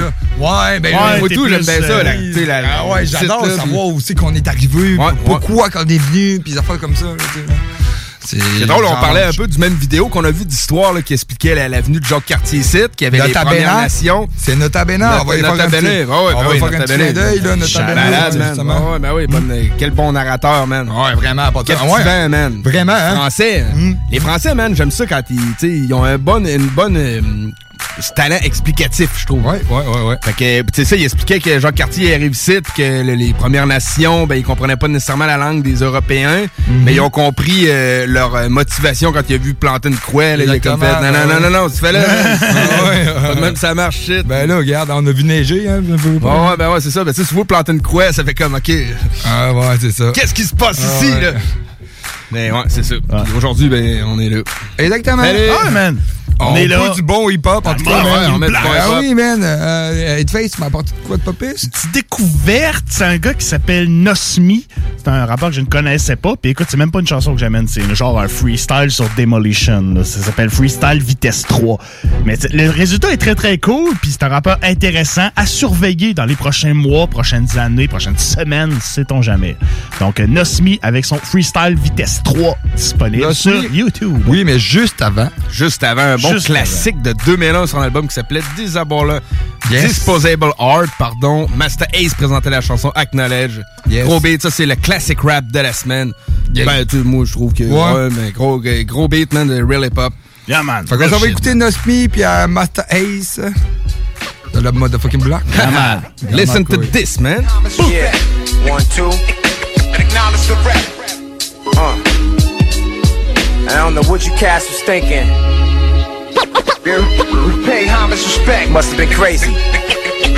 là. Ouais, ben Ouais, moi tout, j'aime bien ça, Ah ouais, j'adore savoir c'est qu'on est arrivé, Ouais, pourquoi quand on est venu, puis des affaires comme ça. là. C'est drôle, on parlait un peu du même vidéo qu'on a vu d'histoire qui expliquait la, la venue de Jacques Cartier site, qui avait les Premières. Nations. C'est Nota Bene, on va y faire un Nota petit- Bene, ouais, ouais, on ben va faire un petit d'œil, là. Ouais, ben oui, bonne- quel bon narrateur, man. Ouais, vraiment, pas ouais. vent, man? Vraiment, hein? Français. Les Français, man, j'aime ça quand ils, ont une bonne, euh, ce talent explicatif, je trouve. Ouais, ouais, ouais, ouais. Fait que, tu sais, ça, il expliquait que Jacques Cartier arrive ici, puis que le- les Premières Nations, ben, ils comprenaient pas nécessairement la langue des Européens, Mhm. mais ils ont compris euh, leur euh, motivation quand il a vu planter une croix, là, il a comme fait, non, non, non, non, non, tu fais là, ouais, même ça marche, shit. Ben là, regarde, on a vu neiger, hein. pas. Ouais, ouais, ben ouais, c'est ça. Ben, tu sais, si vous planter une croix, ça fait comme, OK, Ah ouais, c'est ça. qu'est-ce qui se passe Ah, ici, ouais. là? Mais ouais, c'est ça. Puis Aujourd'hui, ben, on est là. Exactement. Salut. Ah, man. On, On est là. du bon hip-hop, en tout cas, ouais, man. on met du bon Ah oui, man. Euh, Headface m'a apporté de quoi de pire? petite découverte. C'est un gars qui s'appelle Nosmi. C'est un rappeur que je ne connaissais pas. Puis écoute, c'est même pas une chanson que j'amène. C'est genre un freestyle sur Demolition. là. Ça s'appelle Freestyle Vitesse 3. Mais le résultat est très très cool. Puis c'est un rappeur intéressant à surveiller dans les prochains mois, prochaines années, prochaines semaines, sait-on jamais. Donc euh, Nosmi avec son Freestyle Vitesse 3 disponible Nosmi? sur YouTube. Oui, mais juste avant. Juste avant, un bon Juste classique de 2001 sur un album qui s'appelait Disable, Yes. Disposable Art, pardon. Master Ace présentait la chanson Acknowledge. Yes. Gros beat, ça c'est le classic rap de la semaine. Yeah. Ben, tu moi je trouve que. Ouais. Ouais, mais gros, gros beat, man, de real hip-hop. Yeah, man. Fait qu'on s'en va écouter Nosmi puis euh, Master Ace. De la motherfucking block. Yeah, man. Listen to this, man. Yeah. One, two. And acknowledge the rap. Uh. I don't know what you cats was thinking. We pay homage respect. Must have been crazy.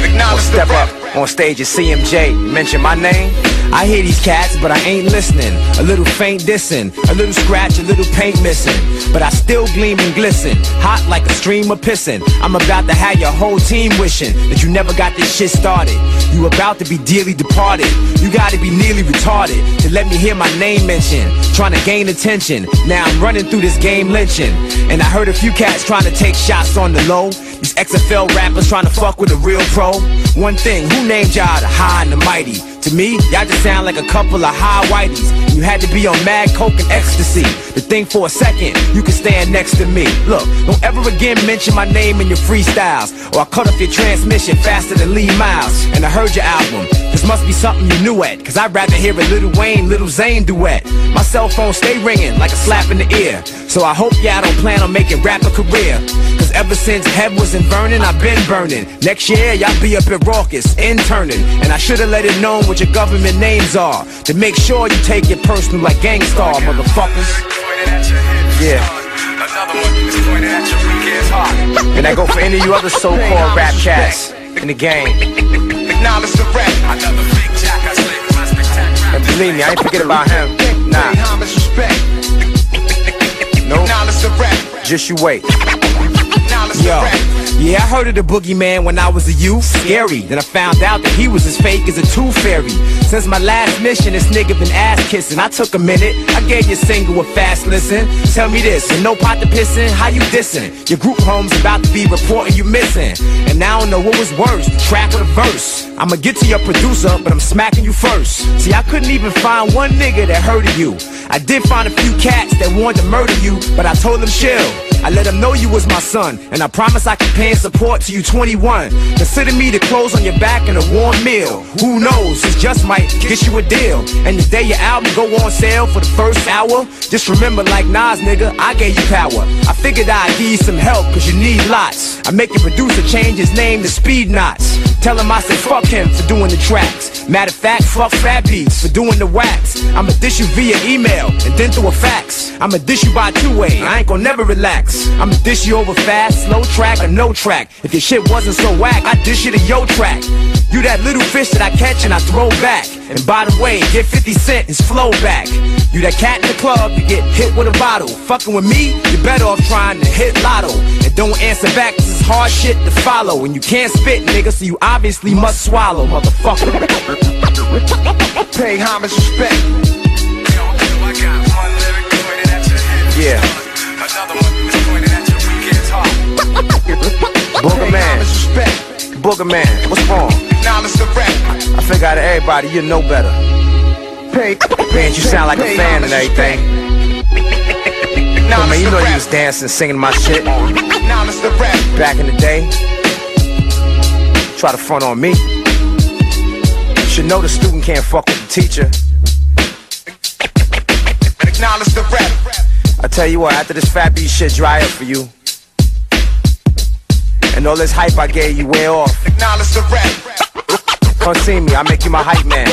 Acknowledge step up on stage at CMJ. Mention my name. I hear these cats, but I ain't listening. A little faint dissing, a little scratch, a little paint missing. But I still gleam and glisten, hot like a stream of pissing. I'm about to have your whole team wishing that you never got this shit started. You about to be dearly departed. You gotta be nearly retarded to let me hear my name mentioned. Trying to gain attention. Now I'm running through this game lynching. And I heard a few cats trying to take shots on the low. These XFL rappers trying to fuck with a real pro. One thing, who named y'all the high and the mighty? To me, y'all just sound like a couple of high whiteys. You had to be on mad coke and ecstasy. To think for a second, you can stand next to me. Look, don't ever again mention my name in your freestyles, or I cut off your transmission faster than Lee Miles. And I heard your album. This must be something you knew at, cause I'd rather hear a Little Wayne, Little Zane duet. My cell phone stay ringing like a slap in the ear. So I hope y'all don't plan on making rap a career. Cause ever since Head wasn't burning, I've been burning. Next year, y'all be up at Raucus, interning. And I should've let it known what your government names are. To make sure you take it personal like Gangstar, motherfuckers. Yeah. And I go for any of you other so-called rap cats in the game. Acknowledge the rap. And believe me, I ain't forget about him. Nah. No. Just you wait. Yo. Yeah, I heard of the boogeyman when I was a youth. Scary. Then I found out that he was as fake as a tooth fairy. Since my last mission, this nigga been ass kissing. I took a minute. I gave you a single a fast listen. Tell me this, and no pot to pissin', how you dissin'? Your group home's about to be reporting you missing. And I don't know what was worse, track or the verse. I'ma get to your producer, but I'm smacking you first. See, I couldn't even find one nigga that heard of you. I did find a few cats that wanted to murder you, but I told them chill. I let them know you was my son, and I promise I can pay and support till you 21. Consider me the clothes on your back and a warm meal. Who knows, this just might get you a deal. And the day your album go on sale for the first hour, just remember like Nas, nigga, I gave you power. I figured I'd give you some help, cause you need lots. I make your producer change his name to Speed Knots. Tell him I said fuck him for doing the tracks. Matter of fact, fuck Fat Beats for doing the wax. I'ma dish you via email and then through a fax. I'ma dish you by two-way, I ain't gonna never relax. I'ma dish you over fast, slow track or no track. If your shit wasn't so whack, I dish you to your track. You that little fish that I catch and I throw back. And by the way, get 50 cent his flow back. You that cat in the club, you get hit with a bottle. Fucking with me, you better off trying to hit lotto. And don't answer back, this is hard shit to follow. And you can't spit, nigga, so you obviously must swallow, motherfucker. Pay homage, respect. Yeah. Booger man. Booger man, what's wrong? I figure out of everybody, you know better. Man, you sound like a fan and everything. Come man, you know you was dancing, singing my shit. Back in the day. Try to front on me. You should know the student can't fuck with the teacher. Acknowledge the rap. I tell you what, after this fat beat shit dry up for you, and all this hype I gave you way off, Acknowledge the rap. come see me, I'll make you my hype man.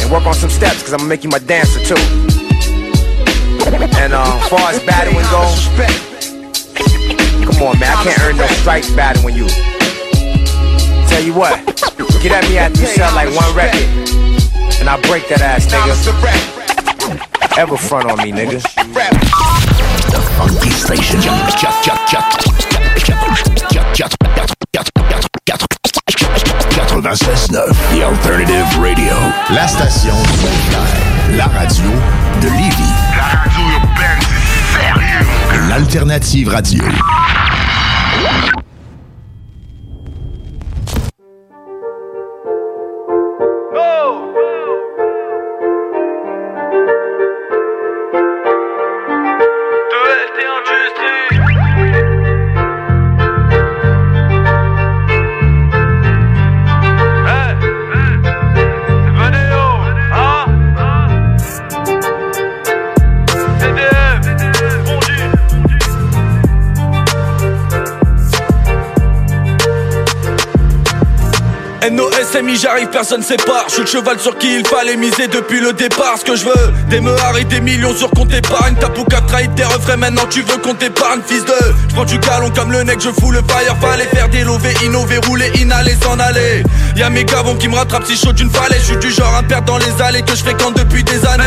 And work on some steps, cause I'm gonna make you my dancer too. And uh, as far as battling goes, come on man, I can't earn no stripes battling you. Tell you what, get at me after you sell like one record, and I'll break that ass, nigga. Ever front on me, nigga. The Funky Station. 96.9 The Alternative Radio. La station de La radio de Lévis. La radio urbaine, c'est sérieux. L'Alternative Radio. J'arrive personne sépare. Je suis le cheval sur qui il fallait miser depuis le départ. Ce que je veux des meurs et des millions sur compte épargne. Ta pouca trahit tes refrains maintenant tu veux qu'on t'épargne Fils de. Je prends du calon comme le nec je fous le fire. Fallait faire des lovés, innover, rouler, inhaler, s'en aller. Y'a mes gavons qui me rattrapent si chaud d'une falaise. Je suis du genre à perdre dans les allées que je fréquente depuis des années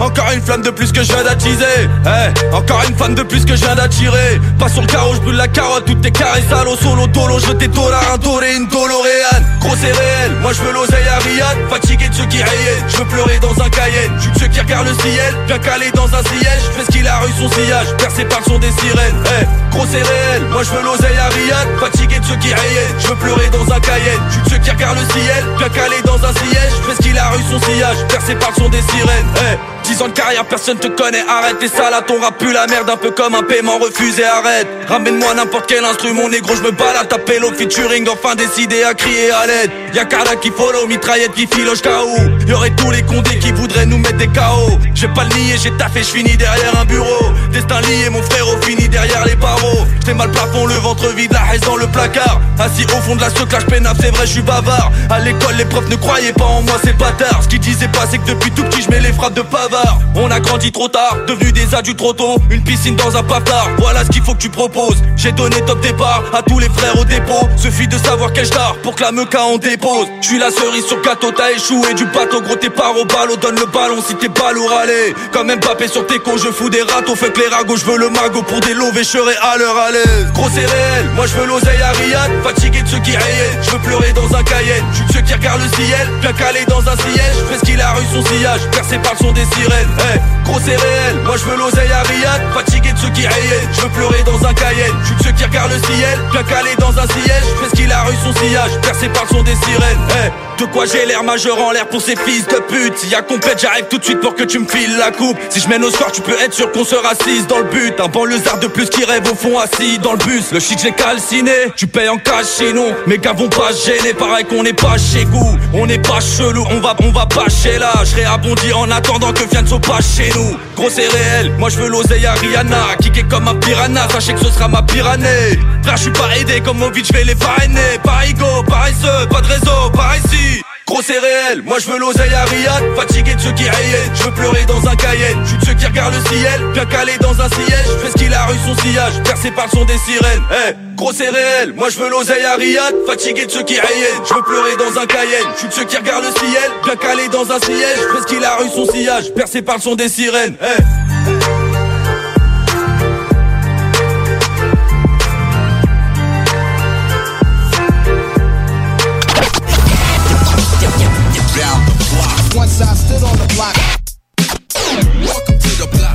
encore une flamme de plus que je viens d'attiser. Eh, Encore une femme de plus que je viens d'attirer. Pas sur le carreau, je brûle la carotte. Toutes tes carrés salauds, solo, dolo Je t'ai un doré, une doloréane Gros c'est réel, moi je veux l'oseille à Riyad. Fatigué de ceux qui rayaient, je veux pleurer dans un Cayenne Je de ceux qui regardent le ciel, bien calé dans un siège. Fais ce qu'il a eu son sillage, percé par le son des sirènes. Eh, Gros c'est réel, moi je veux l'oseille à Riyad. Fatigué de ceux qui rayaient, je veux pleurer dans un Cayenne Je de ceux qui regardent le ciel, bien calé dans un siège. Fais ce qu'il a eu son sillage, percé par le son des sirènes. Eh, 10 ans de carrière, personne te connaît, arrête tes salades, ton rap pue la merde, un peu comme un paiement refusé, arrête. Ramène-moi n'importe quel instrument, négro, je me balade, taper l'eau featuring, enfin décidé à crier à l'aide. Y'a Kada qui follow, mitraillette qui filoche KO. Y'aurait tous les condés qui voudraient nous mettre des KO. J'ai pas le nier, j'ai taffé, j'finis derrière un bureau. Destin lié, mon frère, finit derrière les barreaux. J't'ai mal plafond, le ventre vide, la haine dans le placard. Assis au fond de la seclage peinave, c'est vrai, je suis bavard. À l'école, les profs ne croyaient pas en moi, c'est bâtard. Ce qu'ils disaient pas, c'est que depuis tout petit, je mets les frappes de pavard. On a grandi trop tard, devenu des adultes trop tôt. Une piscine dans un paftard, voilà ce qu'il faut que tu proposes. J'ai donné top départ à tous les frères au dépôt. Suffit de savoir quel star pour que la meuca on dépose. Je suis la cerise sur gâteau, t'as échoué du bateau, gros t'es pas au ballot. Donne le ballon si t'es pas lourd, allez. Comme Mbappé sur tes cons, je fous des râteaux, fais que les ragots, je veux le magot pour des lots, je à l'heure à. Gros c'est réel, moi je veux l'oseille à Riyad, fatigué de ceux qui rayent. Je veux pleurer dans un Cayenne, je suis de ceux qui regardent le ciel, bien calé dans un siège. Fais ce qu'il a reçu son sillage, percé par son des sirènes. Hey, gros c'est réel, moi je veux l'oseille à Riyad, fatigué de ceux qui rayent. Je veux pleurer dans un Cayenne, je suis de ceux qui regardent le ciel, bien calé dans un siège. Fais ce qu'il a reçu son sillage, percé par le son des sirènes. De quoi j'ai l'air majeur en l'air pour ces fils de pute. S'il y a compète j'arrive tout de suite pour que tu me files la coupe. Si je mène au score tu peux être sûr qu'on se rassise dans le but. Un banlieusard de plus qui rêve au fond assis dans le bus. Le shit j'ai calciné, tu payes en cash chez nous Mes gars vont pas gêner, pareil qu'on n'est pas chez goût. On n'est pas chelou, on va, on va pas chez là. Je réabondis en attendant que vienne son pas chez nous. Gros c'est réel, moi je veux l'oseille à Rihanna. Kicker comme un piranha, sachez que ce sera ma pire année. Frère je suis pas aidé. Comme Movic, je vais les parrainer. Par ego, paresseux, pas de réseau, par ici Gros c'est réel, moi je veux l'oseille à Riyad Fatigué de ceux qui rayent, je veux pleurer dans un Cayenne. Je suis de ceux qui regardent le ciel, bien calé dans un siège. Fais ce qu'il a reçu son sillage, percé par le son des sirènes. Hey, Gros c'est réel, moi je veux l'oseille à Riyad Fatigué de ceux qui rayent, je veux pleurer dans un Cayenne. Je suis de ceux qui regardent le ciel, bien calé dans un siège. Fais ce qu'il a reçu son sillage, percé par le son des sirènes. Hey.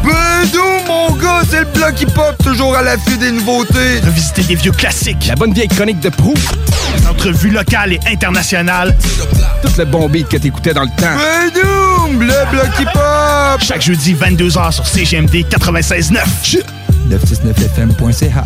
Bedou, mon gars, c'est le bloc hip-hop, toujours à l'affût des nouveautés. Revisiter des vieux classiques. La bonne vieille chronique de proue. Entrevues locales et internationales. Tout le bon beat que t'écoutais dans le temps. Bedou, le bloc hip-hop? Chaque jeudi, 22h sur CGMD 96.9. 969fm.ca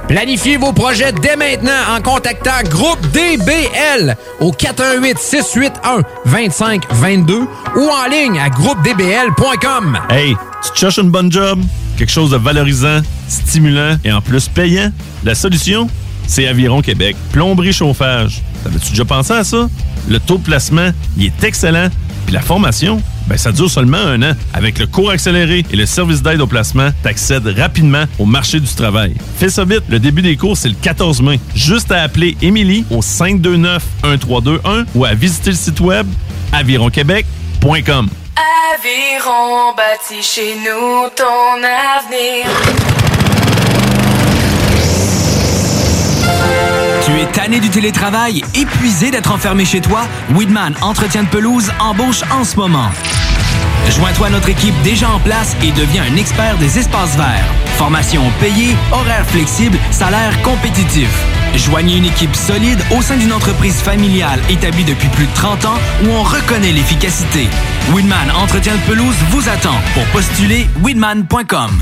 Planifiez vos projets dès maintenant en contactant Groupe DBL au 418 681 2522 ou en ligne à groupedbl.com. Hey, tu cherches une bonne job? Quelque chose de valorisant, stimulant et en plus payant? La solution? C'est Aviron Québec. Plomberie chauffage. T'avais-tu déjà pensé à ça? Le taux de placement, il est excellent. Puis la formation, ben ça dure seulement un an. Avec le cours accéléré et le service d'aide au placement, t'accèdes rapidement au marché du travail. Fais ça vite, le début des cours, c'est le 14 mai. Juste à appeler Émilie au 529-1321 ou à visiter le site web avironquebec.com. Aviron bâti chez nous ton avenir. Tu es tanné du télétravail, épuisé d'être enfermé chez toi? Weedman Entretien de pelouse embauche en ce moment. Joins-toi à notre équipe déjà en place et deviens un expert des espaces verts. Formation payée, horaires flexibles, salaire compétitif. Joignez une équipe solide au sein d'une entreprise familiale établie depuis plus de 30 ans où on reconnaît l'efficacité. Weedman Entretien de pelouse vous attend. Pour postuler, weedman.com.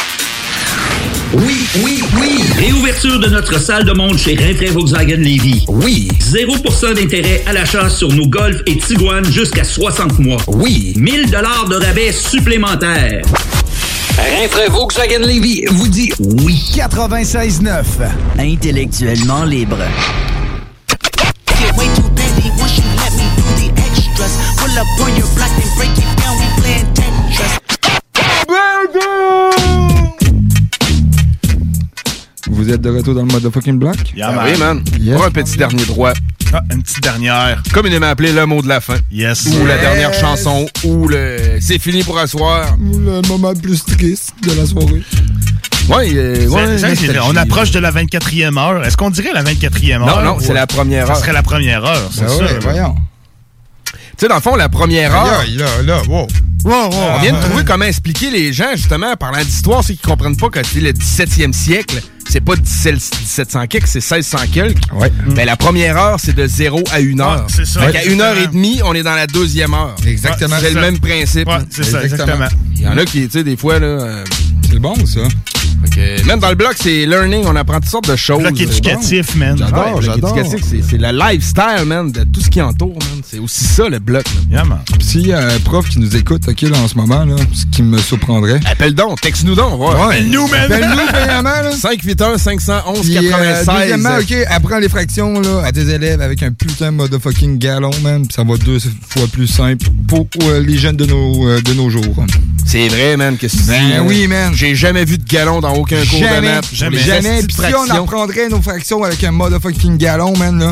Oui, oui, oui! Réouverture de notre salle de monde chez Rinfrae Volkswagen Levy. Oui! 0% d'intérêt à l'achat sur nos Golf et Tiguan jusqu'à 60 mois. Oui! 1000 dollars de rabais supplémentaires. Rinfraie Volkswagen Levy vous dit oui. 96.9. Intellectuellement libre. Get way too busy Vous êtes de retour dans le motherfucking block? Ah oui, man. Yes. Pour un petit dernier droit. Ah, une petite dernière. Communément appelé le mot de la fin. Yes. Ou la dernière chanson. Ou le c'est fini pour asseoir. Le moment le plus triste de la soirée. Ouais, euh, C'est- ouais, c'est- on approche de la 24e heure. Est-ce qu'on dirait la 24e Non, heure? non, c'est ou- la première Ça heure. serait la première heure, c'est Ben ça. ouais, voyons. Tu sais, dans le fond, la première heure. Aïe, là, là, wow. On vient de trouver comment expliquer les gens, justement, parlant d'histoire, c'est qu'ils comprennent pas que c'est le 17e siècle. C'est pas 17 1700 quelques, c'est 1600 quelques. Ouais. Mais la première heure, c'est de 0 à 1 heure. c'est ça, Fait qu'à exactement. 1 heure et demie, on est dans la deuxième heure. Exactement. C'est le même principe. Ouais, c'est ça, exactement. Il y en a qui, tu sais, des fois, là. euh, C'est bon, ça. Même dans le bloc, c'est learning, on apprend toutes sortes de choses. Bloc éducatif, man. J'adore, Ouais, bloc j'adore. éducatif, C'est c'est le lifestyle, man, de tout ce qui entoure, man. C'est aussi ça, le bloc, man. Yeah, man. S'il y a un prof qui nous écoute, OK, là, en ce moment, là, ce qui me surprendrait. Appelle donc, texte-nous donc, on va voir. Ouais. Appelle-nous, man. Appelle-nous, premièrement, là. 581 511 Puis, euh, 96. deuxièmement, OK, apprends les fractions là, à tes élèves avec un putain de motherfucking galon, man. Puis ça va deux fois plus simple pour euh, les jeunes de nos, euh, de nos jours. C'est vrai, man, que c'est. Ben oui, man. J'ai jamais vu de galon dans aucun cours de Jamais, jamais, Puis si on apprendrait nos fractions avec un motherfucking galon, man, là,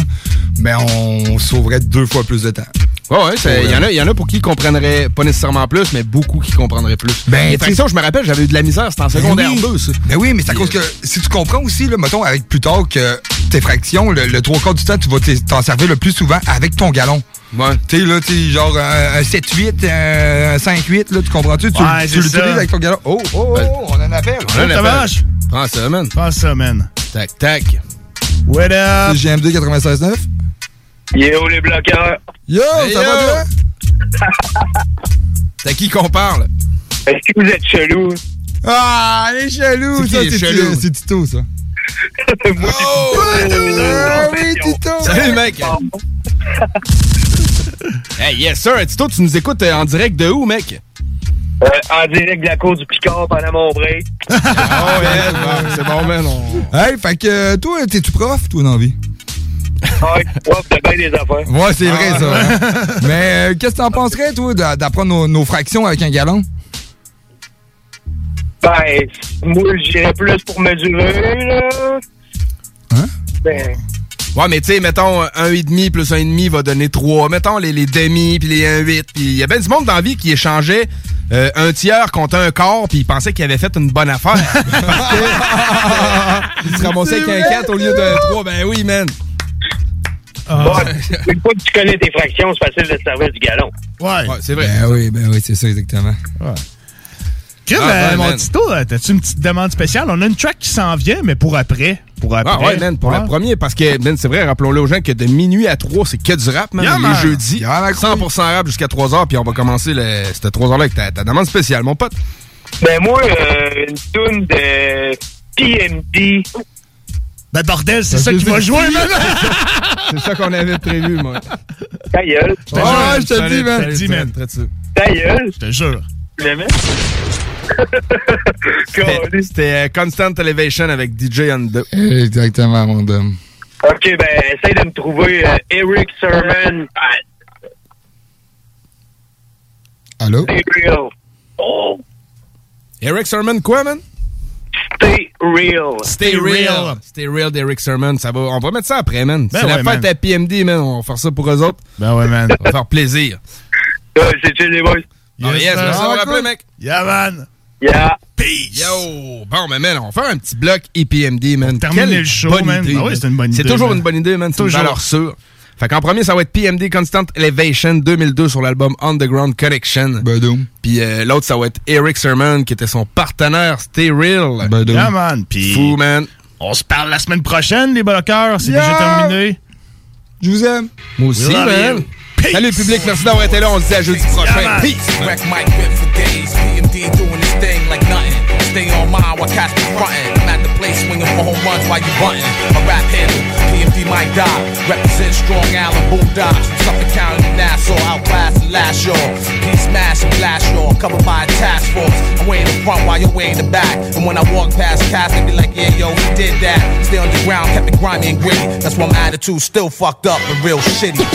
ben on sauverait deux fois plus de temps. Ouais, ouais, il y, en a- il y en a pour qui comprendraient pas nécessairement plus, mais beaucoup qui comprendraient plus. Ben, les fractions, je me rappelle, j'avais eu de la misère, c'était en secondaire Ben oui. 2, ça. Ben oui, mais c'est à cause que si tu comprends aussi, là, mettons, avec plus tard que tes fractions, le, trois quarts du temps, tu vas t'en servir le plus souvent avec ton galon. Ouais. Tu sais, là, tu sais, genre un, un 7-8, un 5-8, là, tu comprends-tu? Tu, Ouais, tu l'utilises avec ton galon. Oh, oh, oh, on en appelle. On en ça appelle. marche? Prends ça, man. Prends ça, man. Tac, tac. What up? C'est GMD 96.9. Yo, les bloqueurs. Yo, Hey, ça yo. va bien? C'est à qui qu'on parle? Est-ce que vous êtes chelou? Ah, les C'est ça, qui, les c'est Tito, ça. Moi, Ah oui, Tito. Salut, mec. Hey, yes, sir. Tito, tu nous écoutes euh, en direct de où, mec? Euh, en direct de la cour du Picard pendant mon break. Ah ouais, bon, c'est bon, man. on- Hey, fait que euh, toi, t'es-tu prof, toi, dans la vie? Ouais, prof de bien des affaires. Ouais, c'est vrai, Ah. ça. hein? Mais euh, qu'est-ce que t'en penserais, toi, d'a- d'apprendre nos, nos fractions avec un galon? Ben, moi, j'irais plus pour mesurer, là. Hein? Ben, Ouais, mais tu sais, mettons, un 1,5 plus 1,5 va donner 3. Mettons les, les demi puis les 1,8. Puis il y a bien du monde dans la vie qui échangeait euh, un tiers contre un quart puis il pensait qu'il avait fait une bonne affaire. Parce que il se ramassait avec un 4 au lieu d'un 3. Ben oui, man. ouais, une fois que tu connais tes fractions, c'est facile de se servir du galon. Ouais. Ouais, c'est vrai. Ben oui, ben oui, c'est ça, exactement. Crime, Ah, euh, ouais, mon man. Tito, euh, t'as-tu une petite demande spéciale? On a une track qui s'en vient, mais pour après. Pour après. Ah ouais, man, pour Ouais. le premier, parce que, man, c'est vrai, rappelons-le aux gens que de minuit à 3, c'est que du rap, man. Yeah, les man. jeudis, Yeah, man, 100% rap jusqu'à 3 heures, puis on va commencer le, cette 3 heures-là avec ta, ta demande spéciale, mon pote. Ben, moi, euh, une toune de PMD. Ben bordel, c'est ça qui va jouer, man! C'est ça qu'on avait prévu, moi. Ta gueule. Ouais, je te dis, man. je te dis, man. Ta gueule. Je te jure. Tu? C'était- euh, Constant Elevation avec DJ Ando. Exactement, mon dame. Ok, ben, essaye de me trouver euh, Eric Sermon. Ah, Allô? Stay real. Oh, Eric Sermon, quoi, man? stay real. Stay real. Stay real d'Eric Sermon. Ça va, on va mettre ça après, man. Ben c'est la fête man. à PMD, man. On va faire ça pour eux autres. Ben ouais, man. On va faire plaisir. Ouais, c'est chill, les boys. Oh, yes, man. merci Ah, d'avoir cool. rappelé, mec. Yeah, man. Yeah. Peace. Yo! Bon, mais man, on va faire un petit bloc EPMD, man. Terminer le show, bonne man. idée, Ah oui, c'est une bonne C'est idée, toujours man. une bonne idée, man. C'est une Toujours. valeur sûre. Fait qu'en premier, ça va être PMD Constant Elevation 2002 sur l'album Underground Connection. Bedoum. Puis euh, l'autre, ça va être Eric Sermon, qui était son partenaire. Stay real. Bedoum. Yeah, man. Puis Fou, man. on se parle la semaine prochaine, les bloqueurs. C'est Yeah. déjà terminé. Je vous aime. Moi aussi, man. Salut, public. Merci d'avoir été là. On se dit à jeudi prochain. Peace. Stay on mine while cats be frontin'. I'm at the place swinging for home runs while you buntin'. My rap handle, PMD might die. Represent strong Bulldogs. From Suffolk County Nassau, outclass and last y'all. P smash and blast y'all. covered by a task force. I'm way in the front while you're way in the back. And when I walk past cats, they be like, yeah, yo, he did that. Stay underground, kept it grimy and gritty. That's why my attitude still fucked up and real shitty.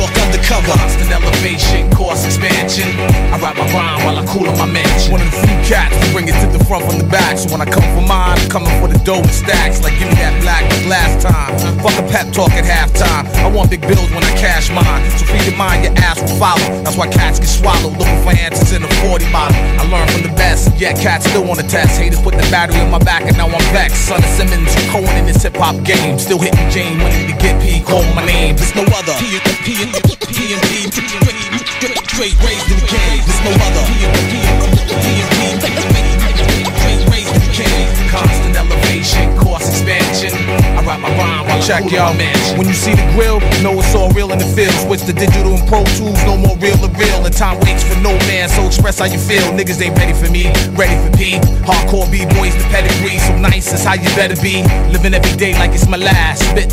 York undercover. Constant elevation, course expansion. I write my rhyme while I cool on my mansion. One of the few cats to bring it to the front from the back. So when I come for mine, I'm coming for the dope stacks. Like give me that black last time. Fuck a pep talk at halftime. I want big bills when I cash mine. So free your mind, your ass will follow. That's why cats get swallowed. Looking for answers in a 40 bottle. I learned from the best. Yeah, cats still want to test. Haters put the battery on my back and now I'm vexed. Son of Simmons, Cohen in this hip hop game. Still hitting Jane money to get P. Call my name. There's no other. P P and P and D. Straight raised in the game. D. Straight raised in the game. Constant elevation, course expansion. I my rhyme while check y'all man. When you see the grill, know it's all real in the field. Switch to digital and pro tools, no more real to real. And time waits for no man, so express how you feel. Niggas ain't ready for me, ready for P. Hardcore B-boys, the pedigree, so nice is how you better be. Living every day like it's my last. Spit